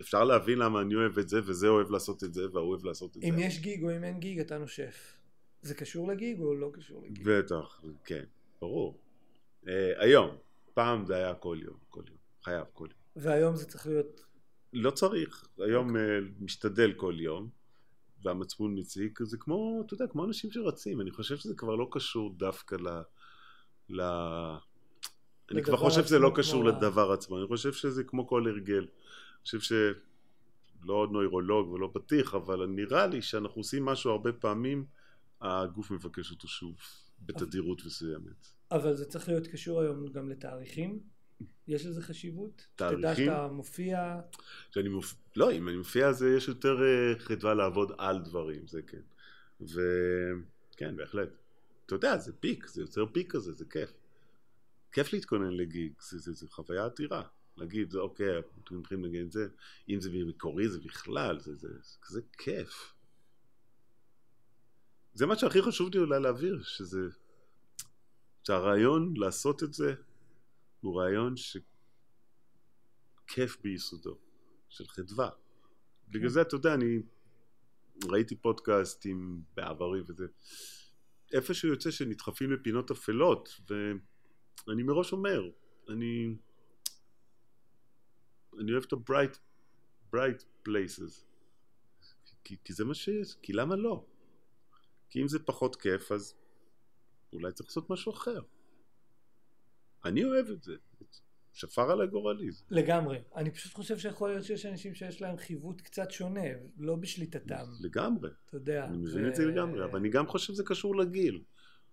[SPEAKER 2] אפשר להבין למה אני אוהב את זה, וזה אוהב לעשות את זה, והוא אוהב לעשות את זה.
[SPEAKER 1] אם יש גיג או אם אין גיג אתה נושף. זה קשור לגיג או לא קשור לגיג?
[SPEAKER 2] בטח, כן, ברור. אה, היום, פעם זה היה כל יום, כל יום, חייב כל יום.
[SPEAKER 1] והיום זה צריך להיות...
[SPEAKER 2] לא צריך, היום אה, משתדל כל יום, והמצפון מציג, זה כמו, אתה יודע, כמו אנשים שרצים, אני חושב שזה כבר לא קשור דווקא ל... ל... אני כבר חושב שזה לא קשור לדבר עצמו, אני חושב שזה כמו כל הרגל. אני חושב ש... לא נוירולוג ולא בטיח, אבל נראה לי שאנחנו עושים משהו הרבה פעמים, הגוף מבקש אותו שוב, בתדירות מסוימת.
[SPEAKER 1] אבל זה צריך להיות קשור היום גם לתאריכים? יש לזה חשיבות? שתדע
[SPEAKER 2] תאריכים?
[SPEAKER 1] שאתה מופיע...
[SPEAKER 2] שאני מופ... לא, אם אני מופיע זה יש יותר אה, חדווה לעבוד על דברים, זה כן. וכן, בהחלט. אתה יודע, זה פיק, זה יוצר פיק כזה, זה כיף. כיף להתכונן לגיג, זה, זה, זה חוויה אדירה. להגיד, אוקיי, אתם הולכים לנגן את זה, אם זה מקורי זה בכלל, זה, זה, זה כזה כיף. זה מה שהכי חשוב לי אולי להעביר, שזה... שהרעיון לעשות את זה הוא רעיון שכיף ביסודו, של חדווה. בגלל זה, אתה יודע, אני ראיתי פודקאסטים בעברי וזה, איפשהו יוצא שנדחפים לפינות אפלות, ואני מראש אומר, אני... אני אוהב את ה-bright, bright places. כי, כי זה מה שיש, כי למה לא? כי אם זה פחות כיף, אז אולי צריך לעשות משהו אחר. אני אוהב את זה. שפר עליי גורלי.
[SPEAKER 1] לגמרי. אני פשוט חושב שיכול להיות שיש אנשים שיש להם חיווט קצת שונה, לא בשליטתם.
[SPEAKER 2] לגמרי.
[SPEAKER 1] אתה יודע.
[SPEAKER 2] אני מבין את זה לגמרי, אבל אני גם חושב שזה קשור לגיל.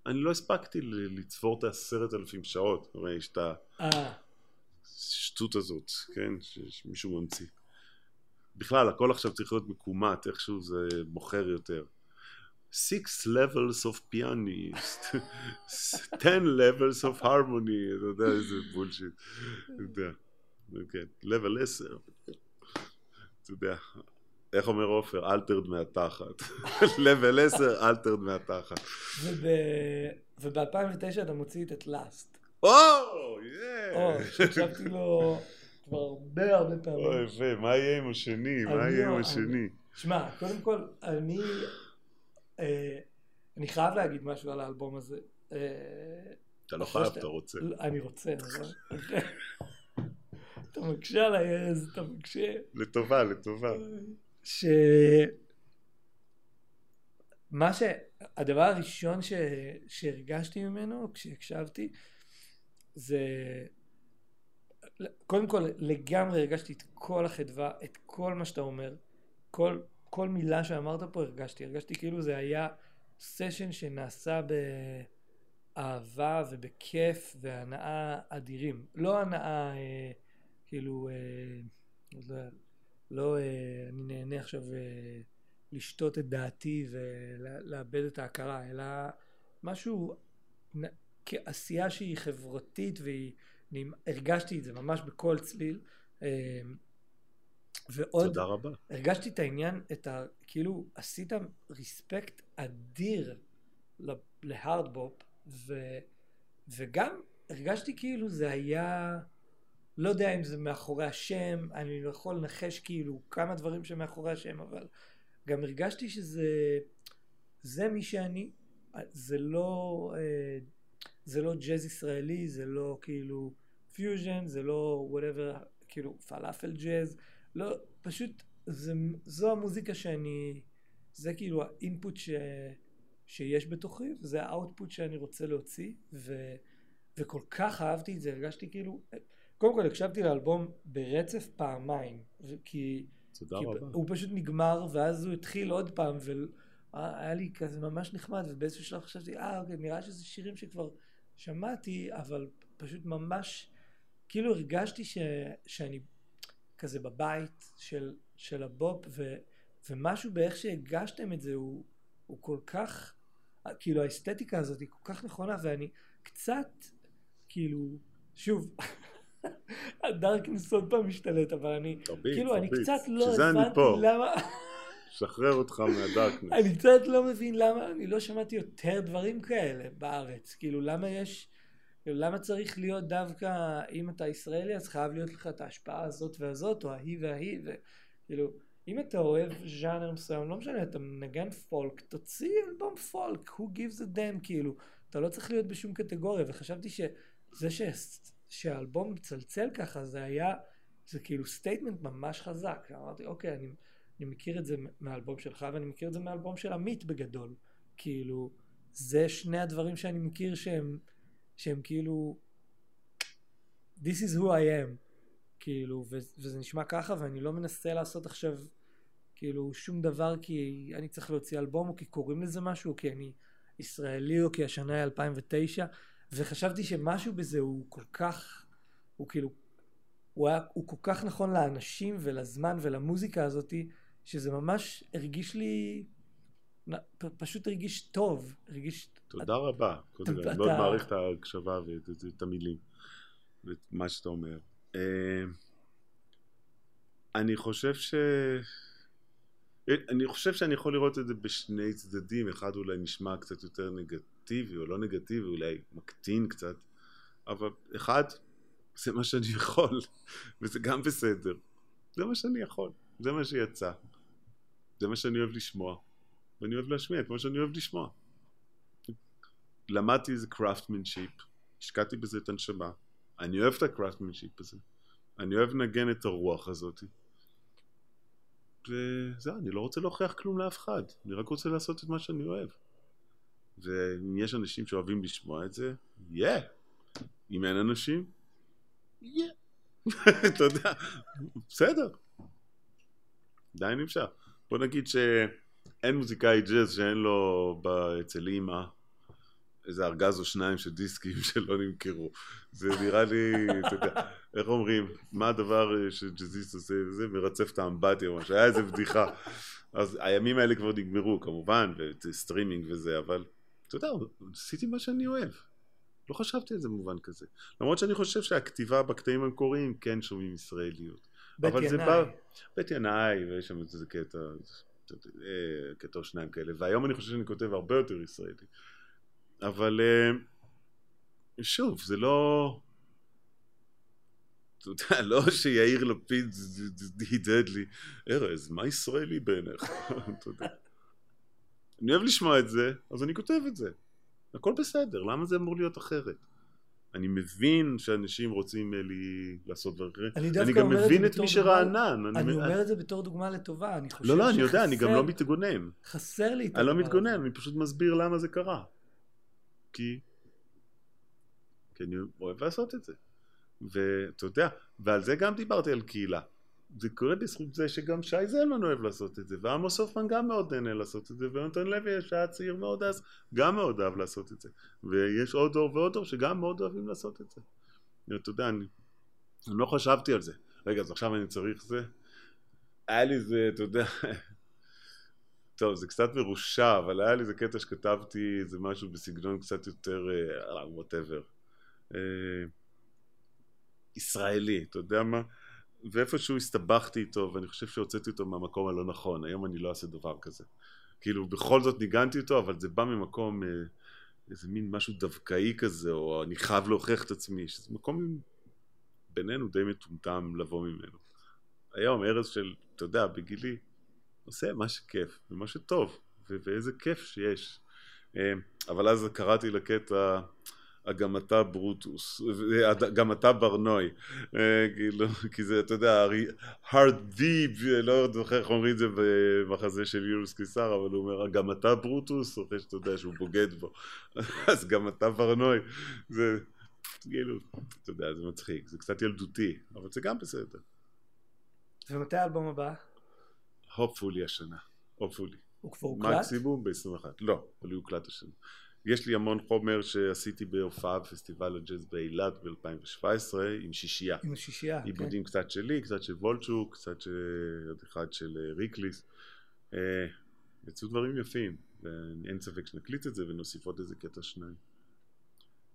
[SPEAKER 2] אני לא הספקתי לצבור את העשרת אלפים שעות. הרי יש את
[SPEAKER 1] אה,
[SPEAKER 2] השטות הזאת, כן? שמישהו ממציא. בכלל, הכל עכשיו צריך להיות מקומט, איכשהו זה מוכר יותר. Six levels of pianist, ten levels of harmony, אתה יודע איזה בולשיט, אתה יודע, כן, level 10, אתה יודע, איך אומר עופר, אלתרד מהתחת, level 10, אלתרד מהתחת.
[SPEAKER 1] וב-2009 אתה מוציא את אטלאסט.
[SPEAKER 2] או,
[SPEAKER 1] או,
[SPEAKER 2] יא!
[SPEAKER 1] שהקשבתי לו כבר הרבה הרבה
[SPEAKER 2] אוי,
[SPEAKER 1] פעמים.
[SPEAKER 2] יפה, מה יהיה עם השני? מה יהיה עם
[SPEAKER 1] לא-
[SPEAKER 2] השני?
[SPEAKER 1] שמע, קודם כל, אני... אה, אני חייב להגיד משהו על האלבום הזה. אה,
[SPEAKER 2] אתה לא חייב, אתה רוצה.
[SPEAKER 1] לא, אני רוצה, אבל... אתה מקשה עליי, ארז, אתה מקשה.
[SPEAKER 2] לטובה, לטובה.
[SPEAKER 1] ש... מה ש... הדבר הראשון ש... שהרגשתי ממנו כשהקשבתי זה... קודם כל לגמרי הרגשתי את כל החדווה, את כל מה שאתה אומר, כל, כל מילה שאמרת פה הרגשתי, הרגשתי כאילו זה היה סשן שנעשה באהבה ובכיף והנאה אדירים, לא הנאה אה, כאילו אה, לא, לא אה, אני נהנה עכשיו אה, לשתות את דעתי ולאבד את ההכרה, אלא משהו, נ- כעשייה שהיא חברתית והיא, אני הרגשתי את זה ממש בכל צליל. אה, ועוד,
[SPEAKER 2] תודה רבה.
[SPEAKER 1] הרגשתי את העניין, את ה... כאילו עשית ריספקט אדיר להארדבופ, ו... וגם הרגשתי כאילו זה היה, לא יודע אם זה מאחורי השם, אני לא יכול לנחש כאילו כמה דברים שמאחורי השם, אבל גם הרגשתי שזה, זה מי שאני, זה לא, אה, זה לא ג'אז ישראלי, זה לא כאילו פיוז'ן, זה לא whatever, כאילו פלאפל ג'אז, לא, פשוט זה, זו המוזיקה שאני, זה כאילו ה input ש, שיש בתוכי, וזה האאוטפוט שאני רוצה להוציא, ו, וכל כך אהבתי את זה, הרגשתי כאילו, קודם כל הקשבתי לאלבום ברצף פעמיים, כי,
[SPEAKER 2] תודה
[SPEAKER 1] כי
[SPEAKER 2] רבה.
[SPEAKER 1] הוא פשוט נגמר, ואז הוא התחיל עוד פעם, היה לי כזה ממש נחמד, ובאיזשהו שלב חשבתי, אה, אוקיי, נראה שזה שירים שכבר שמעתי, אבל פשוט ממש, כאילו הרגשתי ש, שאני כזה בבית של, של הבופ, ו, ומשהו באיך שהגשתם את זה הוא, הוא כל כך, כאילו האסתטיקה הזאת היא כל כך נכונה, ואני קצת, כאילו, שוב, הדארקנס עוד פעם משתלט, אבל אני,
[SPEAKER 2] תרביץ,
[SPEAKER 1] כאילו, אני
[SPEAKER 2] תרביץ.
[SPEAKER 1] קצת לא
[SPEAKER 2] אני
[SPEAKER 1] הבנתי. למה...
[SPEAKER 2] שחרר אותך מהדארקנס.
[SPEAKER 1] אני קצת לא מבין למה אני לא שמעתי יותר דברים כאלה בארץ. כאילו, למה יש... כאילו, למה צריך להיות דווקא, אם אתה ישראלי, אז חייב להיות לך את ההשפעה הזאת והזאת, או ההיא וההיא, וכאילו, אם אתה אוהב ז'אנר מסוים, לא משנה, אתה מנגן פולק, תוציא אלבום פולק, who gives a damn, כאילו, אתה לא צריך להיות בשום קטגוריה, וחשבתי שזה ש... שהאלבום מצלצל ככה, זה היה, זה כאילו statement ממש חזק. אמרתי, אוקיי, אני... אני מכיר את זה מהאלבום שלך ואני מכיר את זה מהאלבום של עמית בגדול. כאילו, זה שני הדברים שאני מכיר שהם, שהם כאילו, this is who I am. כאילו, ו- וזה נשמע ככה ואני לא מנסה לעשות עכשיו כאילו שום דבר כי אני צריך להוציא אלבום או כי קוראים לזה משהו או כי אני ישראלי או כי השנה היא 2009 וחשבתי שמשהו בזה הוא כל כך, הוא כאילו, הוא, היה, הוא כל כך נכון לאנשים ולזמן ולמוזיקה הזאתי שזה ממש הרגיש לי, פשוט הרגיש טוב, הרגיש...
[SPEAKER 2] תודה רבה. קודם כל, אני מאוד מעריך את ההקשבה ואת את- את המילים ואת מה שאתה אומר. אה, אני חושב ש... אה, אני חושב שאני יכול לראות את זה בשני צדדים, אחד אולי נשמע קצת יותר נגטיבי או לא נגטיבי, אולי מקטין קצת, אבל אחד, זה מה שאני יכול, וזה גם בסדר. זה מה שאני יכול, זה מה שיצא. זה מה שאני אוהב לשמוע, ואני אוהב להשמיע מה שאני אוהב לשמוע. למדתי איזה craftsmanship, השקעתי בזה את הנשמה, אני אוהב את ה craftsmanship הזה, אני אוהב לנגן את הרוח הזאת, וזהו, אני לא רוצה להוכיח כלום לאף אחד, אני רק רוצה לעשות את מה שאני אוהב. ואם יש אנשים שאוהבים לשמוע את זה, יהיה. Yeah. אם אין אנשים, יהיה. אתה יודע, בסדר. עדיין אפשר. בוא נגיד שאין מוזיקאי ג'אז שאין לו אצל אימא איזה ארגז או שניים של דיסקים שלא נמכרו. זה נראה לי, אתה יודע, איך אומרים, מה הדבר אה, שג'אזיסט עושה, זה מרצף את האמבטיה או משהו, היה איזה בדיחה. אז הימים האלה כבר נגמרו כמובן, וסטרימינג וזה, אבל אתה יודע, עשיתי מה שאני אוהב. לא חשבתי על זה במובן כזה. למרות שאני חושב שהכתיבה בקטעים המקוריים כן שומעים ישראליות.
[SPEAKER 1] בית ינאי.
[SPEAKER 2] בא- בית ינאי, ויש שם איזה קטע, אה, או שניים כאלה, והיום אני חושב שאני כותב הרבה יותר ישראלי. אבל אה, שוב, זה לא... אתה יודע, לא שיאיר לפיד הידד לי, ארז, מה ישראלי בעיניך? אתה יודע. אני אוהב לשמוע את זה, אז אני כותב את זה. הכל בסדר, למה זה אמור להיות אחרת? אני מבין שאנשים רוצים אה, לי לעשות דברים אחרים.
[SPEAKER 1] אני
[SPEAKER 2] אני גם
[SPEAKER 1] את
[SPEAKER 2] מבין את מי שרענן.
[SPEAKER 1] אני
[SPEAKER 2] מ-
[SPEAKER 1] אומר את זה בתור דוגמה לטובה, אני חושב
[SPEAKER 2] לא, לא, אני יודע, אני גם
[SPEAKER 1] שחסר-
[SPEAKER 2] לא מתגונן.
[SPEAKER 1] חסר לי את
[SPEAKER 2] אני לא
[SPEAKER 1] הדבר
[SPEAKER 2] מתגונן. אני פשוט מסביר למה זה קרה. כי... כי אני אוהב לעשות את זה. ואתה יודע, ועל זה גם דיברתי על קהילה. זה קורה בזכות זה שגם שי זלמן אוהב לעשות את זה, ועמוס הופמן גם מאוד נהנה לעשות את זה, ויונתן לוי שהיה צעיר מאוד אז, גם מאוד אהב לעשות את זה. ויש עוד דור ועוד דור שגם מאוד אוהבים לעשות את זה. אתה יודע, אני, אני לא חשבתי על זה. רגע, אז עכשיו אני צריך זה? היה לי זה, אתה יודע, טוב, זה קצת מרושע, אבל היה לי איזה קטע שכתבתי איזה משהו בסגנון קצת יותר, וואטאבר, ישראלי, אתה יודע מה? ואיפשהו הסתבכתי איתו, ואני חושב שהוצאתי אותו מהמקום הלא נכון, היום אני לא אעשה דבר כזה. כאילו, בכל זאת ניגנתי אותו, אבל זה בא ממקום, אה, איזה מין משהו דווקאי כזה, או אני חייב להוכיח את עצמי, שזה מקום בינינו די מטומטם לבוא ממנו. היום ארז של, אתה יודע, בגילי, עושה מה שכיף ומה שטוב ו- ואיזה כיף שיש אה, אבל אז קראתי לקטע גם אתה ברוטוס גם אתה ברנוי אה, כאילו כי זה אתה יודע hard deep לא זוכר איך אומרים את זה במחזה של יולוס קיסר אבל הוא אומר גם אתה ברוטוס אחרי שאתה יודע שהוא בוגד בו אז גם אתה ברנוי זה כאילו אתה יודע זה מצחיק זה קצת ילדותי אבל זה גם בסדר
[SPEAKER 1] ומתי האלבום הבא?
[SPEAKER 2] hopefully השנה hopefully
[SPEAKER 1] הוא כבר הוקלט?
[SPEAKER 2] מקסימום ב-21. לא, אבל הוא הוקלט השנה. יש לי המון חומר שעשיתי בהופעה בפסטיבל הג'אז באילת ב-2017 עם שישייה.
[SPEAKER 1] עם השישייה, כן.
[SPEAKER 2] עיבודים קצת שלי, קצת של וולצ'וק, קצת של עוד אחד של אה, ריקליס. אה, יצאו דברים יפים, ואין ספק שנקליט את זה ונוסיף עוד איזה קטע שניים.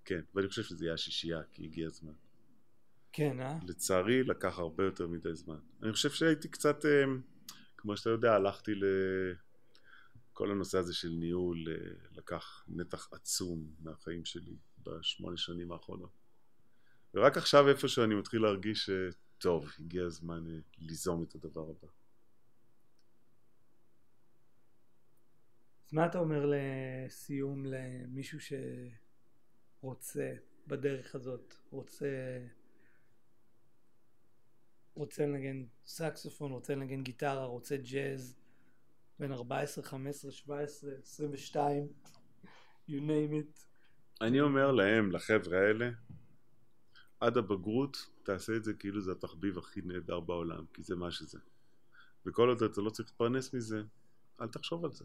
[SPEAKER 2] כן, ואני חושב שזה יהיה השישייה, כי הגיע הזמן.
[SPEAKER 1] כן, אה?
[SPEAKER 2] לצערי לקח הרבה יותר מדי זמן. אני חושב שהייתי קצת, אה, כמו שאתה יודע, הלכתי ל... כל הנושא הזה של ניהול אה, לקח נתח עצום מהחיים שלי בשמונה שנים האחרונות. ורק עכשיו איפשהו אני מתחיל להרגיש שטוב, הגיע הזמן אה, ליזום את הדבר הבא.
[SPEAKER 1] אז מה אתה אומר לסיום למישהו שרוצה בדרך הזאת, רוצה רוצה לנגן סקסופון, רוצה לנגן גיטרה, רוצה ג'אז, בן 14, 15, 17, 22, you name it.
[SPEAKER 2] אני אומר להם, לחבר'ה האלה, עד הבגרות תעשה את זה כאילו זה התחביב הכי נהדר בעולם, כי זה מה שזה. וכל עוד אתה לא צריך להתפרנס מזה, אל תחשוב על זה.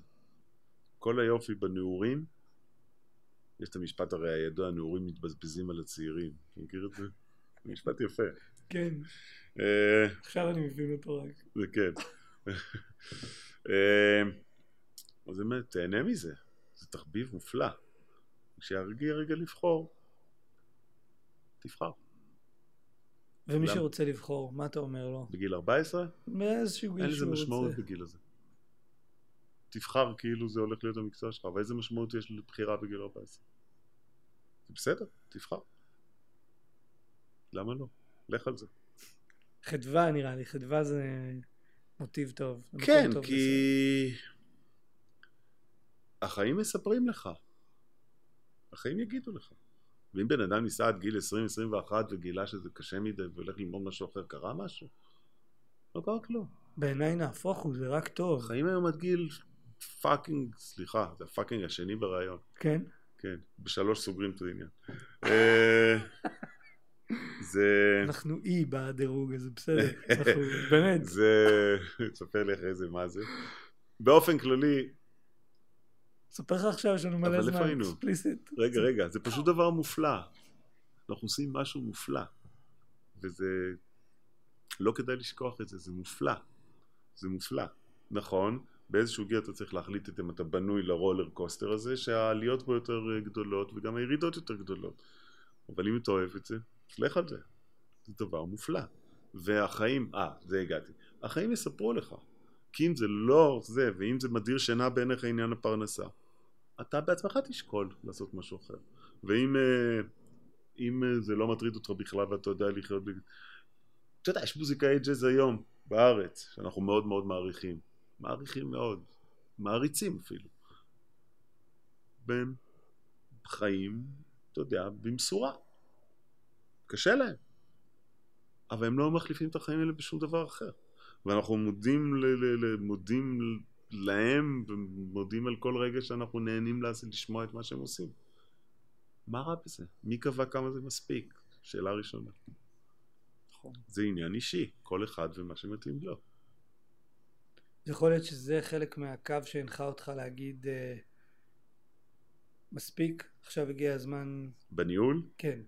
[SPEAKER 2] כל היופי בנעורים, יש את המשפט הרי הידוע, הנעורים מתבזבזים על הצעירים. אתה מכיר את זה? זה משפט יפה.
[SPEAKER 1] כן,
[SPEAKER 2] אה,
[SPEAKER 1] עכשיו אני מבין אותו רק.
[SPEAKER 2] זה כן. אה, אז באמת, תהנה מזה. זה תחביב מופלא. כשיגיע רגע לבחור, תבחר.
[SPEAKER 1] ומי
[SPEAKER 2] למה?
[SPEAKER 1] שרוצה לבחור, מה אתה אומר לו?
[SPEAKER 2] בגיל 14?
[SPEAKER 1] באיזשהו גיל
[SPEAKER 2] אין לזה
[SPEAKER 1] שהוא
[SPEAKER 2] משמעות
[SPEAKER 1] רוצה.
[SPEAKER 2] בגיל הזה. תבחר כאילו זה הולך להיות המקצוע שלך, אבל איזה משמעות יש לבחירה בגיל 14? זה בסדר, תבחר. למה לא? לך על זה.
[SPEAKER 1] חדווה נראה לי, חדווה זה מוטיב טוב.
[SPEAKER 2] כן,
[SPEAKER 1] טוב
[SPEAKER 2] כי החיים מספרים לך. החיים יגידו לך. ואם בן אדם ניסה עד גיל 20-21 וגילה שזה קשה מדי והולך ללמוד משהו אחר, קרה משהו? לא קרה כלום.
[SPEAKER 1] לסיים. בעיניי נהפוך הוא, זה רק טוב.
[SPEAKER 2] החיים היום עד גיל fucking, סליחה, זה ה fucking השני בראיון.
[SPEAKER 1] כן?
[SPEAKER 2] כן, בשלוש סוגרים את העניין. זה...
[SPEAKER 1] אנחנו E בדירוג הזה, בסדר. אנחנו, באמת.
[SPEAKER 2] זה... תספר לי אחרי זה מה זה. באופן כללי,
[SPEAKER 1] אספר לך עכשיו, יש לנו מלא
[SPEAKER 2] אבל איפה
[SPEAKER 1] זמן.
[SPEAKER 2] היינו? רגע, רגע, זה פשוט דבר מופלא. אנחנו עושים משהו מופלא. וזה... לא כדאי לשכוח את זה, זה מופלא. זה מופלא. נכון, באיזשהו גיל אתה צריך להחליט את אם אתה בנוי לרולר קוסטר הזה, שהעליות בו יותר גדולות וגם הירידות יותר גדולות. אבל אם אתה אוהב את זה, אז לך על זה. זה דבר מופלא. והחיים, אה, זה הגעתי. החיים יספרו לך. כי אם זה לא זה, ואם זה מדיר שינה בעיניך עניין הפרנסה, אתה בעצמך תשקול לעשות משהו אחר. ואם אה, אם אה, זה לא מטריד אותך בכלל ואתה יודע לחיות... אתה יודע, יש מוזיקאי ג'אז היום בארץ, שאנחנו מאוד מאוד מעריכים. מעריכים מאוד. מעריצים אפילו. והם חיים, אתה יודע, במשורה. קשה להם. אבל הם לא מחליפים את החיים האלה בשום דבר אחר. ואנחנו מודים, ל- ל- ל- מודים להם ומודים על כל רגע שאנחנו נהנים לעשות, לשמוע את מה שהם עושים. מה רע בזה? מי קבע כמה זה מספיק? שאלה ראשונה.
[SPEAKER 1] נכון.
[SPEAKER 2] זה עניין אישי, כל אחד ומה שמתאים לו.
[SPEAKER 1] יכול להיות שזה חלק מהקו שהנחה אותך להגיד אה, מספיק, עכשיו הגיע הזמן,
[SPEAKER 2] בניהול,
[SPEAKER 1] כן.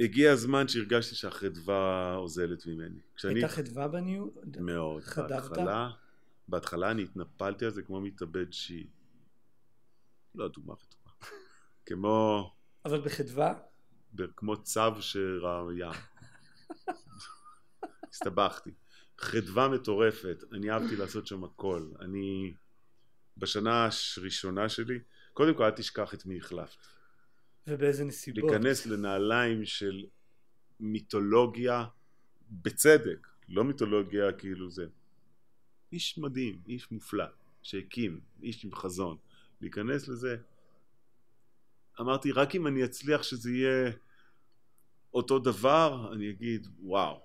[SPEAKER 2] הגיע הזמן שהרגשתי שהחדווה אוזלת ממני. כשאני...
[SPEAKER 1] הייתה חדווה בניהול?
[SPEAKER 2] מאוד.
[SPEAKER 1] חדרת?
[SPEAKER 2] בהתחלה, בהתחלה אני התנפלתי על זה כמו מתאבד שיעי. לא דוגמה טובה. כמו,
[SPEAKER 1] אבל בחדווה?
[SPEAKER 2] כמו צו שראה ים. הסתבכתי. חדווה מטורפת, אני אהבתי לעשות שם הכל. אני, בשנה הראשונה שלי, קודם כל אל תשכח את מי החלפת.
[SPEAKER 1] ובאיזה נסיבות?
[SPEAKER 2] להיכנס לנעליים של מיתולוגיה בצדק, לא מיתולוגיה כאילו זה. איש מדהים, איש מופלא, שהקים, איש עם חזון. להיכנס לזה, אמרתי, רק אם אני אצליח שזה יהיה אותו דבר, אני אגיד, וואו,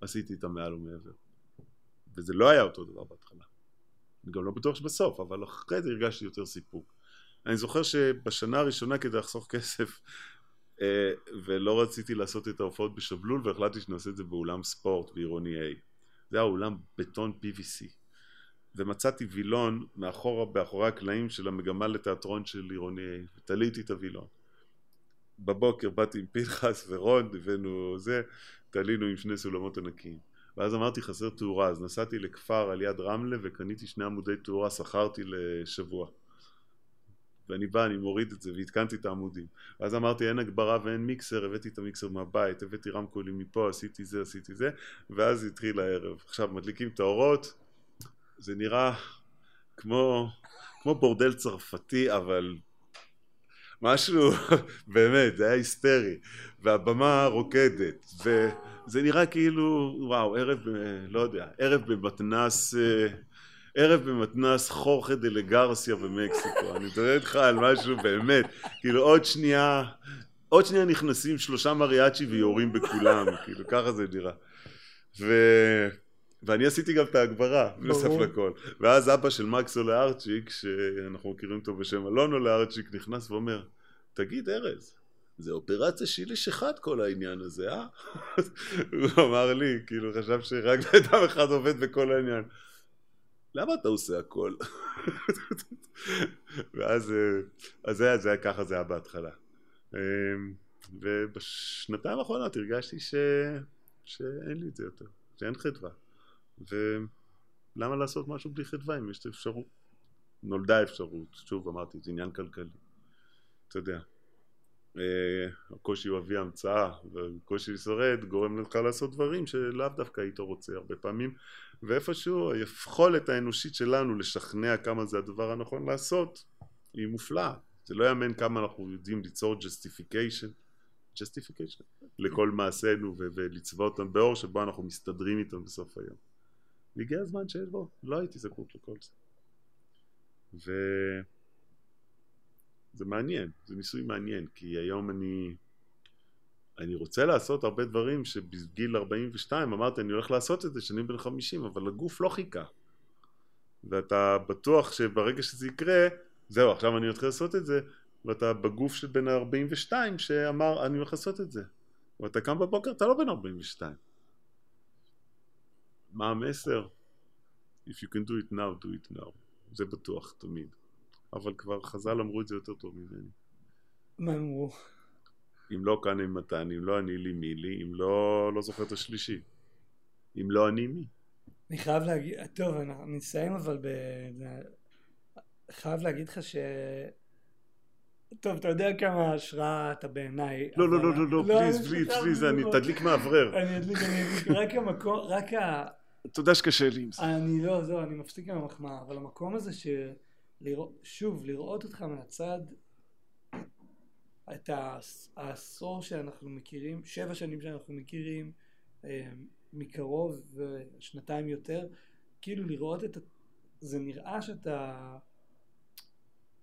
[SPEAKER 2] עשיתי את המעל ומעבר. וזה לא היה אותו דבר בהתחלה. אני גם לא בטוח שבסוף, אבל אחרי זה הרגשתי יותר סיפוק. אני זוכר שבשנה הראשונה כדי לחסוך כסף אה, ולא רציתי לעשות את ההופעות בשבלול והחלטתי שנעשה את זה באולם ספורט בעירוני A. זה היה אולם בטון PVC. ומצאתי וילון מאחורה, באחורי הקלעים של המגמה לתיאטרון של עירוני, תליתי את הווילון. בבוקר באתי עם פנחס ורון, הבאנו זה, תלינו עם שני סולמות ענקיים. ואז אמרתי חסר תאורה, אז נסעתי לכפר על יד רמלה וקניתי שני עמודי תאורה, שכרתי לשבוע. ואני בא, אני מוריד את זה והתקנתי את העמודים. ואז אמרתי אין הגברה ואין מיקסר, הבאתי את המיקסר מהבית, הבאתי רמקולים מפה, עשיתי זה, עשיתי זה, ואז התחיל הערב. עכשיו מדליקים את האורות, זה נראה כמו, כמו בורדל צרפתי, אבל משהו, באמת, זה היה היסטרי, והבמה רוקדת, וזה נראה כאילו, וואו, ערב, לא יודע, ערב במתנס, ערב במתנס חורכה דה לגרסיה במקסיקו, אני מדבר איתך על משהו באמת, כאילו עוד שנייה, עוד שנייה נכנסים שלושה מריאצ'י ויורים בכולם, כאילו ככה זה נראה. ו... ואני עשיתי גם את ההגברה, בנוסף לכל. ואז אבא של מקסו לארצ'יק, שאנחנו מכירים אותו בשם אלונו לארצ'יק, נכנס ואומר, תגיד ארז, זה אופרציה שיליש אחד כל העניין הזה, אה? הוא אמר לי, כאילו חשב שרק בן אדם אחד עובד בכל העניין. למה אתה עושה הכל? ואז אז זה, זה ככה זה היה בהתחלה. אמ, ובשנתיים האחרונות הרגשתי ש... שאין לי את זה יותר, שאין חדווה. ולמה לעשות משהו בלי חדווה אם יש את האפשרות? נולדה אפשרות, שוב אמרתי, זה עניין כלכלי. אתה יודע, אה, הקושי הוא אבי המצאה, והקושי לשורד גורם לך לעשות דברים שלאו דווקא היית רוצה הרבה פעמים, ואיפשהו היכולת האנושית שלנו לשכנע כמה זה הדבר הנכון לעשות, היא מופלאה. זה לא יאמן כמה אנחנו יודעים ליצור justification, justification לכל מעשינו ולצבוע אותם באור שבו אנחנו מסתדרים איתם בסוף היום. והגיע הזמן שבו לא הייתי זקוק לכל זה. וזה מעניין, זה ניסוי מעניין, כי היום אני, אני רוצה לעשות הרבה דברים שבגיל 42 אמרתי אני הולך לעשות את זה כשאני בן 50, אבל הגוף לא חיכה. ואתה בטוח שברגע שזה יקרה, זהו, עכשיו אני מתחיל לעשות את זה, ואתה בגוף של בן 42 שאמר אני הולך לעשות את זה. ואתה קם בבוקר, אתה לא בן 42. מה המסר? If you can do it now, do it now. זה בטוח תמיד. אבל כבר חז"ל אמרו את זה יותר טוב ממני.
[SPEAKER 1] מה אמרו?
[SPEAKER 2] אם לא כאן עם מתן, אם לא אני לי מי לי, אם לא, לא זוכר את השלישי. אם לא אני מי.
[SPEAKER 1] אני חייב להגיד, טוב, אני נסיים אבל ב... חייב להגיד לך ש... טוב, אתה יודע כמה השראה אתה בעיניי.
[SPEAKER 2] לא, לא, לא, לא, לא, פליז, פליז, פליז, אני תדליק מאוורר.
[SPEAKER 1] אני אדליק, אני אדליק, רק המקום, רק ה...
[SPEAKER 2] אתה יודע שקשה לי עם זה.
[SPEAKER 1] אני לא, זהו, אני מפסיק עם המחמאה, אבל המקום הזה של... שוב, לראות אותך מהצד, את העשור שאנחנו מכירים, שבע שנים שאנחנו מכירים, אה, מקרוב ושנתיים יותר, כאילו לראות את ה... זה נראה שאתה...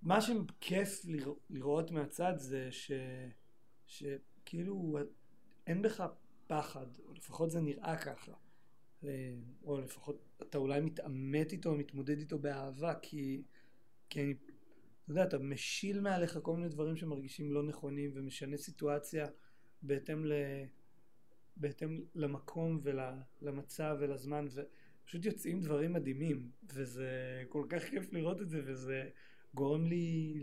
[SPEAKER 1] מה שכיף לראות מהצד זה ש... שכאילו אין בך פחד, או לפחות זה נראה ככה. אה, או לפחות אתה אולי מתעמת איתו, מתמודד איתו באהבה, כי, כי אני, יודע, אתה משיל מעליך כל מיני דברים שמרגישים לא נכונים ומשנה סיטואציה בהתאם, ל, בהתאם למקום ולמצב ולזמן, ופשוט יוצאים דברים מדהימים, וזה כל כך כיף לראות את זה, וזה גורם לי,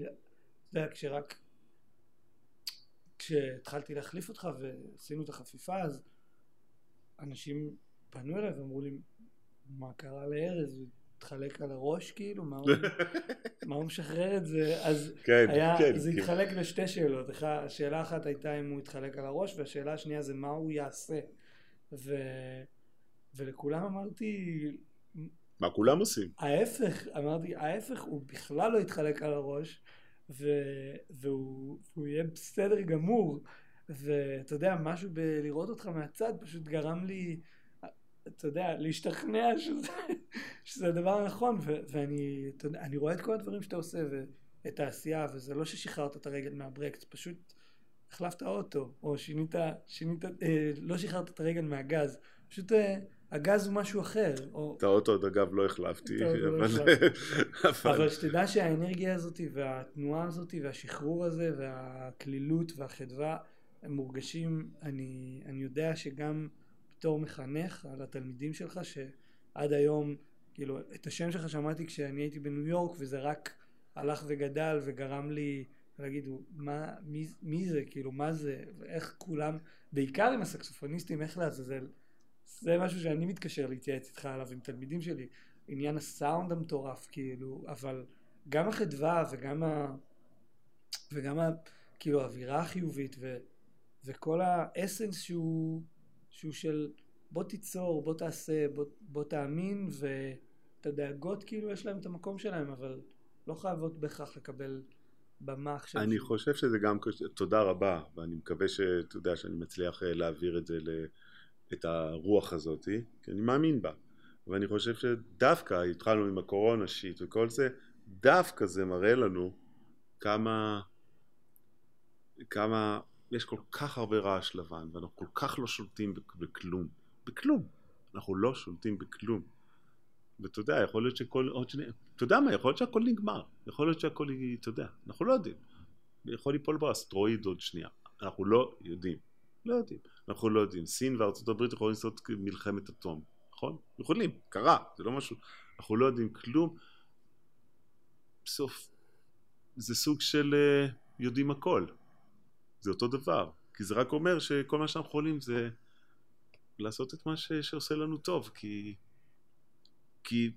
[SPEAKER 1] אתה יודע, כשרק, כשהתחלתי להחליף אותך ועשינו את החפיפה, אז אנשים פנו אליי ואמרו לי, מה קרה לארז? התחלק על הראש כאילו? מה הוא, מה הוא משחרר את זה? אז
[SPEAKER 2] כן,
[SPEAKER 1] היה,
[SPEAKER 2] כן,
[SPEAKER 1] זה
[SPEAKER 2] כן.
[SPEAKER 1] התחלק לשתי שאלות. השאלה אחת הייתה אם הוא התחלק על הראש, והשאלה השנייה זה מה הוא יעשה. ו... ולכולם אמרתי...
[SPEAKER 2] מה כולם עושים?
[SPEAKER 1] ההפך, אמרתי, ההפך, הוא בכלל לא יתחלק על הראש, ו... והוא, והוא יהיה בסדר גמור. ואתה יודע, משהו בלראות אותך מהצד פשוט גרם לי... אתה יודע, להשתכנע שזה, שזה הדבר הנכון, ו- ואני יודע, אני רואה את כל הדברים שאתה עושה, ואת העשייה, וזה לא ששחררת את הרגל מהברקס, פשוט החלפת אוטו, או שינית, שינית אה, לא שחררת את הרגל מהגז, פשוט אה, הגז הוא משהו אחר. או...
[SPEAKER 2] את האוטו, אגב, לא החלפתי,
[SPEAKER 1] לא
[SPEAKER 2] אבל...
[SPEAKER 1] אבל שתדע שהאנרגיה הזאת, והתנועה הזאת, והשחרור הזה, והקלילות והחדווה, הם מורגשים, אני, אני יודע שגם... בתור מחנך על התלמידים שלך שעד היום כאילו, את השם שלך שמעתי כשאני הייתי בניו יורק, וזה רק הלך וגדל וגרם לי להגיד, מה, מי, מי זה, כאילו, מה זה, איך כולם, בעיקר עם הסקסופוניסטים, איך לעזאזל, זה משהו שאני מתקשר להתייעץ איתך עליו עם תלמידים שלי, עניין הסאונד המטורף, כאילו, אבל גם החדווה וגם ה... וגם ה... כאילו האווירה החיובית ו... וכל האסנס שהוא, שהוא של בוא תיצור, בוא תעשה, בוא, בוא תאמין ואת הדאגות כאילו יש להם את המקום שלהם אבל לא חייבות בהכרח לקבל במה עכשיו.
[SPEAKER 2] אני חושב שזה גם, תודה רבה ואני מקווה שאתה יודע שאני מצליח אה, להעביר את זה, את הרוח הזאת, כי אני מאמין בה ואני חושב שדווקא התחלנו עם הקורונה שיט וכל זה, דווקא זה מראה לנו כמה, כמה, יש כל כך הרבה רעש לבן ואנחנו כל כך לא שולטים בכלום, בכלום, אנחנו לא שולטים בכלום. ואתה יודע, יכול להיות שכל. אתה יודע מה, יכול להיות שהכל נגמר, יכול להיות שהכל, אתה יודע, אנחנו לא יודעים. יכול ליפול בו אסטרואיד עוד שנייה, אנחנו לא יודעים, לא יודעים, אנחנו לא יודעים. סין וארצות הברית יכולים לעשות מלחמת אטום, נכון? יכולים, קרה, זה לא משהו, אנחנו לא יודעים כלום. בסוף, זה סוג של uh, יודעים הכל, זה אותו דבר, כי זה רק אומר שכל מה שאנחנו יכולים זה לעשות את מה ש... שעושה לנו טוב, כי... כי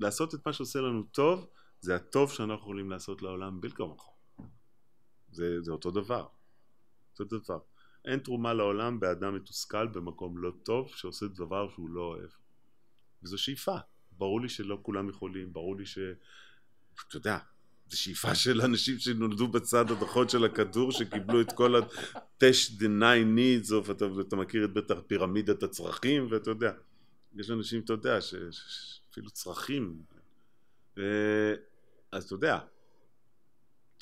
[SPEAKER 2] לעשות את מה שעושה לנו טוב, זה הטוב שאנחנו יכולים לעשות לעולם בלתי כמוך. זה, זה אותו דבר. אותו דבר. אין תרומה לעולם באדם מתוסכל במקום לא טוב שעושה דבר שהוא לא אוהב. וזו שאיפה. ברור לי שלא כולם יכולים, ברור לי ש... אתה יודע, זו שאיפה של אנשים שנולדו בצד הנכון של הכדור, שקיבלו את כל ה-Tesh the nine needs, או אתה, אתה מכיר את בטח פירמידת הצרכים, ואתה יודע, יש אנשים, אתה יודע, שאפילו צרכים. ו... אז אתה יודע,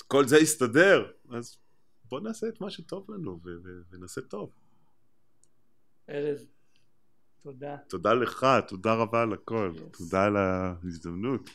[SPEAKER 2] כל זה יסתדר, אז בוא נעשה את מה שטוב לנו, ו- ו- ונעשה טוב.
[SPEAKER 1] ארז, תודה.
[SPEAKER 2] תודה לך, תודה רבה על הכל, yes. תודה על ההזדמנות.